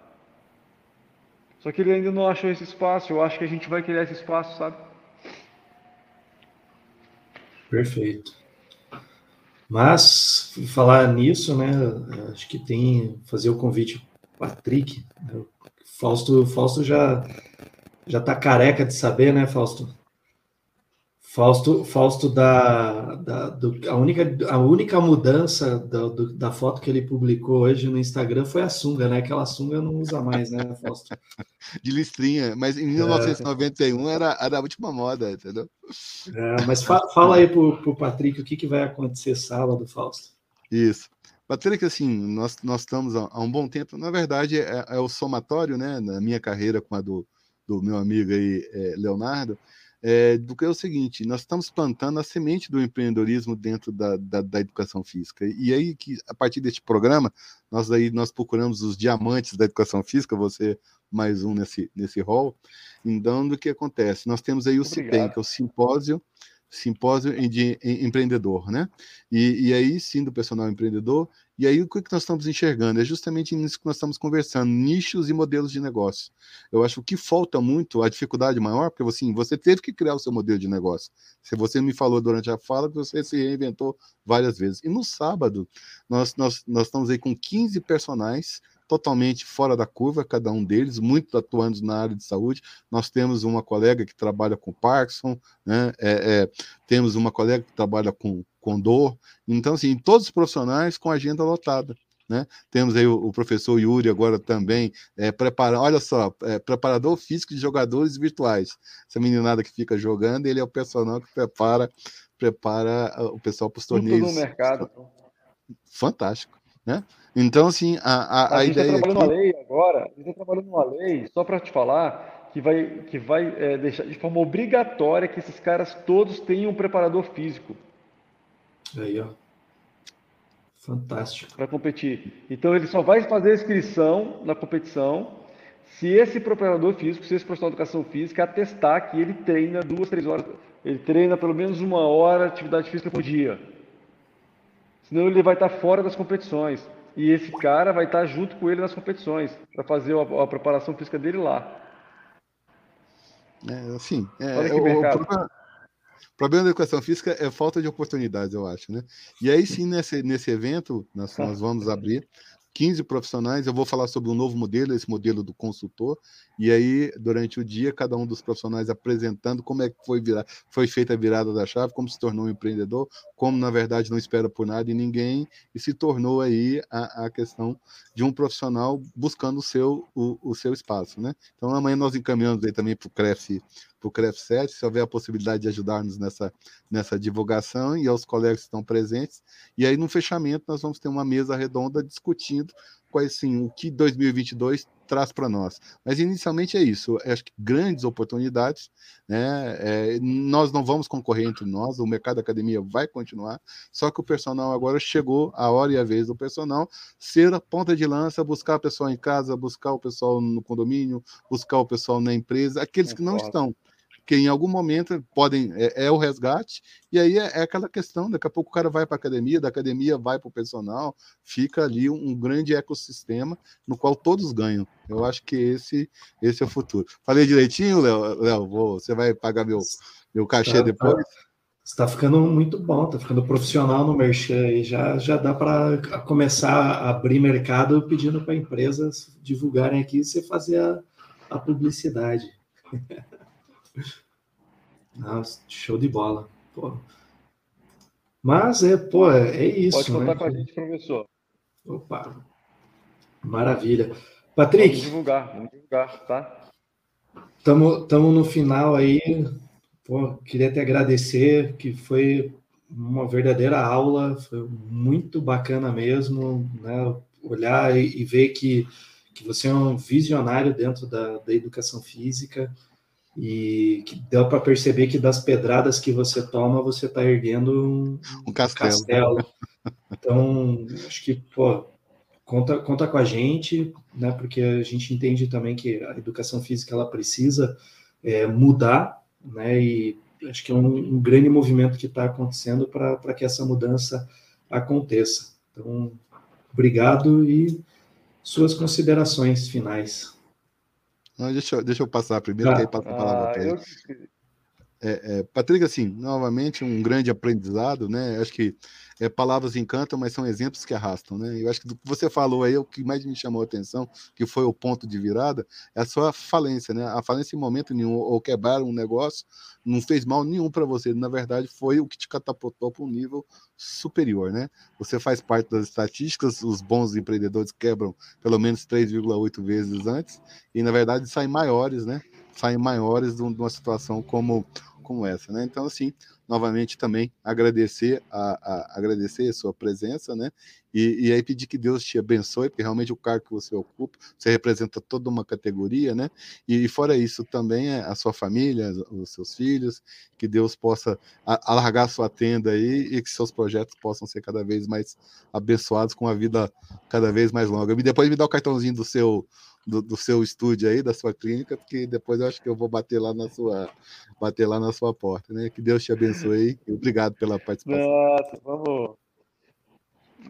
Só que ele ainda não achou esse espaço, eu acho que a gente vai criar esse espaço, sabe? Perfeito. Mas, falar nisso, né, acho que tem fazer o convite Patrick. Né, Fausto, Fausto já já tá careca de saber, né, Fausto? Fausto, Fausto da, da do, a, única, a única mudança da, do, da foto que ele publicou hoje no Instagram foi a sunga, né? Aquela sunga não usa mais, né, Fausto? De listrinha, mas em 1991 é. era, era a última moda, entendeu? É, mas fa, fala aí pro, pro Patrick o que, que vai acontecer sábado, Fausto. Isso. Patrick, assim, nós, nós estamos há, um bom tempo, na verdade, é, é, o somatório, né, na minha carreira com a do, do meu amigo aí, é, Leonardo, é, do que é o seguinte: nós estamos plantando a semente do empreendedorismo dentro da, da, da, educação física. E aí, que a partir deste programa, nós aí nós procuramos os diamantes da educação física, você mais um nesse, nesse rol. Então, do que acontece? Nós temos aí o CIPEM, que é o Simpósio simpósio de empreendedor, né? E, e, aí sim do personal empreendedor. E aí o que nós estamos enxergando é justamente nisso que nós estamos conversando, nichos e modelos de negócio. Eu acho que falta muito, a dificuldade maior, porque assim, você teve que criar o seu modelo de negócio. Se você me falou durante a fala que você se reinventou várias vezes. E no sábado, nós, nós, nós estamos aí com 15 personagens totalmente fora da curva, cada um deles, muito atuando na área de saúde. Nós temos uma colega que trabalha com Parkinson, né? É, é, temos uma colega que trabalha com, com dor. Então, assim, todos os profissionais com agenda lotada. Né? Temos aí o, o, professor Yuri agora também é, prepara, olha só, é, preparador físico de jogadores virtuais. Essa meninada que fica jogando, ele é o personal que prepara prepara o pessoal para os torneios. Tudo no mercado. Fantástico, né? Então, assim, a, a, a, a gente está trabalhando aqui... uma lei agora, a gente está trabalhando uma lei, só para te falar, que vai, que vai é, deixar de forma obrigatória que esses caras todos tenham um preparador físico. Aí, ó. Fantástico. Para competir. Então, ele só vai fazer a inscrição na competição se esse preparador físico, se esse profissional de educação física atestar que ele treina duas, três horas, ele treina pelo menos uma hora de atividade física por dia. Senão ele vai estar fora das competições e esse cara vai estar junto com ele nas competições para fazer a, a, preparação física dele lá. É, assim, é, Olha que o, o, problema, o problema da educação física é falta de oportunidades, eu acho, né? E aí sim, nesse, nesse evento, nós, nós vamos abrir 15 profissionais. Eu vou falar sobre um novo modelo, esse modelo do consultor. E aí, durante o dia, cada um dos profissionais apresentando como é que foi, virar, foi feita a virada da chave, como se tornou um empreendedor, como na verdade não espera por nada e ninguém, e se tornou aí a, a questão de um profissional buscando o seu, o, o seu espaço. Né? Então, amanhã nós encaminhamos aí também para o CREF para o CREF 7, se houver a possibilidade de ajudar-nos nessa, nessa divulgação e aos colegas que estão presentes. E aí, no fechamento, nós vamos ter uma mesa redonda discutindo quais sim o que 2022 traz para nós. Mas inicialmente é isso. Eu acho que grandes oportunidades, né? É, nós não vamos concorrer entre nós, o mercado da academia vai continuar, só que o personal agora chegou a hora e a vez do personal ser a ponta de lança, buscar o pessoal em casa, buscar o pessoal no condomínio, buscar o pessoal na empresa, aqueles que não estão que em algum momento podem é, é o resgate e aí é, é, aquela questão daqui a pouco o cara vai para a academia da academia vai para o personal fica ali um, um, grande ecossistema no qual todos ganham eu acho que esse esse é o futuro falei direitinho Léo você vai pagar meu meu cachê tá, depois tá. Está ficando muito bom, está ficando profissional no merchan e já, já dá para começar a abrir mercado pedindo para empresas divulgarem aqui e você fazer a, a publicidade. Nossa, show de bola. Pô. Mas é, pô, é isso. Pode contar né? com a gente, professor. Opa, maravilha. Patrick. Vamos divulgar, vamos divulgar, tá? Estamos no final aí. Pô, queria te agradecer, que foi uma verdadeira aula, foi muito bacana mesmo, né? Olhar e, e ver que, que você é um visionário dentro da, da educação física e que deu para perceber que das pedradas que você toma, você está erguendo um, um castelo. castelo. Então, acho que, pô, conta, conta com a gente, né? Porque a gente entende também que a educação física ela precisa é, mudar, né? E acho que é um, um grande movimento que está acontecendo para que essa mudança aconteça. Então, obrigado e suas considerações finais. Não, deixa, eu, deixa eu passar primeiro, tá. que aí passa a palavra ah, para ele. É, é, Patrick, assim, novamente um grande aprendizado, né? Acho que é, palavras encantam, mas são exemplos que arrastam, né? Eu acho que do que você falou aí, o que mais me chamou a atenção, que foi o ponto de virada, é a sua falência, né? A falência em momento nenhum, ou quebrar um negócio, não fez mal nenhum para você, na verdade foi o que te catapultou para um nível superior, né? Você faz parte das estatísticas, os bons empreendedores quebram pelo menos 3,8 vezes antes, e na verdade saem maiores, né? Saem maiores de uma situação como como essa, né? Então, assim, novamente também agradecer a, a, agradecer a sua presença, né? E, e, aí pedir que Deus te abençoe, porque realmente o cargo que você ocupa, você representa toda uma categoria, né? E, e fora isso também é a sua família, os seus filhos, que Deus possa alargar sua tenda aí e que seus projetos possam ser cada vez mais abençoados com a vida cada vez mais longa. E depois me dá o cartãozinho do seu do, do, seu estúdio aí, da sua clínica, porque depois eu acho que eu vou bater lá na sua bater lá na sua porta, né? Que Deus te abençoe e obrigado pela participação. Nossa, vamos.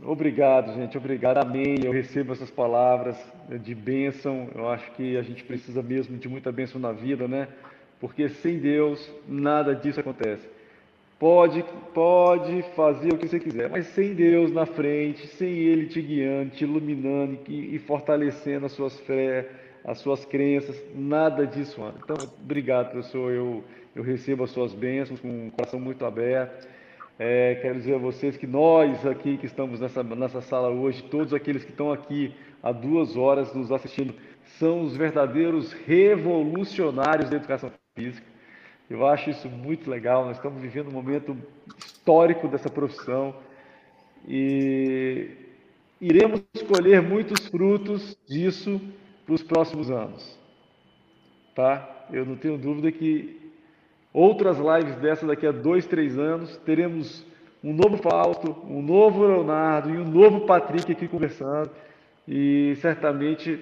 Obrigado, gente. Obrigado. Amém. Eu recebo essas palavras de bênção. Eu acho que a gente precisa mesmo de muita bênção na vida, né? Porque sem Deus nada disso acontece. Pode, pode fazer o que você quiser, mas sem Deus na frente, sem Ele te guiando, te iluminando e, e fortalecendo as suas fé, as suas crenças, nada disso anda. Então, obrigado, professor. Eu, eu recebo as suas bênçãos com o coração muito aberto. É, quero dizer a vocês que nós aqui que estamos nessa, nessa sala hoje, todos aqueles que estão aqui há duas horas nos assistindo, são os verdadeiros revolucionários da educação física. Eu acho isso muito legal. Nós estamos vivendo um momento histórico dessa profissão e iremos colher muitos frutos disso para os próximos anos. Tá? Eu não tenho dúvida que outras lives dessa daqui a dois, três anos teremos um novo Fausto, um novo Leonardo e um novo Patrick aqui conversando e certamente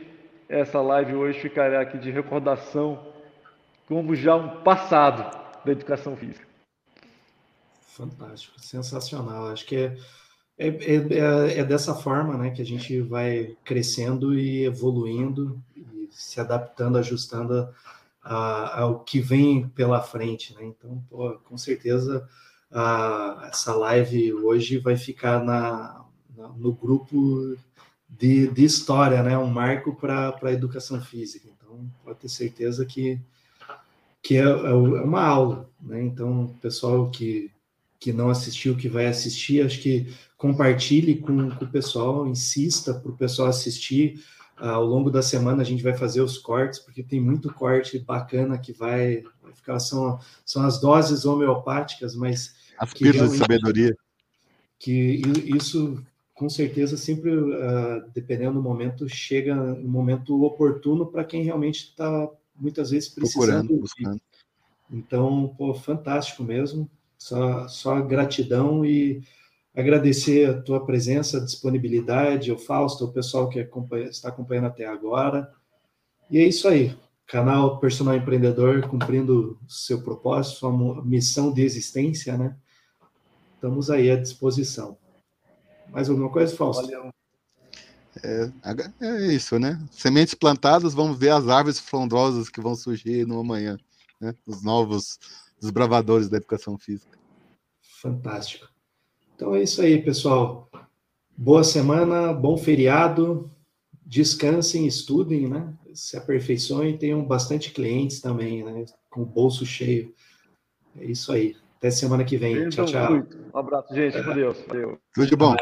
essa live hoje ficará aqui de recordação como já um passado da educação física. Fantástico, sensacional. Acho que é, é, é, é, dessa forma né, que a gente vai crescendo e evoluindo e se adaptando, ajustando a, ao que vem pela frente. Né? Então, pô, com certeza, a, essa live hoje vai ficar na, na no grupo de, de, história, né? um marco para a educação física. Então, pode ter certeza que que é, é, é uma aula, né? Então, pessoal que, que não assistiu, que vai assistir, acho que compartilhe com, com o pessoal, insista para o pessoal assistir. Ao longo da semana a gente vai fazer os cortes, porque tem muito corte bacana que vai, vai ficar, são, são as doses homeopáticas, mas. As pílulas de sabedoria. Que isso, com certeza, sempre, uh, dependendo do momento, chega no momento oportuno para quem realmente está muitas vezes precisando. Buscando. Então, pô, fantástico mesmo. Só, só gratidão e agradecer a tua presença, a disponibilidade, o Fausto, o pessoal que acompanha, está acompanhando até agora. E é isso aí. Canal Personal Empreendedor cumprindo seu propósito, sua missão de existência, né? Estamos aí à disposição. Mais alguma coisa, Fausto? Valeu. É, é, isso, né? Sementes plantadas, vamos ver as árvores frondosas que vão surgir no amanhã, né? Os novos desbravadores da educação física. Fantástico. Então é isso aí, pessoal. Boa semana, bom feriado. Descansem, estudem, né? Se aperfeiçoem, tenham bastante clientes também, né? Com o bolso cheio. É isso aí. Até semana que vem. tchau, tchau. Um abraço, gente. Com Deus. Tudo de bom.